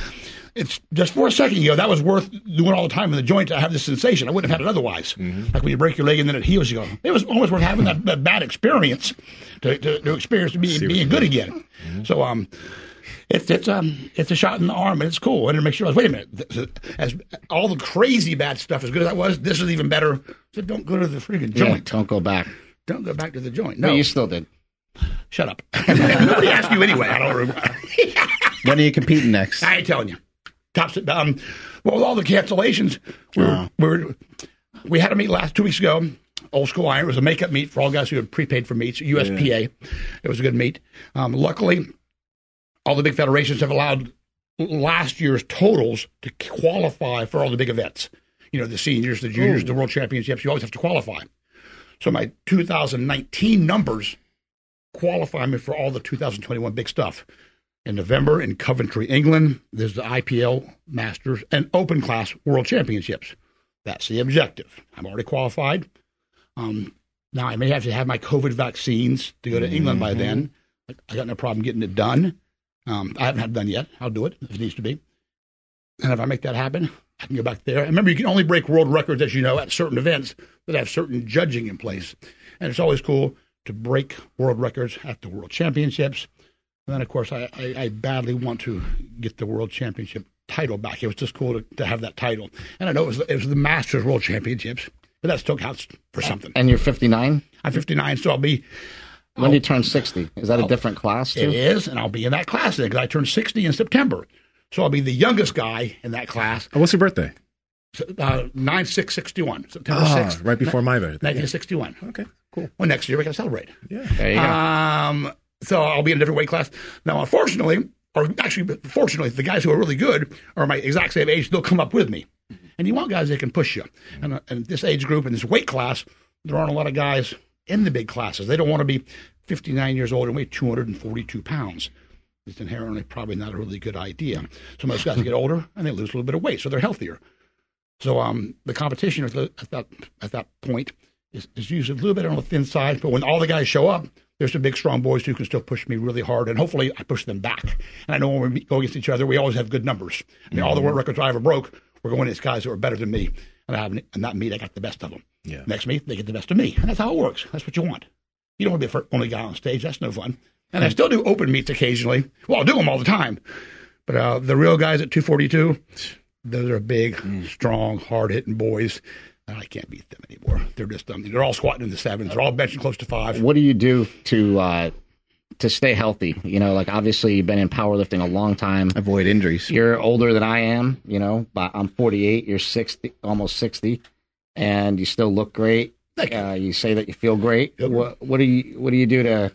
It's just for a second, you go, that was worth doing all the time in the joint to have this sensation. I wouldn't have had it otherwise. Like when you break your leg and then it heals, you go, it was almost worth having that, that bad experience to, to, to experience being, being good again. So, um, it's it's um it's a shot in the arm and it's cool and it makes you realize wait a minute as all the crazy bad stuff as good as that was this is even better so don't go to the freaking Yeah, joint don't go back. don't go back to the joint No, no you still did. shut up nobody asked you anyway I don't remember When are you competing next? I ain't telling you tops it um well with all the cancellations we were, we were we had a meet last two weeks ago old school iron it was a makeup meet for all guys who had prepaid for meets USPA it was a good meet um, luckily all the big federations have allowed last year's totals to qualify for all the big events. You know, the seniors, the juniors, the world championships, you always have to qualify. So my 2019 numbers qualify me for all the 2021 big stuff. In November in Coventry, England, there's the IPL Masters and Open Class World Championships. That's the objective. I'm already qualified. Um, now I may have to have my COVID vaccines to go to England by then. I got no problem getting it done. Um, I haven't had it done yet. I'll do it if it needs to be. And if I make that happen, I can go back there. And remember, you can only break world records, as you know, at certain events that have certain judging in place. And it's always cool to break world records at the world championships. And then, of course, I, I, I badly want to get the world championship title back. It was just cool to, to have that title. And I know it was, it was the Masters World Championships, but that still counts for something. And you're 59. I'm 59, so I'll be When do you turn 60? Is that a different class It too? is, and I'll be in that class then because I turned 60 in September. So I'll be the youngest guy in that class, Oh, what's your birthday? uh, 9 6 61, September Ah, 6th, right before my birthday. 1961. Okay, cool. Well, next year we can celebrate. There you go. Um, so I'll be in a different weight class. Now, unfortunately, or actually, fortunately, the guys who are really good are my exact same age. They'll come up with me. and you want guys that can push you. And, uh, and this age group and this weight class, there aren't a lot of guys in the big classes. They don't want to be 59 years old and weigh 242 pounds. It's inherently probably not a really good idea. So most guys get older and they lose a little bit of weight, so they're healthier. So um, the competition at, that at that point is, is usually a little bit on the thin side. But when all the guys show up, there's some big, strong boys who can still push me really hard, and hopefully I push them back. And I know when we go against each other, we always have good numbers. I mean, all the world records I ever broke were going against guys that were better than me, and I have and not me. They got the best of them. Yeah. Next meet, they get the best of me, and that's how it works. That's what you want. You don't want to be the only guy on stage. That's no fun. And I still do open meets occasionally. Well, I'll do them all the time. But uh, the real guys at 242, those are big, strong, hard hitting boys. I can't beat them anymore. They're just um, they're all squatting in the sevens. They're all benching close to five. What do you do to uh, to stay healthy? You know, like obviously you've been in powerlifting a long time. Avoid injuries. You're older than I am. You know, but I'm 48. You're 60, almost 60, and you still look great. You. Uh, you say that you feel great. What, what do you What do you do to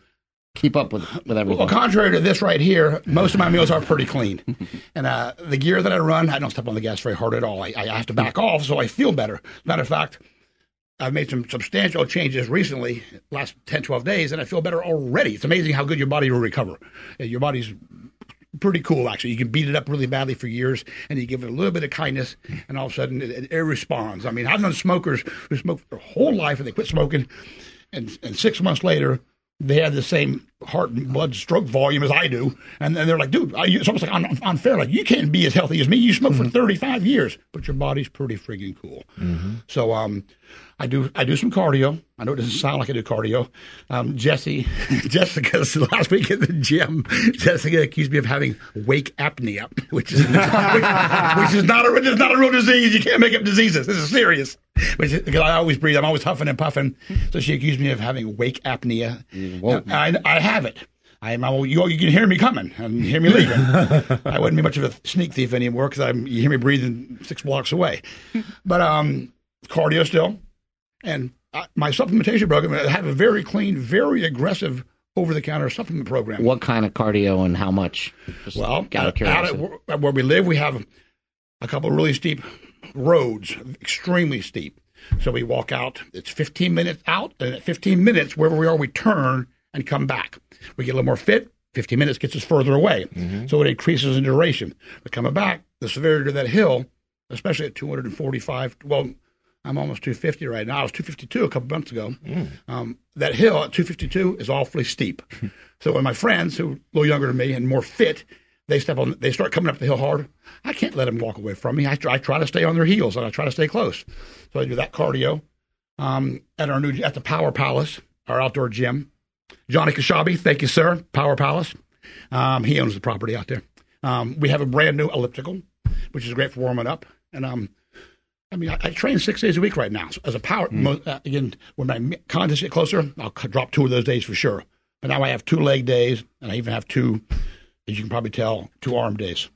keep up with with everything? Well, contrary to this right here, most of my meals are pretty clean. and uh, the gear that I run, I don't step on the gas very hard at all. I, I have to back off so I feel better. Matter of fact, I've made some substantial changes recently, last 10, 12 days, and I feel better already. It's amazing how good your body will recover. Your body's pretty cool, actually. You can beat it up really badly for years, and you give it a little bit of kindness, and all of a sudden it, it, it responds. I mean, I've known smokers who smoked their whole life and they quit smoking, and, and six months later, they had the same heart and blood stroke volume as I do, and then they're like, "Dude, I, it's almost like un- unfair. Like you can't be as healthy as me. You smoked for 35 years, but your body's pretty freaking cool." So, um, I do I do some cardio. I know it doesn't sound like I do cardio. Um, Jesse, Jessica's last week at the gym. Jessica accused me of having wake apnea, which is which, which is not a which is not a real disease. You can't make up diseases. This is serious. Which is, because I always breathe. I'm always huffing and puffing. So she accused me of having wake apnea. I, I have it. I'm, I'm, you, you can hear me coming and hear me leaving. I wouldn't be much of a sneak thief anymore because you hear me breathing six blocks away. But um, cardio still, and I, my supplementation program. I have a very clean, very aggressive over-the-counter supplement program. what kind of cardio and how much? Just Well, out of out, out at, where- where we live, we have a couple of really steep roads, extremely steep. So we walk out. It's 15 minutes out, and at 15 minutes, wherever we are, we turn and come back. We get a little more fit. 15 minutes gets us further away, mm-hmm. so it increases in duration. But coming back, the severity of that hill, especially at 245. Well, I'm almost 250 right now. I was 252 a couple months ago. Um, that hill at 252 is awfully steep. so when my friends who are a little younger than me and more fit, they step on, they start coming up the hill hard. I can't let them walk away from me. I try, I try to stay on their heels and I try to stay close. So I do that cardio um, at our new at the Power Palace, our outdoor gym. Johnny Kashabi, thank you, sir. Power Palace. Um, he owns the property out there. Um, we have a brand new elliptical, which is great for warming up. And um, I mean, I, I train six days a week right now. So as a power, mo- uh, again, when my contests get closer, I'll drop two of those days for sure. But now I have two leg days, and I even have two, as you can probably tell, two arm days.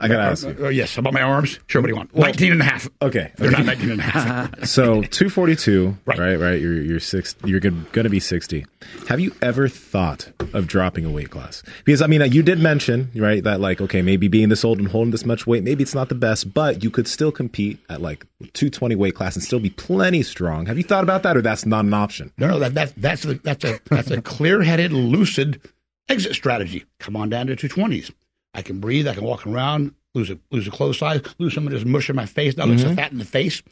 I gotta ask you. Uh, yes, about my arms. Sure, what do you want? 19 and a half. Okay, They're not 19 and a half. so 242, Right. right? Right, You're you're six. You're going to be 60. Have you ever thought of dropping a weight class? Because I mean, uh, you did mention right that like okay, maybe being this old and holding this much weight, maybe it's not the best, but you could still compete at like 220 weight class and still be plenty strong. Have you thought about that, or that's not an option? No, no, that, that that's a that's a that's a clear-headed, lucid exit strategy. Come on down to two twenties. I can breathe. I can walk around. Lose a lose a clothes size. Lose some of this mush in my face. Not look so fat in the face.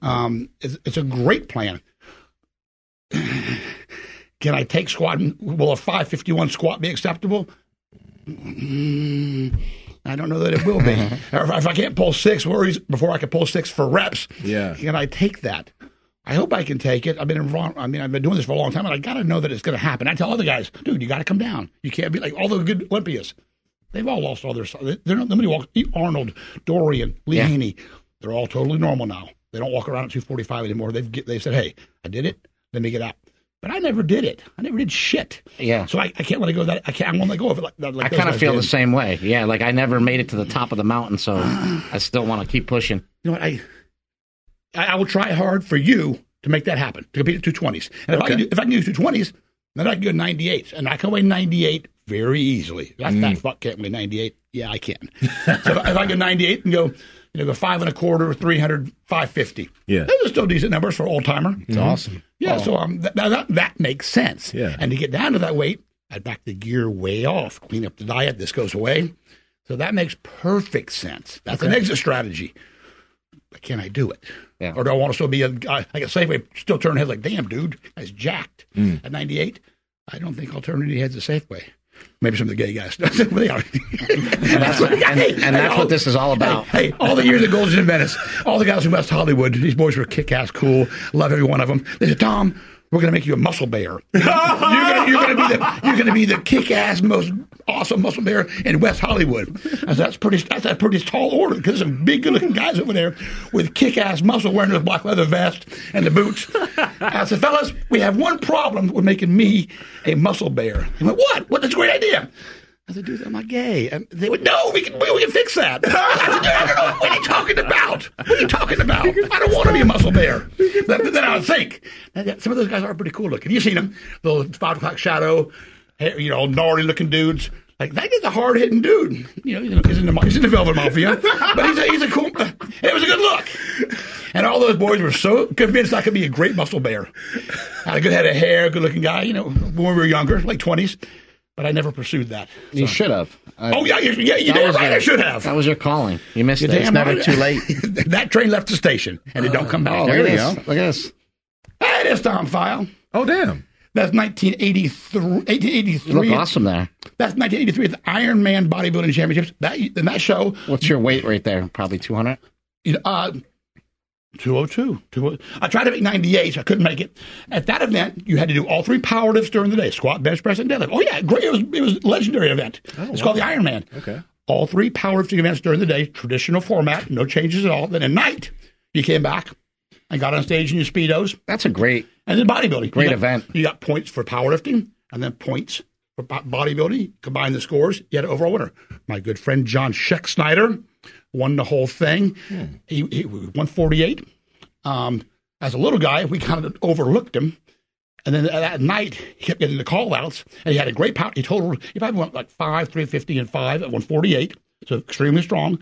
Um, it's, it's a great plan. Can I take squatting? Will a five fifty one squat be acceptable? Mm, I don't know that it will be. or if, if I can't pull six worries before I can pull six for reps, Yeah. can I take that? I hope I can take it. I've been involved. I mean, I've been doing this for a long time, and I got to know that it's going to happen. I tell other guys, dude, you got to come down. You can't be like all the good Olympians. They've all lost all their. They're not. Nobody walk. Arnold, Dorian, Lee Yeah. Haney. They're all totally normal now. They don't walk around at 245 anymore. They've get, they said, hey, I did it. Let me get out. But I never did it. I never did shit. Yeah. So I, I can't let it go. That I can't. I won't let go of it. Like, like I kind of feel did. the same way. Yeah, like I never made it to the top of the mountain, so I still want to keep pushing. you know what? I, I I will try hard for you to make that happen to compete at two twenties. And if I can do, if I can do two twenties, then I can go ninety eight, and I can weigh ninety eight very easily. That fat fuck can't weigh ninety eight. Yeah, I can. so if, I- go ninety eight and go you know, go five and a quarter, 300, 550. Yeah. Those are still decent numbers for old timer. It's awesome. Yeah, so um, that, that that makes sense. Yeah. and to get down to that weight, I back the gear way off, clean up the diet. This goes away, so that makes perfect sense. That's an exit strategy. Can I do it? Yeah. Or do I want to still be a guy like a Safeway, still turn heads like, damn, dude, that's jacked Mm. at 98? I don't think I'll turn any heads at Safeway. Maybe some of the gay guys. they are. And that's, what, and, and that's what this is all about. Hey, hey, all the years at Gold's in Venice, all the guys from West Hollywood, these boys were kick ass cool. Love every one of them. They said, Tom, we're going to make you a muscle bear. you're going to be the the kick ass most awesome muscle bear in West Hollywood. That's pretty that's a pretty tall order because there's some big good looking guys over there with kick ass muscle wearing those black leather vest and the boots. I said, fellas, we have one problem with making me a muscle bear. He went, what? What? That's a great idea. I said, dude, I'm not gay. And they went, no, we can, we, we can fix that. I said, no, no, no, what are you talking about? What are you talking about? I don't want to be a muscle bear. But, then I would think, that some of those guys are pretty cool looking. You've seen them, the five o'clock shadow, you know, gnarly looking dudes. Like that guy's a hard hitting dude. You know, he's in the he's in the Velvet Mafia, but he's a, he's a cool. It was a good look, and all those boys were so convinced I could be a great muscle bear. I Had a good head of hair, good looking guy. You know, when we were younger, like twenties, but I never pursued that. You should have. Uh, Oh yeah, you, yeah, you that damn right. your- I should have. That was your calling. You missed You it. damn never right. too late. that train left the station and it don't come back. Oh, there look we at go. this. Look at this. That is Tom Pheil. Oh, damn. That's 1983. 1883. You look awesome there. That's 1983 at the Iron Man Bodybuilding Championships. That in that show, What's your weight right there? Probably 200. you know, uh, 202. 20 I tried to make 98, so I couldn't make it. At that event, you had to do all three power lifts during the day: squat, bench press, and deadlift. Oh yeah, great! It was it was a legendary event. Oh, it's called the Iron Man. Okay. All three powerlifting events during the day, traditional format, no changes at all. Then at night, you came back and got on stage in your speedos. That's a great. And then bodybuilding. Great You got- event. You got points for powerlifting and then points for bodybuilding. Combine the scores, you had an overall winner. My good friend John Scheck Snyder won the whole thing. He, he won 48. Um, as a little guy, we kind of overlooked him. And then that night, he kept getting the call outs, and he had a great power. He totaled, he probably went like 5, 350, and 5 at 148, so extremely strong.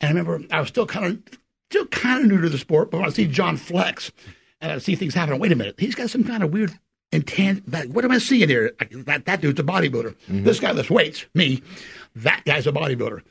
And I remember I was still kind of still kind of new to the sport, but when I see John flex and I see things happen, wait a minute, he's got some kind of weird intent. Like, what am I seeing here? Like, that, that dude's a bodybuilder. This guy lifts weights, me. That guy's a bodybuilder.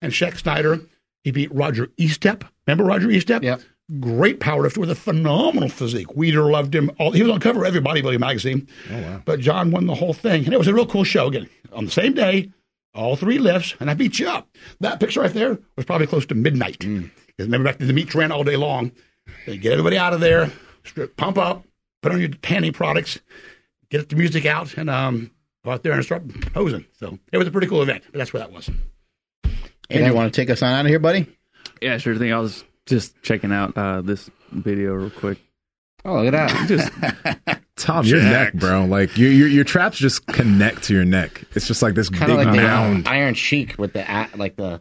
And Sheck Snyder, he beat Roger Estep. Remember Roger Estep? Yeah. Great power powerlifter with a phenomenal physique. Weider loved him. All, he was on cover of every bodybuilding magazine. Oh, wow. But John won the whole thing. And it was a real cool show. Again, on the same day, all three lifts, and I beat you up. That picture right there was probably close to midnight. Because remember back then, the meets ran all day long. They get everybody out of there, strip, pump up, put on your tanning products, get the music out, and um, go out there and start posing. So it was a pretty cool event. But that's where that was. Andrew, you want to take us on out of here, buddy? Yeah, sure thing. I was just checking out uh, this video real quick. Oh, look at that. Just Tom, your neck, bro. Like your, your your traps just connect to your neck. It's just like this kind big of like the mound. uh, Iron Sheik with the a- like the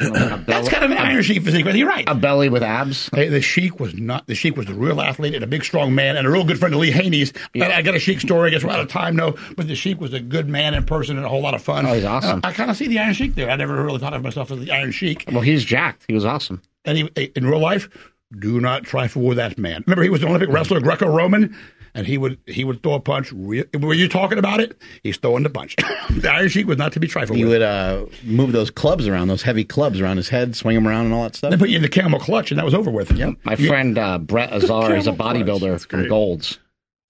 you know, like a That's kind of an Iron Sheik physique, but you're right. a belly with abs. Hey, the Sheik was not. The Sheik was a real athlete and a big, strong man, and a real good friend of Lee Haney's. But I got a Sheik story. I guess we're out of time, no. But the Sheik was a good man in person and a whole lot of fun. Oh, he's awesome. And I, kind of see the Iron Sheik there. I never really thought of myself as the Iron Sheik. Well, he's jacked. He was awesome. And he, in real life, do not trifle with that man. Remember, he was an Olympic wrestler, Greco-Roman, and he would he would throw a punch. Real, were you talking about it? He's throwing the punch. the Iron Sheik was not to be trifled with. He with. would uh, move those clubs around, those heavy clubs around his head, swing them around, and all that stuff. They put you in the camel clutch, and that was over with. Yep. My friend uh, Brett Azar, is a Camel clutch. bodybuilder That's from great. Golds.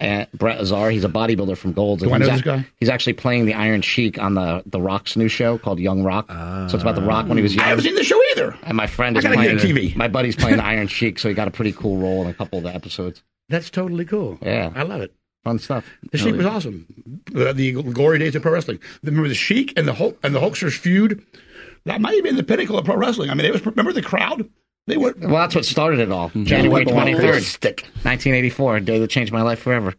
And Brett Azar, he's a bodybuilder from Golds. And Do I he's know ac- this guy? He's actually playing the Iron Sheik on the the Rock's new show called Young Rock. so it's about the Rock when he was ah. young. I haven't seen the show either. And my friend is playing TV. My buddy's playing the Iron Sheik, so he got a pretty cool role in a couple of the episodes. That's totally cool. Yeah. I love it. Fun stuff. The Sheik was awesome. The, the glory days of pro wrestling. Remember the Sheik and the Hulk and the Hulksters feud? That might have been the pinnacle of pro wrestling. I mean, it was. Remember the crowd? They were Well, that's what started it all. Mm-hmm. January They were twenty on third, stick. nineteen eighty four, a day that changed my life forever.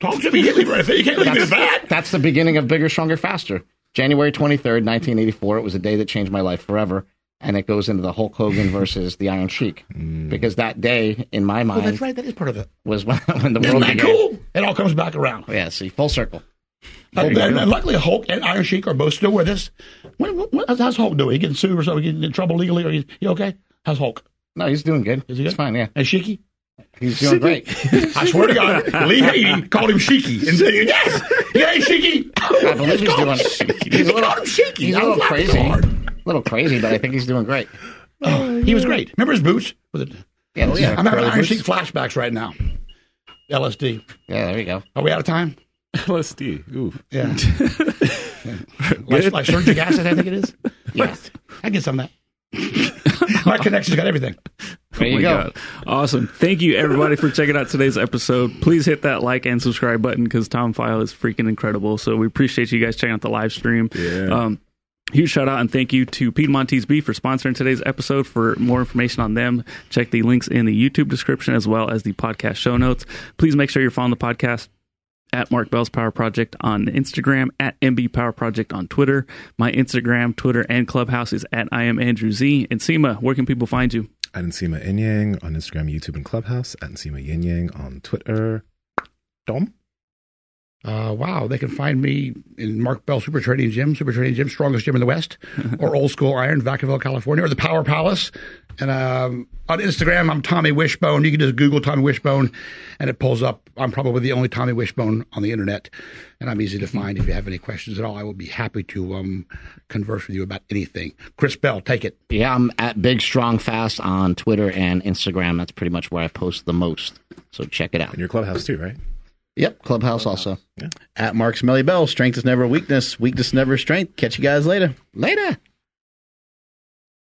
Talk to me. You can't it right there. You can't leave it at that. That's the beginning of Bigger, Stronger, Faster. January 23rd, 1984. It was a day that changed my life forever. And it goes into the Hulk Hogan versus the Iron Sheik. Mm. Because that day, in my Oh, mind, that's right. That is part of it. was when, when the Isn't world that began. cool? It all comes back around. Yeah, see, full circle. And, luckily, Hulk and Iron Sheik are both still with us. When, when, how's Hulk doing? He getting sued or something? Getting in trouble legally? Or he, he okay? How's Hulk? No, he's doing good. Is he He's fine. Yeah, And Sheiky? he's doing great. I swear to God, Lee Hagen called him Sheiky and said, "Yes, yeah, Sheiky." I believe he's doing. He's a little, Sheiky. he's a little crazy. A little crazy, but I think he's doing great. Oh, he was great. Remember his boots? With it? Yeah, oh, yeah. I'm having Iron. Sheik flashbacks right now. LSD. Yeah, there you go. Are we out of time? LSD. Ooh. Yeah. like, like surgic acid, I think it is. Yeah, I get some of that. My connections got everything. there you Oh go. God. Awesome. Thank you, everybody, for checking out today's episode. Please hit that like and subscribe button because Tom Pheil is freaking incredible. So we appreciate you guys checking out the live stream. Yeah. Um, huge shout out and thank you to Piedmontese Beef for sponsoring today's episode. For more information on them, check the links in the YouTube description as well as the podcast show notes. Please make sure you're following the podcast at Mark Bell's Power Project on Instagram, at MB Power Project on Twitter. My Instagram, Twitter, and Clubhouse is at I am Andrew Z. Nsima, where can people find you? At Nsima Yin Yang on Instagram, YouTube, and Clubhouse. At Nsima Yin Yang on Twitter. Tom? Uh, wow, they can find me in Mark Bell Super Training Gym, Super Training Gym, strongest gym in the West, or Old School Iron, Vacaville, California, or the Power Palace. And um, on Instagram, I'm Tommy Wishbone. You can just Google Tommy Wishbone, and it pulls up. I'm probably the only Tommy Wishbone on the internet, and I'm easy to find. If you have any questions at all, I will be happy to um, converse with you about anything. Chris Bell, take it. Yeah, I'm at Big Strong Fast on Twitter and Instagram. That's pretty much where I post the most. So check it out. And your Clubhouse too, right? Yep, Clubhouse also. At Mark Smelly Bell, strength is never weakness, weakness never strength. Catch you guys later. Later.